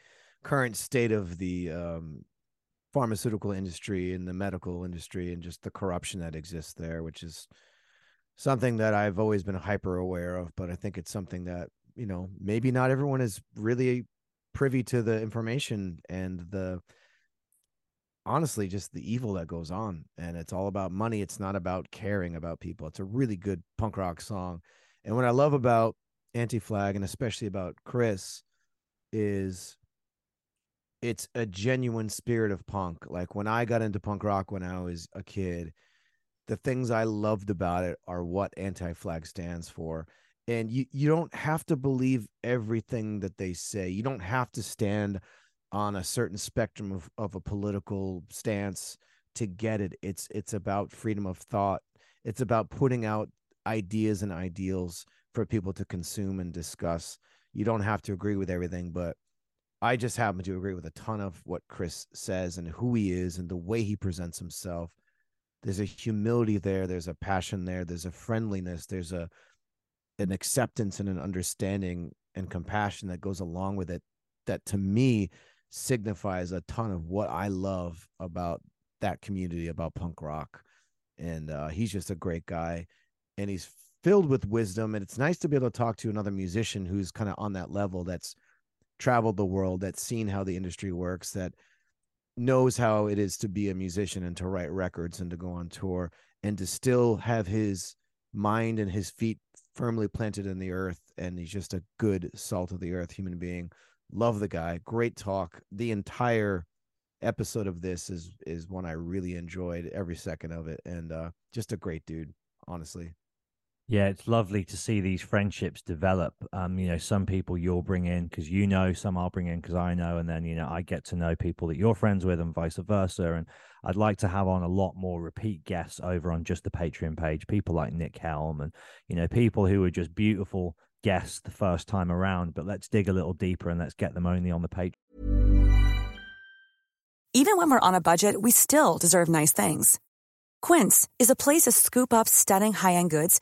current state of the um, pharmaceutical industry and the medical industry, and just the corruption that exists there, which is something that I've always been hyper aware of. But I think it's something that you know maybe not everyone is really privy to the information and the honestly just the evil that goes on and it's all about money it's not about caring about people it's a really good punk rock song and what i love about anti-flag and especially about chris is it's a genuine spirit of punk. Like when i got into punk rock when i was a kid the things i loved about it are what anti-flag stands for. And you you don't have to believe everything that they say. You don't have to stand on a certain spectrum of, of a political stance to get it. It's it's about freedom of thought. It's about putting out ideas and ideals for people to consume and discuss. You don't have to agree with everything but i just happen to agree with a ton of what chris says and who he is and the way he presents himself. There's a humility there there's a passion there there's a friendliness there's a an acceptance and an understanding and compassion that goes along with it that to me signifies a ton of what I love about that community about punk rock. And uh, he's just a great guy and he's filled with wisdom and it's nice to be able to talk to another musician who's kind of on that level that's traveled the world that's seen how the industry works that knows how it is to be a musician and to write records and to go on tour and to still have his mind and his feet firmly planted in the earth and he's just a good salt of the earth human being. Love the guy. Great talk. The entire episode of this is is one i really enjoyed every second of it and uh just a great dude honestly Yeah, it's lovely to see these friendships develop. Um, you know, some people you'll bring in because you know, some I'll bring in because I know, and then you know, I get to know people that you're friends with, and vice versa. And I'd like to have on a lot more repeat guests over on just the Patreon page. People like Nick Helm, and you know, people who are just beautiful guests the first time around. But let's dig a little deeper and let's get them only on the page. Even when we're on a budget, we still deserve nice things. Quince is a place to scoop up stunning high-end goods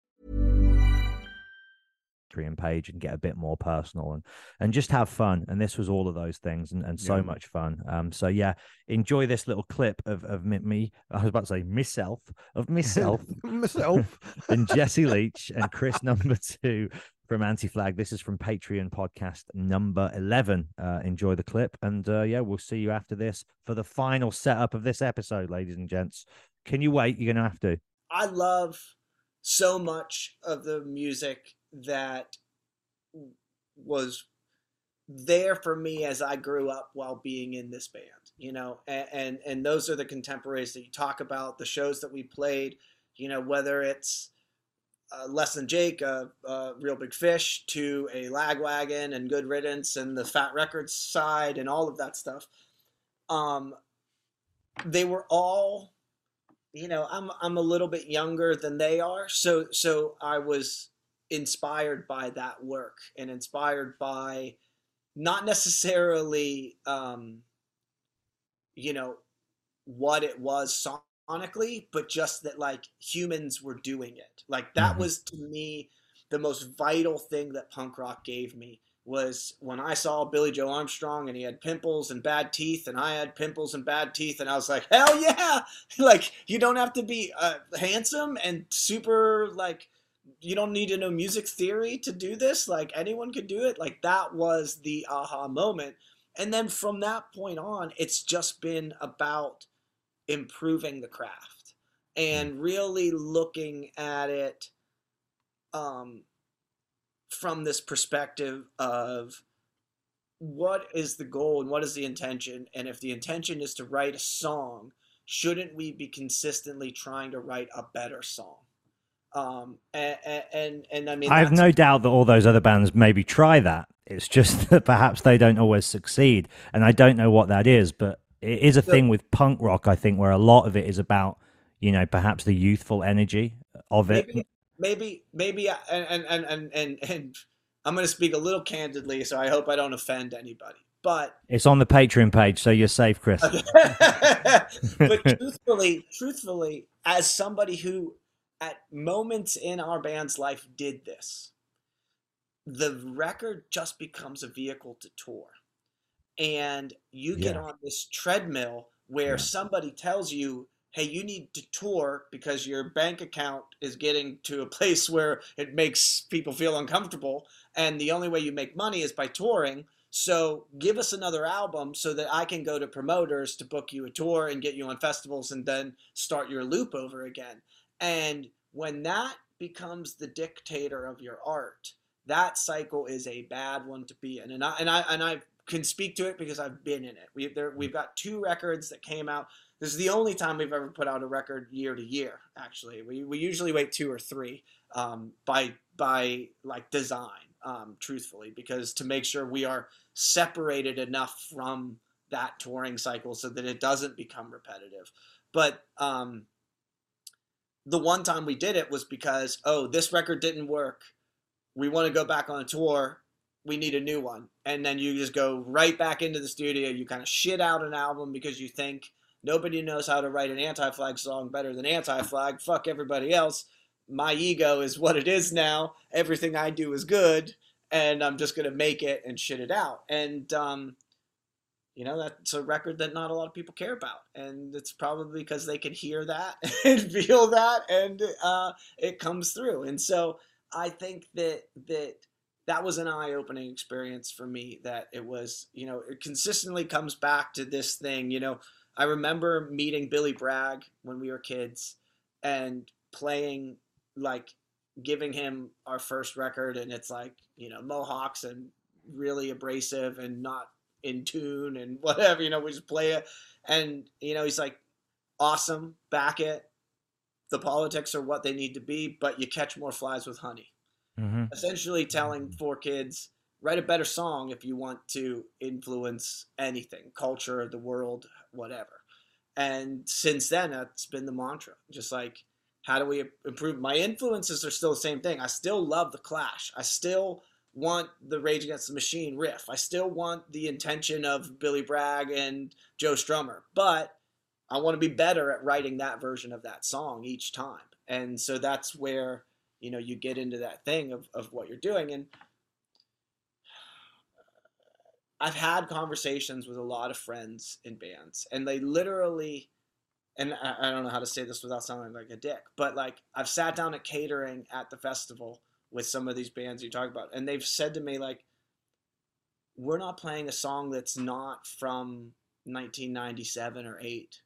Patreon page and get a bit more personal and and just have fun. And this was all of those things and, and so Yeah. much fun. Um, so yeah, enjoy this little clip of of me. me I was about to say myself of myself myself and Jesse Leach and Chris number two from Anti Flag. This is from Patreon podcast number 11. Uh, enjoy the clip. And uh, yeah, we'll see you after this for the final setup of this episode, ladies and gents. Can you wait? You're going to have to. I love so much of the music that was there for me as I grew up while being in this band, you know, and, and, and those are the contemporaries that you talk about, the shows that we played, you know, whether it's uh, Less Than Jake, uh, uh, Real Big Fish, to a Lagwagon and Good Riddance and the Fat Records side and all of that stuff. Um, they were all, you know, I'm I'm a little bit younger than they are, so so I was inspired by that work and inspired by not necessarily um, you know what it was sonically but just that like humans were doing it like that Mm-hmm. was to me the most vital thing that punk rock gave me was when I saw Billie Joe Armstrong and he had pimples and bad teeth and I had pimples and bad teeth and I was like hell yeah like you don't have to be uh, handsome and super like you don't need to know music theory to do this like anyone could do it like that was the aha moment. And then from that point on it's just been about improving the craft and really looking at it um, from this perspective of what is the goal and what is the intention? And if the intention is to write a song shouldn't we be consistently trying to write a better song um and and, and i mean I have no doubt that all those other bands maybe try that. It's just that perhaps they don't always succeed. And I don't know what that is, but it is a So- thing with punk rock, I think, where a lot of it is about, you know, perhaps the youthful energy of it. maybe maybe maybe I- and and and and, and i'm going to speak a little candidly so i hope i don't offend anybody but It's on the Patreon page, so you're safe, Chris. but truthfully, truthfully, as somebody who at moments in our band's life did this, the record just becomes a vehicle to tour. And you get on this treadmill where somebody tells you, hey, you need to tour because your bank account is getting to a place where it makes people feel uncomfortable. And the only way you make money is by touring. So give us another album so that I can go to promoters to book you a tour and get you on festivals and then start your loop over again. And when that becomes the dictator of your art, that cycle is a bad one to be in. And I and I and I can speak to it because I've been in it. We there we've got two records that came out. This is the only time we've ever put out a record year to year. Actually, we we usually wait two or three um, by by like design, um, truthfully, because to make sure we are separated enough from that touring cycle so that it doesn't become repetitive. But um, the one time we did it was because oh this record didn't work. We want to go back on a tour. We need a new one. And then you just go right back into the studio. You kind of shit out an album because you think nobody knows how to write an anti-flag song better than anti-flag. Fuck everybody else. My ego is what it is now. Everything i do is good. And i'm just going to make it and shit it out. And um, you know that's a record that not a lot of people care about. And it's probably because they can hear that and feel that and uh, it comes through. And so i think that that that was an eye-opening experience for me that it was you know it consistently comes back to this thing you know. I remember meeting billy bragg when we were kids and playing like giving him our first record and it's like you know mohawks and really abrasive and not in tune and whatever, you know, we just play it. And, you know, he's like, awesome, back it. The politics are what they need to be, but you catch more flies with honey. hmm Essentially telling four kids, write a better song if you want to influence anything, culture, the world, whatever. And since then, that's been the mantra. Just like, how do we improve? My influences are still the same thing. I still love the Clash. I still want the Rage Against the Machine riff. I still want the intention of Billy Bragg and Joe Strummer, but I want to be better at writing that version of that song each time. And so that's where, you know, you get into that thing of, of what you're doing. And I've had conversations with a lot of friends in bands, and they literally, and I, I don't know how to say this without sounding like a dick, but like I've sat down at catering at the festival with some of these bands you talk about, and they've said to me like, "We're not playing a song that's not from 1997 or eight.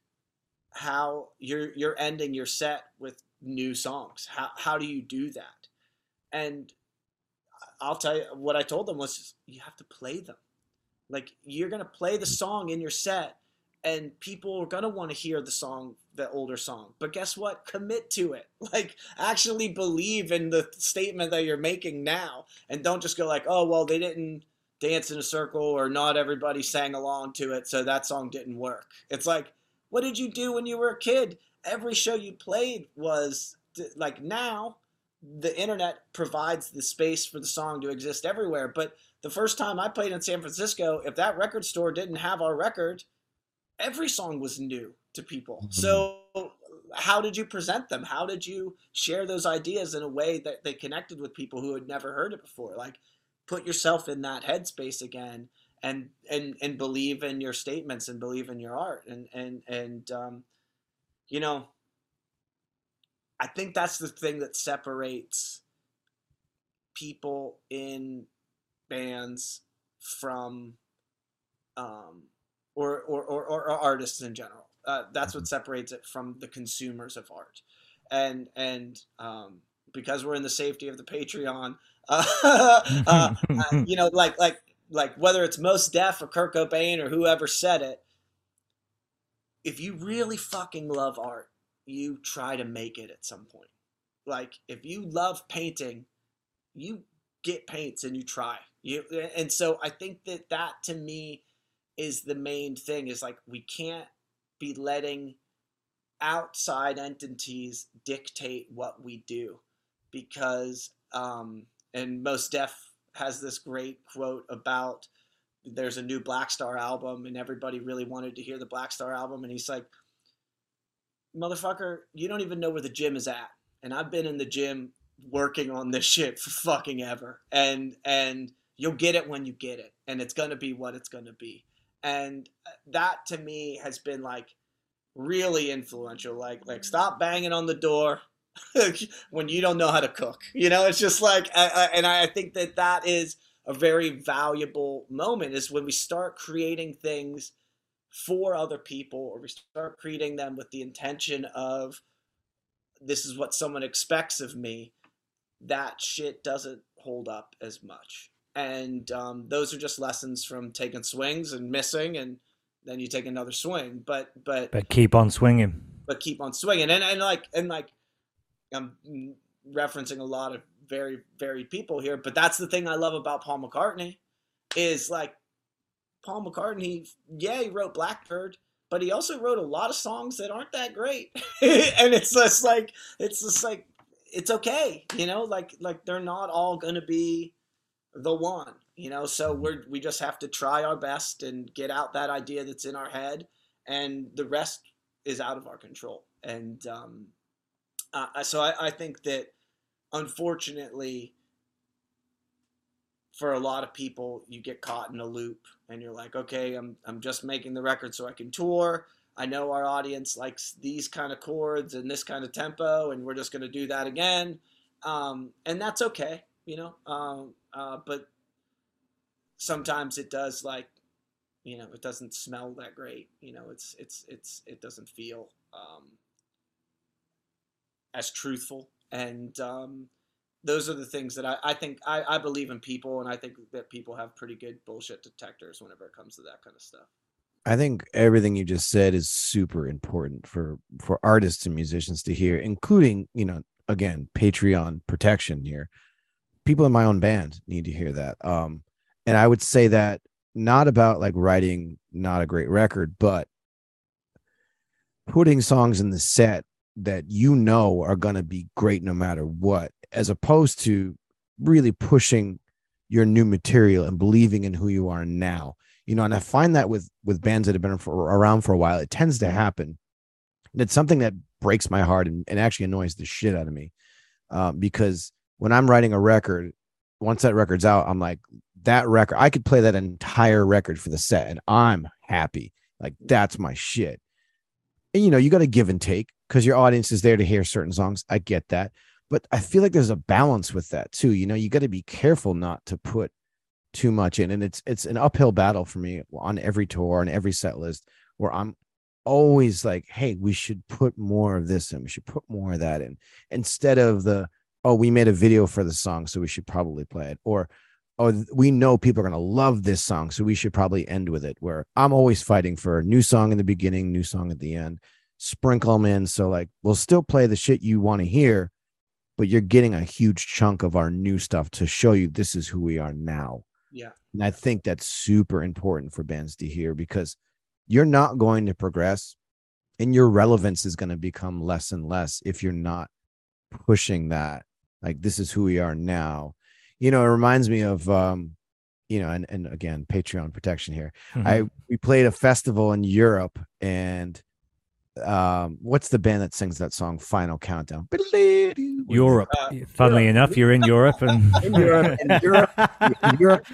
How you're you're ending your set with new songs? How how do you do that?" And I'll tell you what I told them was you have to play them. Like you're gonna play the song in your set, and people are gonna want to hear the song, the older song. But guess what? Commit to it. Like actually believe in the statement that you're making now, and don't just go like, oh well, they didn't dance in a circle or not everybody sang along to it, so that song didn't work. It's like, what did you do when you were a kid? Every show you played was like now the internet provides the space for the song to exist everywhere. But the first time I played in San Francisco, if that record store didn't have our record, every song was new to people. Mm-hmm. So how did you present them? How did you share those ideas in a way that they connected with people who had never heard it before? Like put yourself in that headspace again and and and believe in your statements and believe in your art and and and um, you know I think that's the thing that separates people in bands from um, or, or, or, or, artists in general. Uh, that's what separates it from the consumers of art. And and um, because we're in the safety of the Patreon, uh, uh, you know, like like like whether it's Mos Def or Kurt Cobain or whoever said it, if you really fucking love art, you try to make it at some point. Like if you love painting, you get paints and you try. You and so I think that that to me is the main thing is like we can't be letting outside entities dictate what we do because um and Mos Def has this great quote about there's a new Black Star album and everybody really wanted to hear the Black Star album and he's like motherfucker, you don't even know where the gym is at. And I've been in the gym working on this shit for fucking ever. And and you'll get it when you get it. And it's gonna be what it's gonna be. And uh, that to me has been like really influential. Like like stop banging on the door when you don't know how to cook. You know, it's just like, I, I, and I think that that is a very valuable moment is when we start creating things for other people or we start creating them with the intention of this is what someone expects of me that shit doesn't hold up as much and um, those are just lessons from taking swings and missing and then you take another swing. But but but keep on swinging. But keep on swinging. And and like and like i'm referencing a lot of very varied people here but that's the thing i love about paul mccartney is like Paul McCartney, yeah, he wrote Blackbird, but he also wrote a lot of songs that aren't that great. and it's just like it's just like it's okay, you know, like like they're not all gonna be the one, you know. So we're we just have to try our best and get out that idea that's in our head, and the rest is out of our control. And um, uh, so I, I think that unfortunately for a lot of people, you get caught in a loop and you're like, okay, I'm, I'm just making the record so I can tour. I know our audience likes these kind of chords and this kind of tempo, and we're just going to do that again. Um, and that's okay, you know. Um, uh, but sometimes it does like, you know, it doesn't smell that great. You know, it's it's it's it doesn't feel um, as truthful. And um, those are the things that I, I think I, I believe in people and I think that people have pretty good bullshit detectors whenever it comes to that kind of stuff. I think everything you just said is super important for for artists and musicians to hear, including, you know, again, Patreon protection here. People in my own band need to hear that. Um, and I would say that not about like writing not a great record, but putting songs in the set that you know are going to be great no matter what as opposed to really pushing your new material and believing in who you are now you know and i find that with with bands that have been for, around for a while it tends to happen and it's something that breaks my heart and, and actually annoys the shit out of me uh, because when i'm writing a record once that record's out i'm like that record i could play that entire record for the set and i'm happy. Like that's my shit. And you know you got to give and take because your audience is there to hear certain songs. I get that. But I feel like there's a balance with that too. You know, you got to be careful not to put too much in, and it's it's an uphill battle for me on every tour and every set list where I'm always like, hey, we should put more of this in, we should put more of that in, instead of the oh, we made a video for the song, so we should probably play it, or oh, we know people are gonna love this song, so we should probably end with it. Where I'm always fighting for a new song in the beginning, new song at the end, sprinkle them in. So like, we'll still play the shit you want to hear but you're getting a huge chunk of our new stuff to show you this is who we are now. Yeah. And I think that's super important for bands to hear because you're not going to progress and your relevance is going to become less and less if you're not pushing that. Like, this is who we are now. You know, it reminds me of, um, you know, and, and again, Patreon protection here. Mhm. I we played a festival in Europe and um what's the band that sings that song Final Countdown? Europe. Funnily enough, you're in Europe and in Europe, in Europe, in Europe.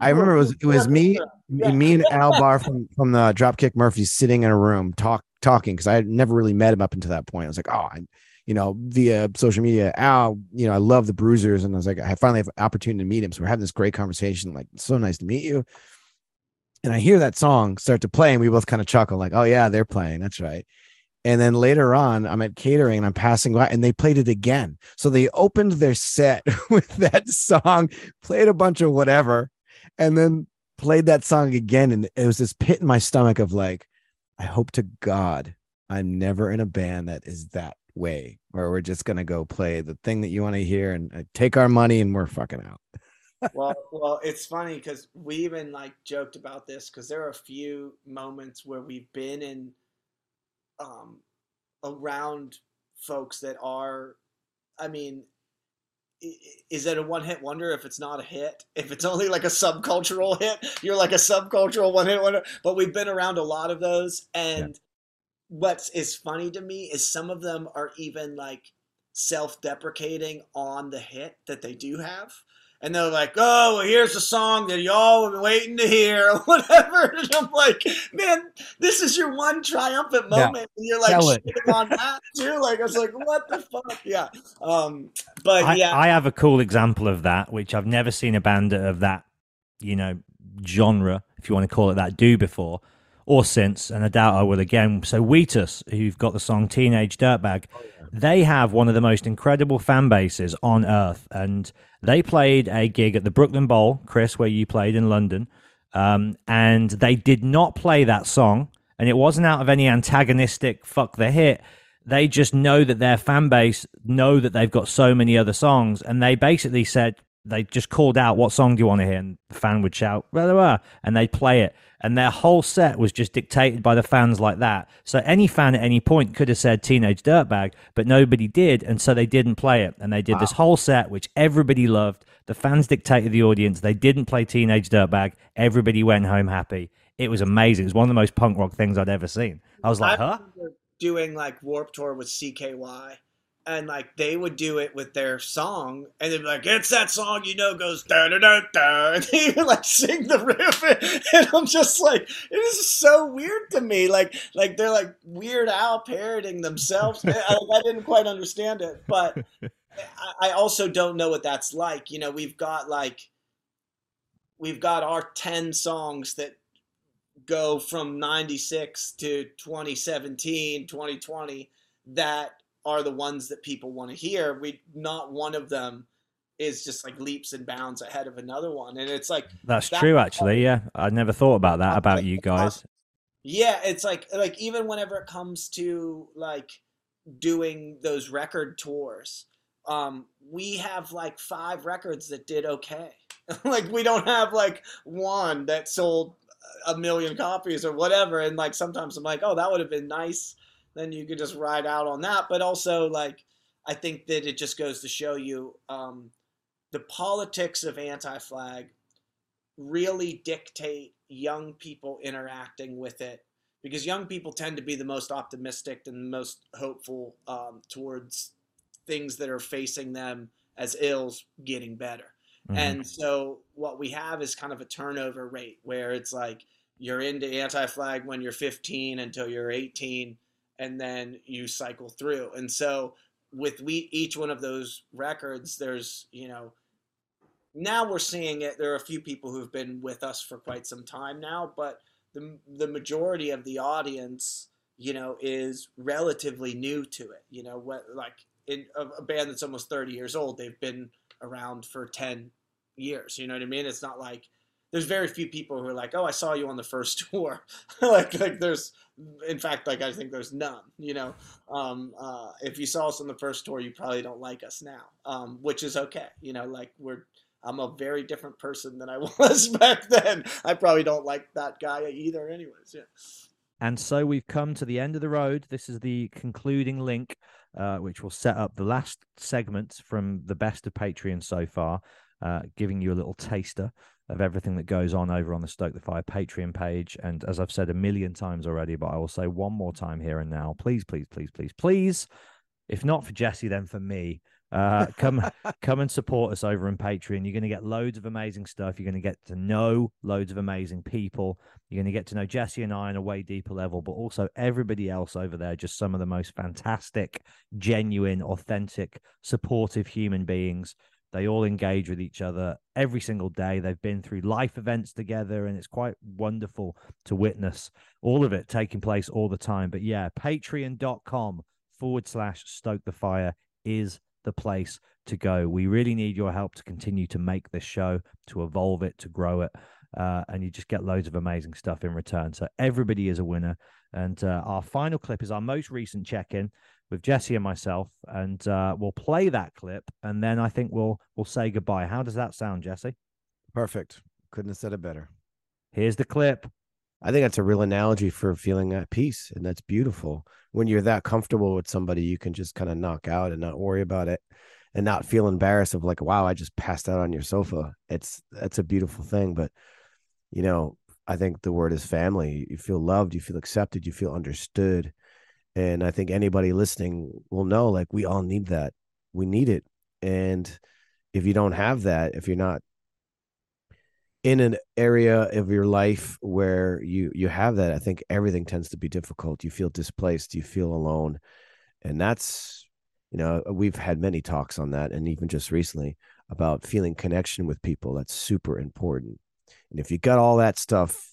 I remember it was it was me, me and Al Barr from from the Dropkick Murphys sitting in a room talk talking because I had never really met him up until that point. I was like, oh, I, you know, via social media, Al, you know, I love the Bruisers, and I was like, I finally have an opportunity to meet him, so we're having this great conversation. Like, so nice to meet you. And I hear that song start to play, and we both kind of chuckle, like, oh yeah, they're playing. That's right. And then later on, I'm at catering and I'm passing by and they played it again. So they opened their set with that song, played a bunch of whatever, and then played that song again. And it was this pit in my stomach of like, I hope to God I'm never in a band that is that way, where we're just going to go play the thing that you want to hear and uh, take our money and we're fucking out. well, well, it's funny because we even like joked about this because there are a few moments where we've been in um, around folks that are, I mean, is it a one hit wonder if it's not a hit? If it's only like a subcultural hit, you're like a subcultural one hit wonder. But we've been around a lot of those. And what is is funny to me is some of them are even like self deprecating on the hit that they do have. And they're like, oh, well, here's the song that y'all have been waiting to hear, or whatever. And I'm like, man, this is your one triumphant Yeah. moment. And you're like Sell it. shitting on that too. Like, I was like, what the fuck? Yeah. Um, but I, yeah. I have a cool example of that, which I've never seen a band of that, you know, genre, if you want to call it that, do before or since, and I doubt I will again. So Wheatus, who've got the song Teenage Dirtbag, they have one of the most incredible fan bases on earth, and they played a gig at the Brooklyn Bowl, Chris, where you played in London, um, and they did not play that song, and it wasn't out of any antagonistic fuck the hit they just know that their fan base know that they've got so many other songs and they basically said they just called out what song do you want to hear? And the fan would shout blah, blah, blah, and they'd play it. And their whole set was just dictated by the fans like that. So any fan at any point could have said teenage dirtbag but nobody did and so they didn't play it. And they did this whole set which everybody loved. The fans dictated the audience. They didn't play teenage dirtbag. Everybody went home happy. It was amazing. It was one of the most punk rock things i'd ever seen. I was like huh? doing like Warped Tour with CKY, and like they would do it with their song, and they'd be like, "It's that song you know goes da da da da," and they would like sing the riff, and I'm just like, it is so weird to me. Like, like they're like Weird Al parroting themselves. I, I didn't quite understand it, but I, I also don't know what that's like. You know, we've got like we've got our 10 songs that go from 96 to 2017 2020 that are the ones that people want to hear we not one of them is just like leaps and bounds ahead of another one and it's like That's that- true, actually. Yeah, I never thought about that about you guys. yeah it's like like even whenever it comes to like doing those record tours um we have like five records that did okay like we don't have like one that sold a million copies or whatever and like sometimes i'm like oh that would have been nice then you could just ride out on that but also like i think that it just goes to show you um the politics of anti-flag really dictate young people interacting with it because young people tend to be the most optimistic and most hopeful um, towards things that are facing them as ills getting better. Mhm. And so what we have is kind of a turnover rate where it's like you're into anti-flag when you're 15 until you're 18 and then you cycle through. And so with we each one of those records, there's you know now we're seeing it. There are a few people who've been with us for quite some time now, but the the majority of the audience, you know, is relatively new to it. You know, what like in a, a band that's almost thirty years old, they've been around for ten years. You know what I mean? It's not like there's very few people who are like, "Oh, I saw you on the first tour." like, like there's, in fact, like I think there's none. You know, um, uh, if you saw us on the first tour, you probably don't like us now, um, which is okay. You know, like we're, I'm a very different person than I was back then. I probably don't like that guy either, anyways. Yeah. And so we've come to the end of the road. This is the concluding link, uh, which will set up the last segments from the best of Patreon so far, uh, giving you a little taster of everything that goes on over on the Stoke the Fire Patreon page. And as I've said a million times already, but I will say one more time here and now, please, please, please, please, please, if not for Jesse, then for me, uh, come come and support us over on Patreon. You're going to get loads of amazing stuff. You're going to get to know loads of amazing people. You're going to get to know Jesse and I on a way deeper level, but also everybody else over there. Just some of the most fantastic, genuine, authentic, supportive human beings. They all engage with each other every single day. They've been through life events together, and it's quite wonderful to witness all of it taking place all the time. But yeah, patreon.com forward slash stoke the fire is the place to go. We really need your help to continue to make this show, to evolve it, to grow it. Uh, and you just get loads of amazing stuff in return. So everybody is a winner. And uh, our final clip is our most recent check in with Jesse and myself, and uh, we'll play that clip, and then I think we'll we'll say goodbye. How does that sound, Jesse? Perfect. Couldn't have said it better. Here's the clip. I think that's a real analogy for feeling at peace, and that's beautiful. When you're that comfortable with somebody, you can just kind of knock out and not worry about it, and not feel embarrassed of like, wow, I just passed out on your sofa. It's that's a beautiful thing. But you know, I think the word is family. You feel loved, you feel accepted, you feel understood, and I think anybody listening will know like we all need that. We need it, and if you don't have that, if you're not in an area of your life where you you have that i think everything tends to be difficult. You feel displaced. You feel alone. And that's you know we've had many talks on that and even just recently about feeling connection with people. That's super important. And if you got all that stuff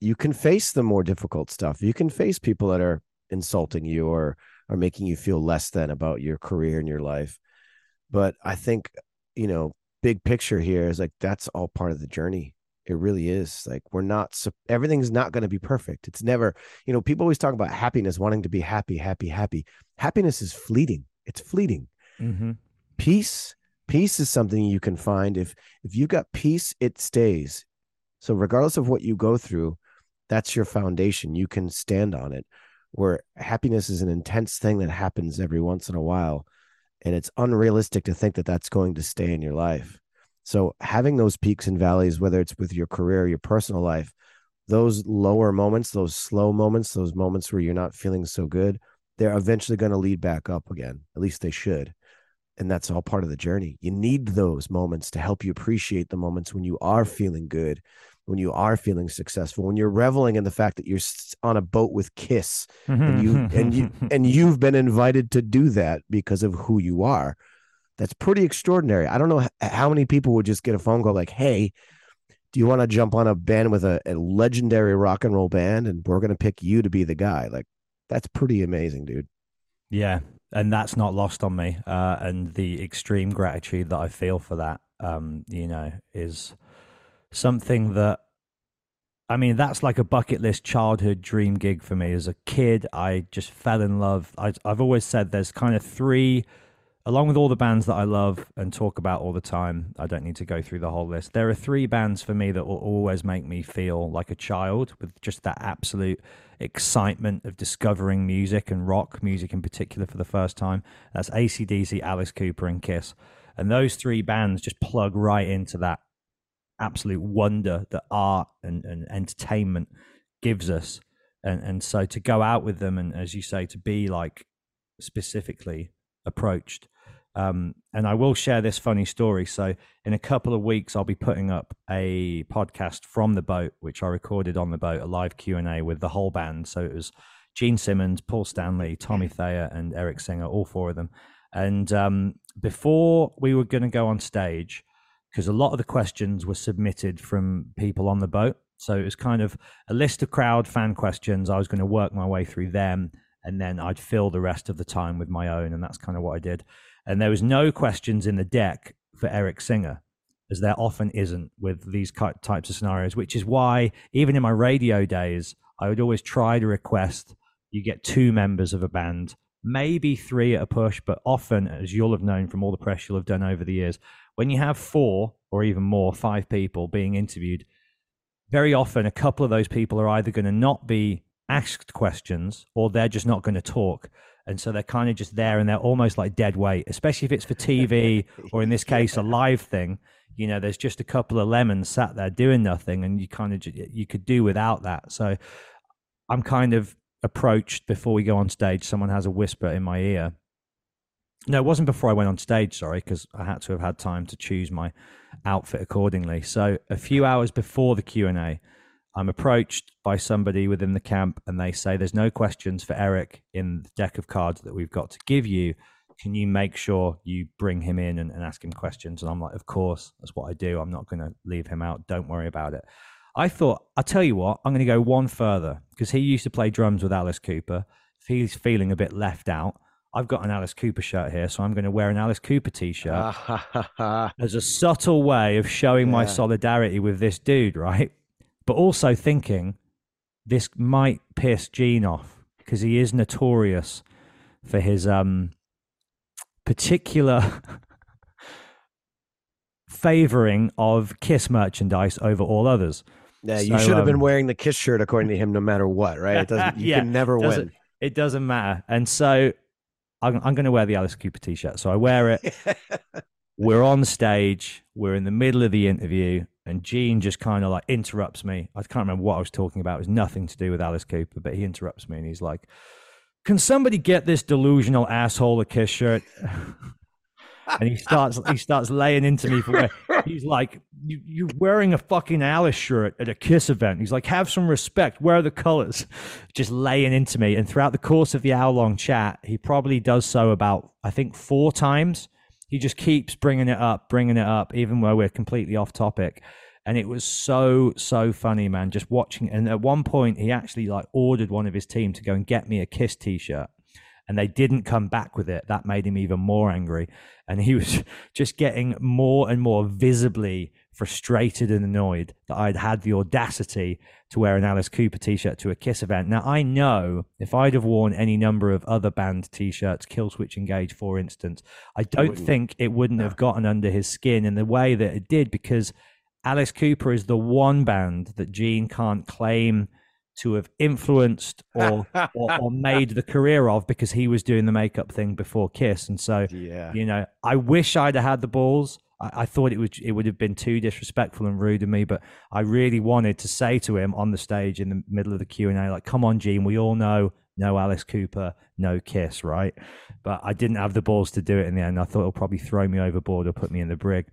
you can face the more difficult stuff. You can face people that are insulting you or are making you feel less than about your career and your life. But i think you know big picture here is like that's all part of the journey. It really is. Like we're not everything's not going to be perfect. It's never you know people always talk about happiness wanting to be happy happy happy. Happiness is fleeting. It's fleeting. Mm-hmm. peace peace is something you can find. If if you've got peace it stays. So regardless of what you go through that's your foundation. You can stand on it. Where happiness is an intense thing that happens every once in a while and it's unrealistic to think that that's going to stay in your life. So having those peaks and valleys whether it's with your career your personal life those lower moments those slow moments those moments where you're not feeling so good they're eventually going to lead back up again. At least they should. And that's all part of the journey. You need those moments to help you appreciate the moments when you are feeling good when you are feeling successful when you're reveling in the fact that you're on a boat with kiss and you and you and you've been invited to do that because of who you are that's pretty extraordinary. I don't know how many people would just get a phone call like hey do you want to jump on a band with a, a legendary rock and roll band and we're going to pick you to be the guy? Like that's pretty amazing dude. Yeah and that's not lost on me uh, and the extreme gratitude that i feel for that um, you know is something that I mean, that's like a bucket list childhood dream gig for me. As a kid, I just fell in love. I, have always said there's kind of three, along with all the bands that I love and talk about all the time. I don't need to go through the whole list. There are three bands for me that will always make me feel like a child with just that absolute excitement of discovering music and rock music in particular for the first time. That's AC/DC, Alice Cooper, and Kiss. And those three bands just plug right into that absolute wonder that art and, and entertainment gives us. And and so to go out with them and as you say, to be like specifically approached. Um, and I will share this funny story. So in a couple of weeks, I'll be putting up a podcast from the boat, which I recorded on the boat, a live Q and A with the whole band. So it was Gene Simmons, Paul Stanley, Tommy Thayer, and Eric Singer, all four of them. And um, before we were going to go on stage, because a lot of the questions were submitted from people on the boat. So it was kind of a list of crowd fan questions. I was going to work my way through them and then I'd fill the rest of the time with my own. And that's kind of what I did. And there was no questions in the deck for Eric Singer, as there often isn't with these types of scenarios, which is why even in my radio days, I would always try to request you get two members of a band, maybe three at a push, but often, as you'll have known from all the press you'll have done over the years, when you have four or even more, five people being interviewed, very often a couple of those people are either going to not be asked questions or they're just not going to talk. And so they're kind of just there and they're almost like dead weight, especially if it's for TV or in this case, a live thing. You know, there's just a couple of lemons sat there doing nothing and you kind of, you could do without that. So I'm kind of approached before we go on stage. Someone has a whisper in my ear. No, it wasn't before I went on stage, sorry, because I had to have had time to choose my outfit accordingly. So a few hours before the Q&A, I'm approached by somebody within the camp and they say, There's no questions for Eric in the deck of cards that we've got to give you. Can you make sure you bring him in and, and ask him questions? And I'm like, Of course, that's what I do. I'm not going to leave him out. Don't worry about it. I thought, I'll tell you what, I'm going to go one further because he used to play drums with Alice Cooper. If he's feeling a bit left out, I've got an Alice Cooper shirt here, so I'm going to wear an Alice Cooper t-shirt as a subtle way of showing yeah. my solidarity with this dude, right? but also thinking this might piss Gene off because he is notorious for his um, particular favoring of Kiss merchandise over all others. Yeah, you so, should have um, been wearing the Kiss shirt according to him, no matter what, right? It doesn't. You yeah, can never win. It doesn't matter, and so I'm, I'm going to wear the Alice Cooper t-shirt. So I wear it. we're on stage. We're in the middle of the interview, and Gene just kind of like interrupts me. I can't remember what I was talking about. It was nothing to do with Alice Cooper, but he interrupts me and he's like, "Can somebody get this delusional asshole a kiss shirt?" and he starts he starts laying into me for he's like you, you're wearing a fucking alice shirt at a kiss event he's like have some respect where are the colors just laying into me and throughout the course of the hour long chat he probably does so about i think four times he just keeps bringing it up, bringing it up, even where we're completely off topic. And it was so so funny, man. Just watching. And at one point, he actually like ordered one of his team to go and get me a Kiss T-shirt, and they didn't come back with it. That made him even more angry, and he was just getting more and more visibly frustrated and annoyed that I'd had the audacity to wear an Alice Cooper t-shirt to a Kiss event. Now I know if I'd have worn any number of other band t-shirts, Killswitch Engage for instance, I don't think it wouldn't have gotten under his skin in the way that it did because Alice Cooper is the one band that Gene can't claim to have influenced or, or, or made the career of because he was doing the makeup thing before Kiss, and so yeah. you know, I wish I'd have had the balls I, I, thought it would it would have been too disrespectful and rude of me, but I really wanted to say to him on the stage in the middle of the Q and A, like, "Come on, Gene, we all know no Alice Cooper, no Kiss, right?" But I didn't have the balls to do it in the end. I thought it'll probably throw me overboard or put me in the brig.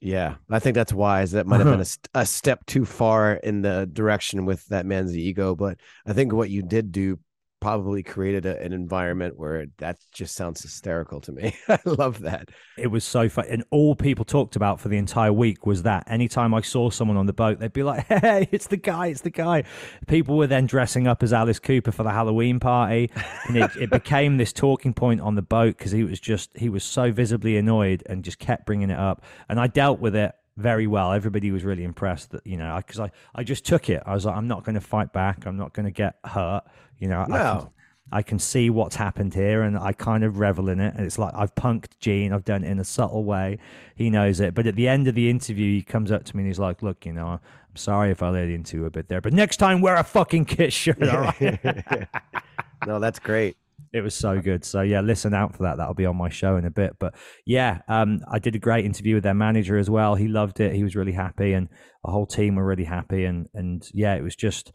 Yeah, I think that's wise. That might have been a, uh-huh. a step too far in the direction with that man's ego, but I think what you did do probably created a, an environment where that just sounds hysterical to me. I love that. It was so fun. And all people talked about for the entire week was that anytime I saw someone on the boat, they'd be like, hey, it's the guy, it's the guy. People were then dressing up as Alice Cooper for the Halloween party. And it, it became this talking point on the boat because he was just, he was so visibly annoyed and just kept bringing it up. And I dealt with it very well. Everybody was really impressed that, you know, because I, I, I, just took it. I was like, I'm not going to fight back. I'm not going to get hurt. You know, no. I, can, I can see what's happened here and I kind of revel in it. And it's like I've punked Gene. I've done it in a subtle way. He knows it. But at the end of the interview, he comes up to me and he's like, look, you know, I'm sorry if I led into a bit there, but next time wear a fucking Kiss shirt. All right. no, that's great it was so good. So yeah, listen out for that. That'll be on my show in a bit. But yeah, um, I did a great interview with their manager as well. He loved it. He was really happy, and the whole team were really happy. And and yeah, it was just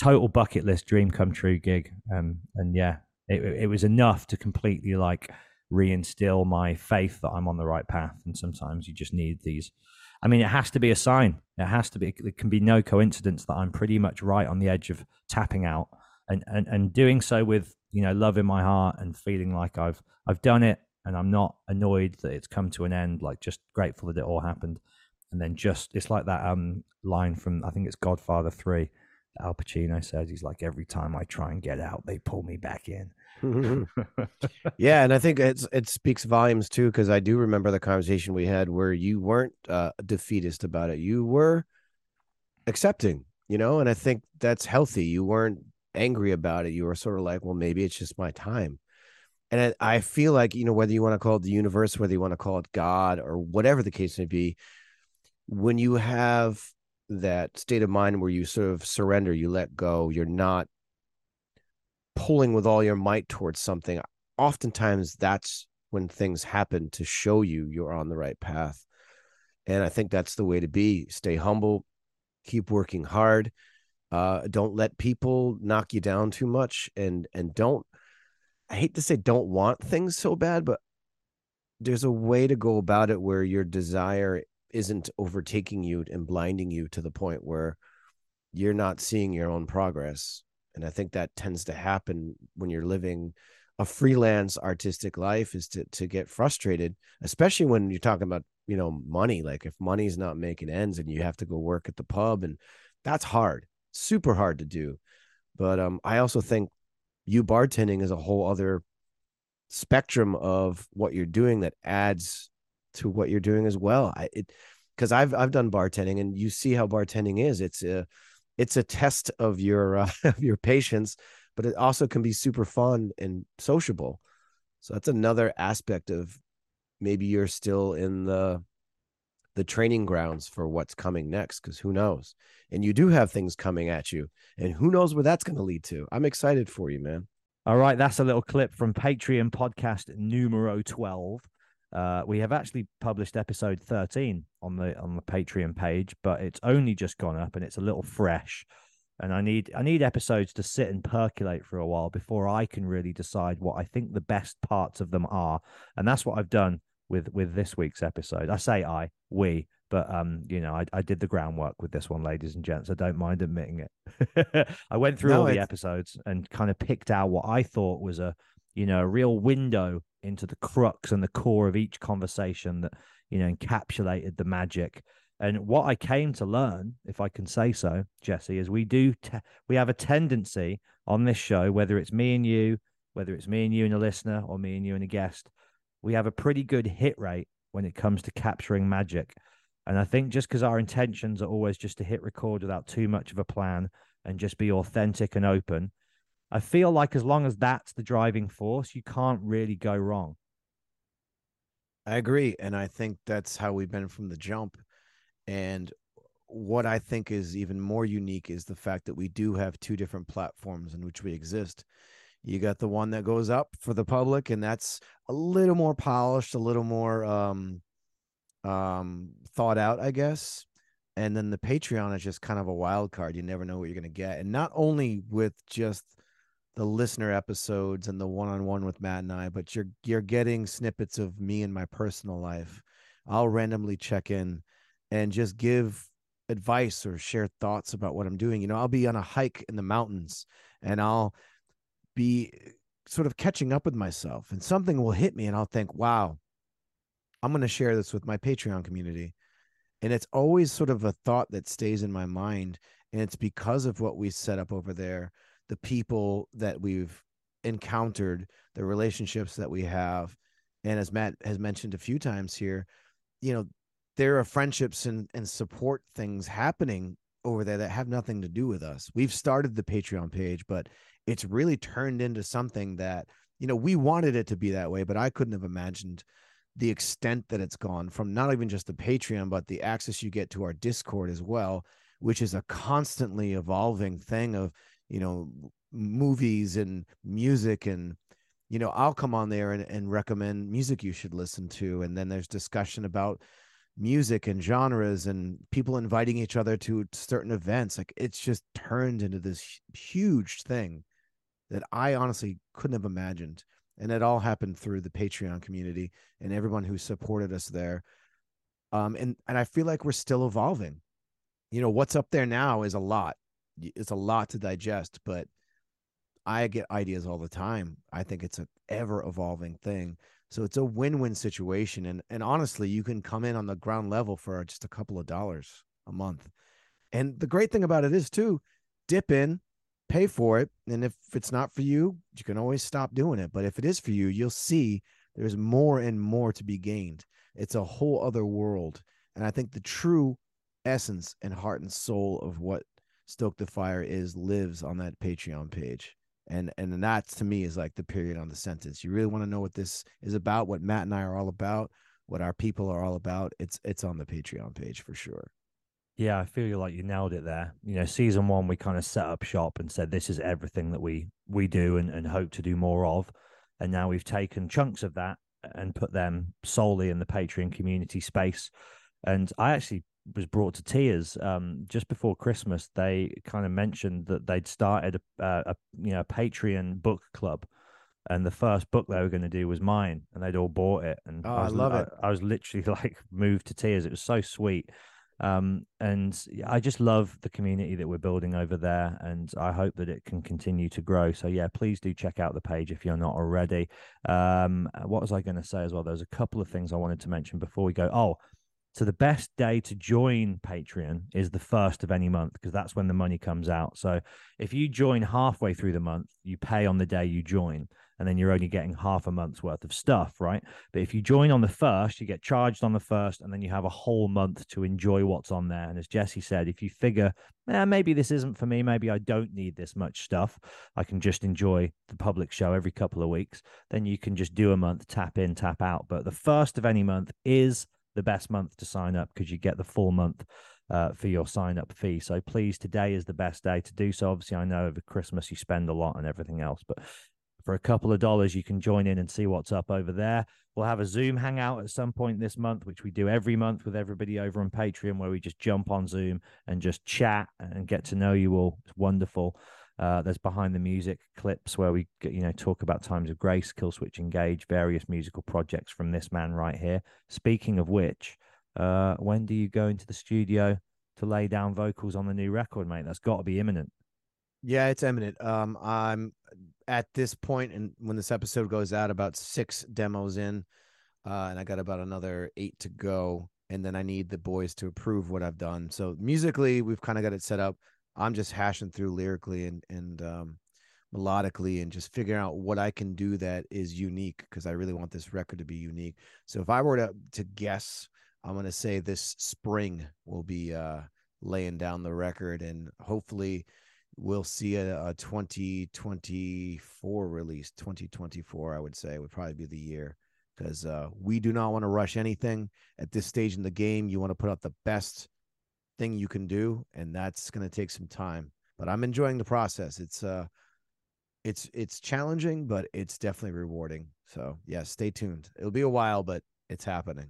total bucket list dream come true gig. Um, and yeah, it it was enough to completely like reinstill my faith that I'm on the right path. And sometimes you just need these. I mean, it has to be a sign. It has to be. It can be no coincidence that I'm pretty much right on the edge of tapping out and and and doing so with you know love in my heart and feeling like I've I've done it and I'm not annoyed that it's come to an end. Like just grateful that it all happened, and then just it's like that um line from I think it's Godfather Three. Al Pacino says he's like every time I try and get out, they pull me back in. yeah, and I think it's it speaks volumes too because I do remember the conversation we had where you weren't uh, defeatist about it. You were accepting, you know, and I think that's healthy. You weren't angry about it. You were sort of like, well, maybe it's just my time. And I, I feel like you know whether you want to call it the universe, whether you want to call it God, or whatever the case may be, when you have that state of mind where you sort of surrender, you let go, you're not pulling with all your might towards something, oftentimes that's when things happen to show you you're on the right path. And I think that's the way to be. Stay humble, keep working hard. Uh, don't let people knock you down too much and and don't I hate to say don't want things so bad, but there's a way to go about it where your desire isn't overtaking you and blinding you to the point where you're not seeing your own progress. And i think that tends to happen when you're living a freelance artistic life is to to get frustrated especially when you're talking about you know money. Like if money's not making ends and you have to go work at the pub and that's hard super hard to do. But um i also think you bartending is a whole other spectrum of what you're doing that adds to what you're doing as well. I it because i've i've done bartending and you see how bartending is. It's a it's a test of your uh, of your patience, but it also can be super fun and sociable. So that's another aspect of maybe you're still in the the training grounds for what's coming next because who knows? And you do have things coming at you and who knows where that's going to lead to. I'm excited for you man. All right that's a little clip from patreon podcast numero 12 uh, we have actually published episode 13 on the on the Patreon page, but it's only just gone up and it's a little fresh. And I need I need episodes to sit and percolate for a while before I can really decide what I think the best parts of them are. And that's what I've done with with this week's episode. I say I, we, but um, you know, I, I did the groundwork with this one, ladies and gents. I don't mind admitting it. I went through no, all the episodes and kind of picked out what I thought was a you know a real window into the crux and the core of each conversation that you know encapsulated the magic and what i came to learn if i can say so jesse is we do te- we have a tendency on this show whether it's me and you whether it's me and you and a listener or me and you and a guest we have a pretty good hit rate when it comes to capturing magic and i think just because our intentions are always just to hit record without too much of a plan and just be authentic and open I feel like as long as that's the driving force, you can't really go wrong. I agree. And I think that's how we've been from the jump. And what I think is even more unique is the fact that we do have two different platforms in which we exist. You got the one that goes up for the public, and that's a little more polished, a little more um, um, thought out, I guess. And then the Patreon is just kind of a wild card. You never know what you're going to get. And not only with just the listener episodes and the one-on-one with Matt and I, but you're you're getting snippets of me and my personal life. I'll randomly check in and just give advice or share thoughts about what I'm doing. You know, I'll be on a hike in the mountains and I'll be sort of catching up with myself and something will hit me and I'll think, "Wow, I'm going to share this with my Patreon community." And it's always sort of a thought that stays in my mind and it's because of what we set up over there the people that we've encountered, the relationships that we have. And as Matt has mentioned a few times here, you know, there are friendships and, and support things happening over there that have nothing to do with us. We've started the Patreon page, but it's really turned into something that, you know, we wanted it to be that way, but I couldn't have imagined the extent that it's gone from not even just the Patreon, but the access you get to our Discord as well, which is a constantly evolving thing of you know movies and music and you know i'll come on there and, and recommend music you should listen to and then there's discussion about music and genres and people inviting each other to certain events. Like it's just turned into this huge thing that i honestly couldn't have imagined and it all happened through the patreon community and everyone who supported us there um and and i feel like we're still evolving you know what's up there now is a lot it's a lot to digest, but I get ideas all the time. I think it's an ever evolving thing. So it's a win-win situation. And and honestly, you can come in on the ground level for just a couple of dollars a month. And the great thing about it is too, dip in, pay for it. And if it's not for you, you can always stop doing it. But if it is for you, you'll see there's more and more to be gained. It's a whole other world. And I think the true essence and heart and soul of what Stoke the Fire is lives on that Patreon page. And and that to me is like the period on the sentence. You really want to know what this is about, what Matt and I are all about, what our people are all about. It's it's on the Patreon page for sure. Yeah, I feel like you nailed it there. You know, season one we kind of set up shop and said this is everything that we we do and, and hope to do more of. And now we've taken chunks of that and put them solely in the Patreon community space. And I actually was brought to tears um, just before Christmas. They kind of mentioned that they'd started a, a you know Patreon book club, and the first book they were going to do was mine, and they'd all bought it. And oh, I, was, I love I, it. I was literally like moved to tears. It was so sweet. Um, and I just love the community that we're building over there, and I hope that it can continue to grow. So yeah, please do check out the page if you're not already. Um, what was I going to say as well? There's a couple of things I wanted to mention before we go. Oh, so the best day to join Patreon is the first of any month because that's when the money comes out. So if you join halfway through the month, you pay on the day you join, and then you're only getting half a month's worth of stuff, right? But if you join on the first, you get charged on the first, and then you have a whole month to enjoy what's on there. And as Jesse said, if you figure, eh, maybe this isn't for me, maybe I don't need this much stuff, I can just enjoy the public show every couple of weeks, then you can just do a month, tap in, tap out. But the first of any month is the best month to sign up because you get the full month uh, for your sign up fee. So please, today is the best day to do so. Obviously, I know over Christmas you spend a lot and everything else, but for a couple of dollars, you can join in and see what's up over there. We'll have a Zoom hangout at some point this month, which we do every month with everybody over on Patreon, where we just jump on Zoom and just chat and get to know you all. It's wonderful. Uh, there's behind the music clips where we, you know, talk about times of grace, Killswitch, engage, various musical projects from this man right here. Speaking of which, uh, when do you go into the studio to lay down vocals on the new record, mate? That's got to be imminent. Yeah, it's imminent. Um, I'm at this point, and when this episode goes out, about six demos in, uh, and I got about another eight to go, and then I need the boys to approve what I've done. So musically, we've kind of got it set up. I'm just hashing through lyrically and and um, melodically and just figuring out what I can do that is unique because I really want this record to be unique. So if I were to to guess, I'm gonna say this spring will be uh, laying down the record and hopefully we'll see a, a 2024 release 2024 i would say would probably be the year because uh, we do not want to rush anything. At this stage in the game you want to put out the best thing you can do and that's going to take some time but i'm enjoying the process. It's uh it's it's challenging but it's definitely rewarding. So yeah stay tuned. It'll be a while but it's happening.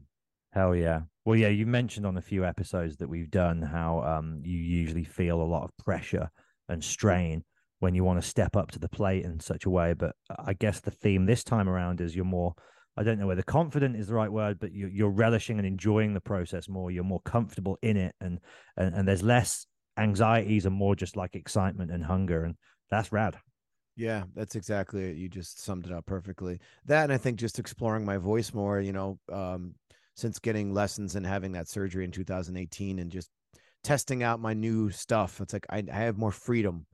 Hell yeah. Well, yeah, you mentioned on a few episodes that we've done how um, you usually feel a lot of pressure and strain when you want to step up to the plate in such a way. But I guess the theme this time around is you're more, I don't know whether confident is the right word, but you're, you're relishing and enjoying the process more. You're more comfortable in it, and, and and there's less anxieties and more just like excitement and hunger, and that's rad. Yeah, that's exactly it. You just summed it up perfectly. That and I think just exploring my voice more, you know, um, since getting lessons and having that surgery in 2018 and just testing out my new stuff. It's like I, I have more freedom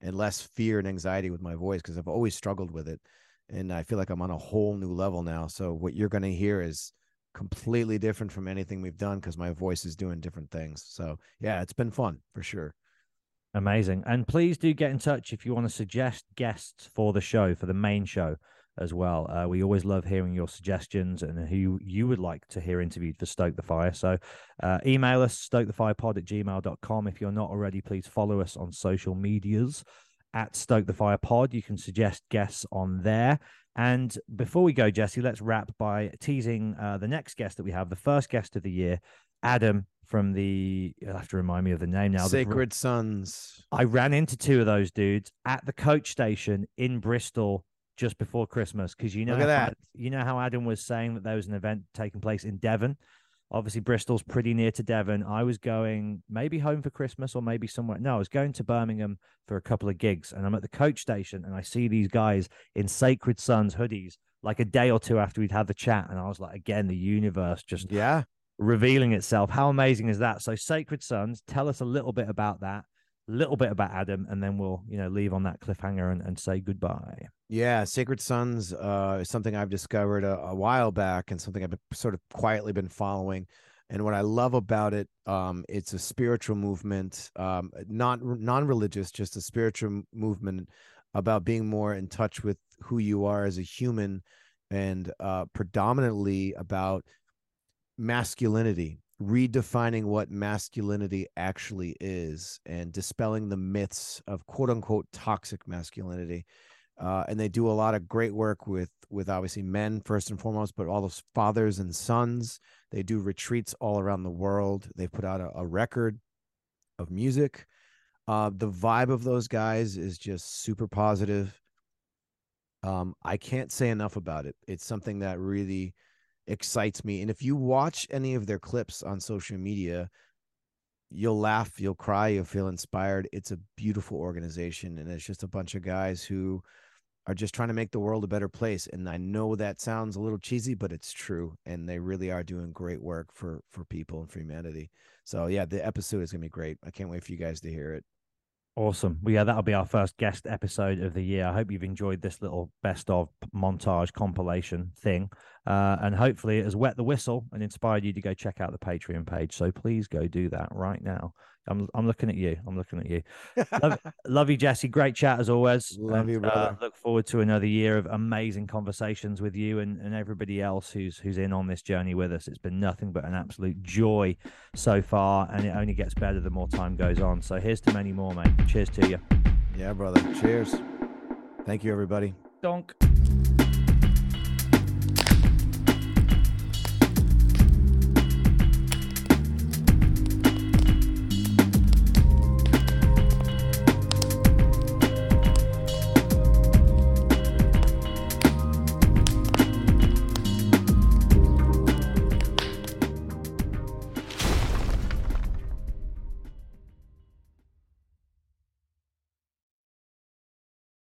and less fear and anxiety with my voice because I've always struggled with it. And I feel like I'm on a whole new level now. So what you're going to hear is completely different from anything we've done because my voice is doing different things. So yeah, it's been fun for sure. Amazing. And please do get in touch if you want to suggest guests for the show, for the main show as well. Uh, we always love hearing your suggestions and who you would like to hear interviewed for Stoke the Fire. So uh, email us, stokethefirepod at gmail.com. If you're not already, please follow us on social medias at Stoke the Fire Pod. You can suggest guests on there. And before we go, Jesse, let's wrap by teasing uh, the next guest that we have, the first guest of the year, Adam from the you'll have to remind me of the name now. Sacred the, Sons. I ran into two of those dudes at the coach station in Bristol just before Christmas because you know Look at that. you know how Adam was saying that there was an event taking place in Devon. Obviously, Bristol's pretty near to Devon. I was going maybe home for Christmas or maybe somewhere. No, I was going to Birmingham for a couple of gigs, and I'm at the coach station, and I see these guys in Sacred Sons hoodies like a day or two after we'd had the chat, and I was like, again, the universe just yeah revealing itself. How amazing is that? So, Sacred Sons, tell us a little bit about that, little bit about Adam, and then we'll you know leave on that cliffhanger and, and say goodbye. Yeah, Sacred Sons uh, is something I've discovered a, a, while back and something I've been, sort of quietly been following. And what I love about it, um, it's a spiritual movement, um, not non-religious, just a spiritual movement about being more in touch with who you are as a human, and uh, predominantly about masculinity, redefining what masculinity actually is, and dispelling the myths of "quote unquote" toxic masculinity uh, and they do a lot of great work with with obviously men first and foremost, but all those fathers and sons. They do retreats all around the world. They put out a, a record of music. Uh, the vibe of those guys is just super positive. Um, I can't say enough about it. It's something that really excites me. And if you watch any of their clips on social media, you'll laugh, you'll cry, you'll feel inspired. It's a beautiful organization, and it's just a bunch of guys who are just trying to make the world a better place and i know that sounds a little cheesy but it's true and they really are doing great work for for people and for humanity so yeah the episode is to be great i can't wait for you guys to hear it Awesome. Well, yeah, that'll be our first guest episode of the year. I hope you've enjoyed this little best of montage compilation thing. Uh, and hopefully it has wet the whistle and inspired you to go check out the Patreon page. So please go do that right now. I'm I'm looking at you. I'm looking at you. love, love, you, Jesse. Great chat as always. Love and, you, uh, brother. Uh, look forward to another year of amazing conversations with you and, and everybody else who's who's in on this journey with us. It's been nothing but an absolute joy so far, and it only gets better the more time goes on. So here's to many more, mate. Cheers to you. Yeah, brother. Cheers. Thank you, everybody. Donk.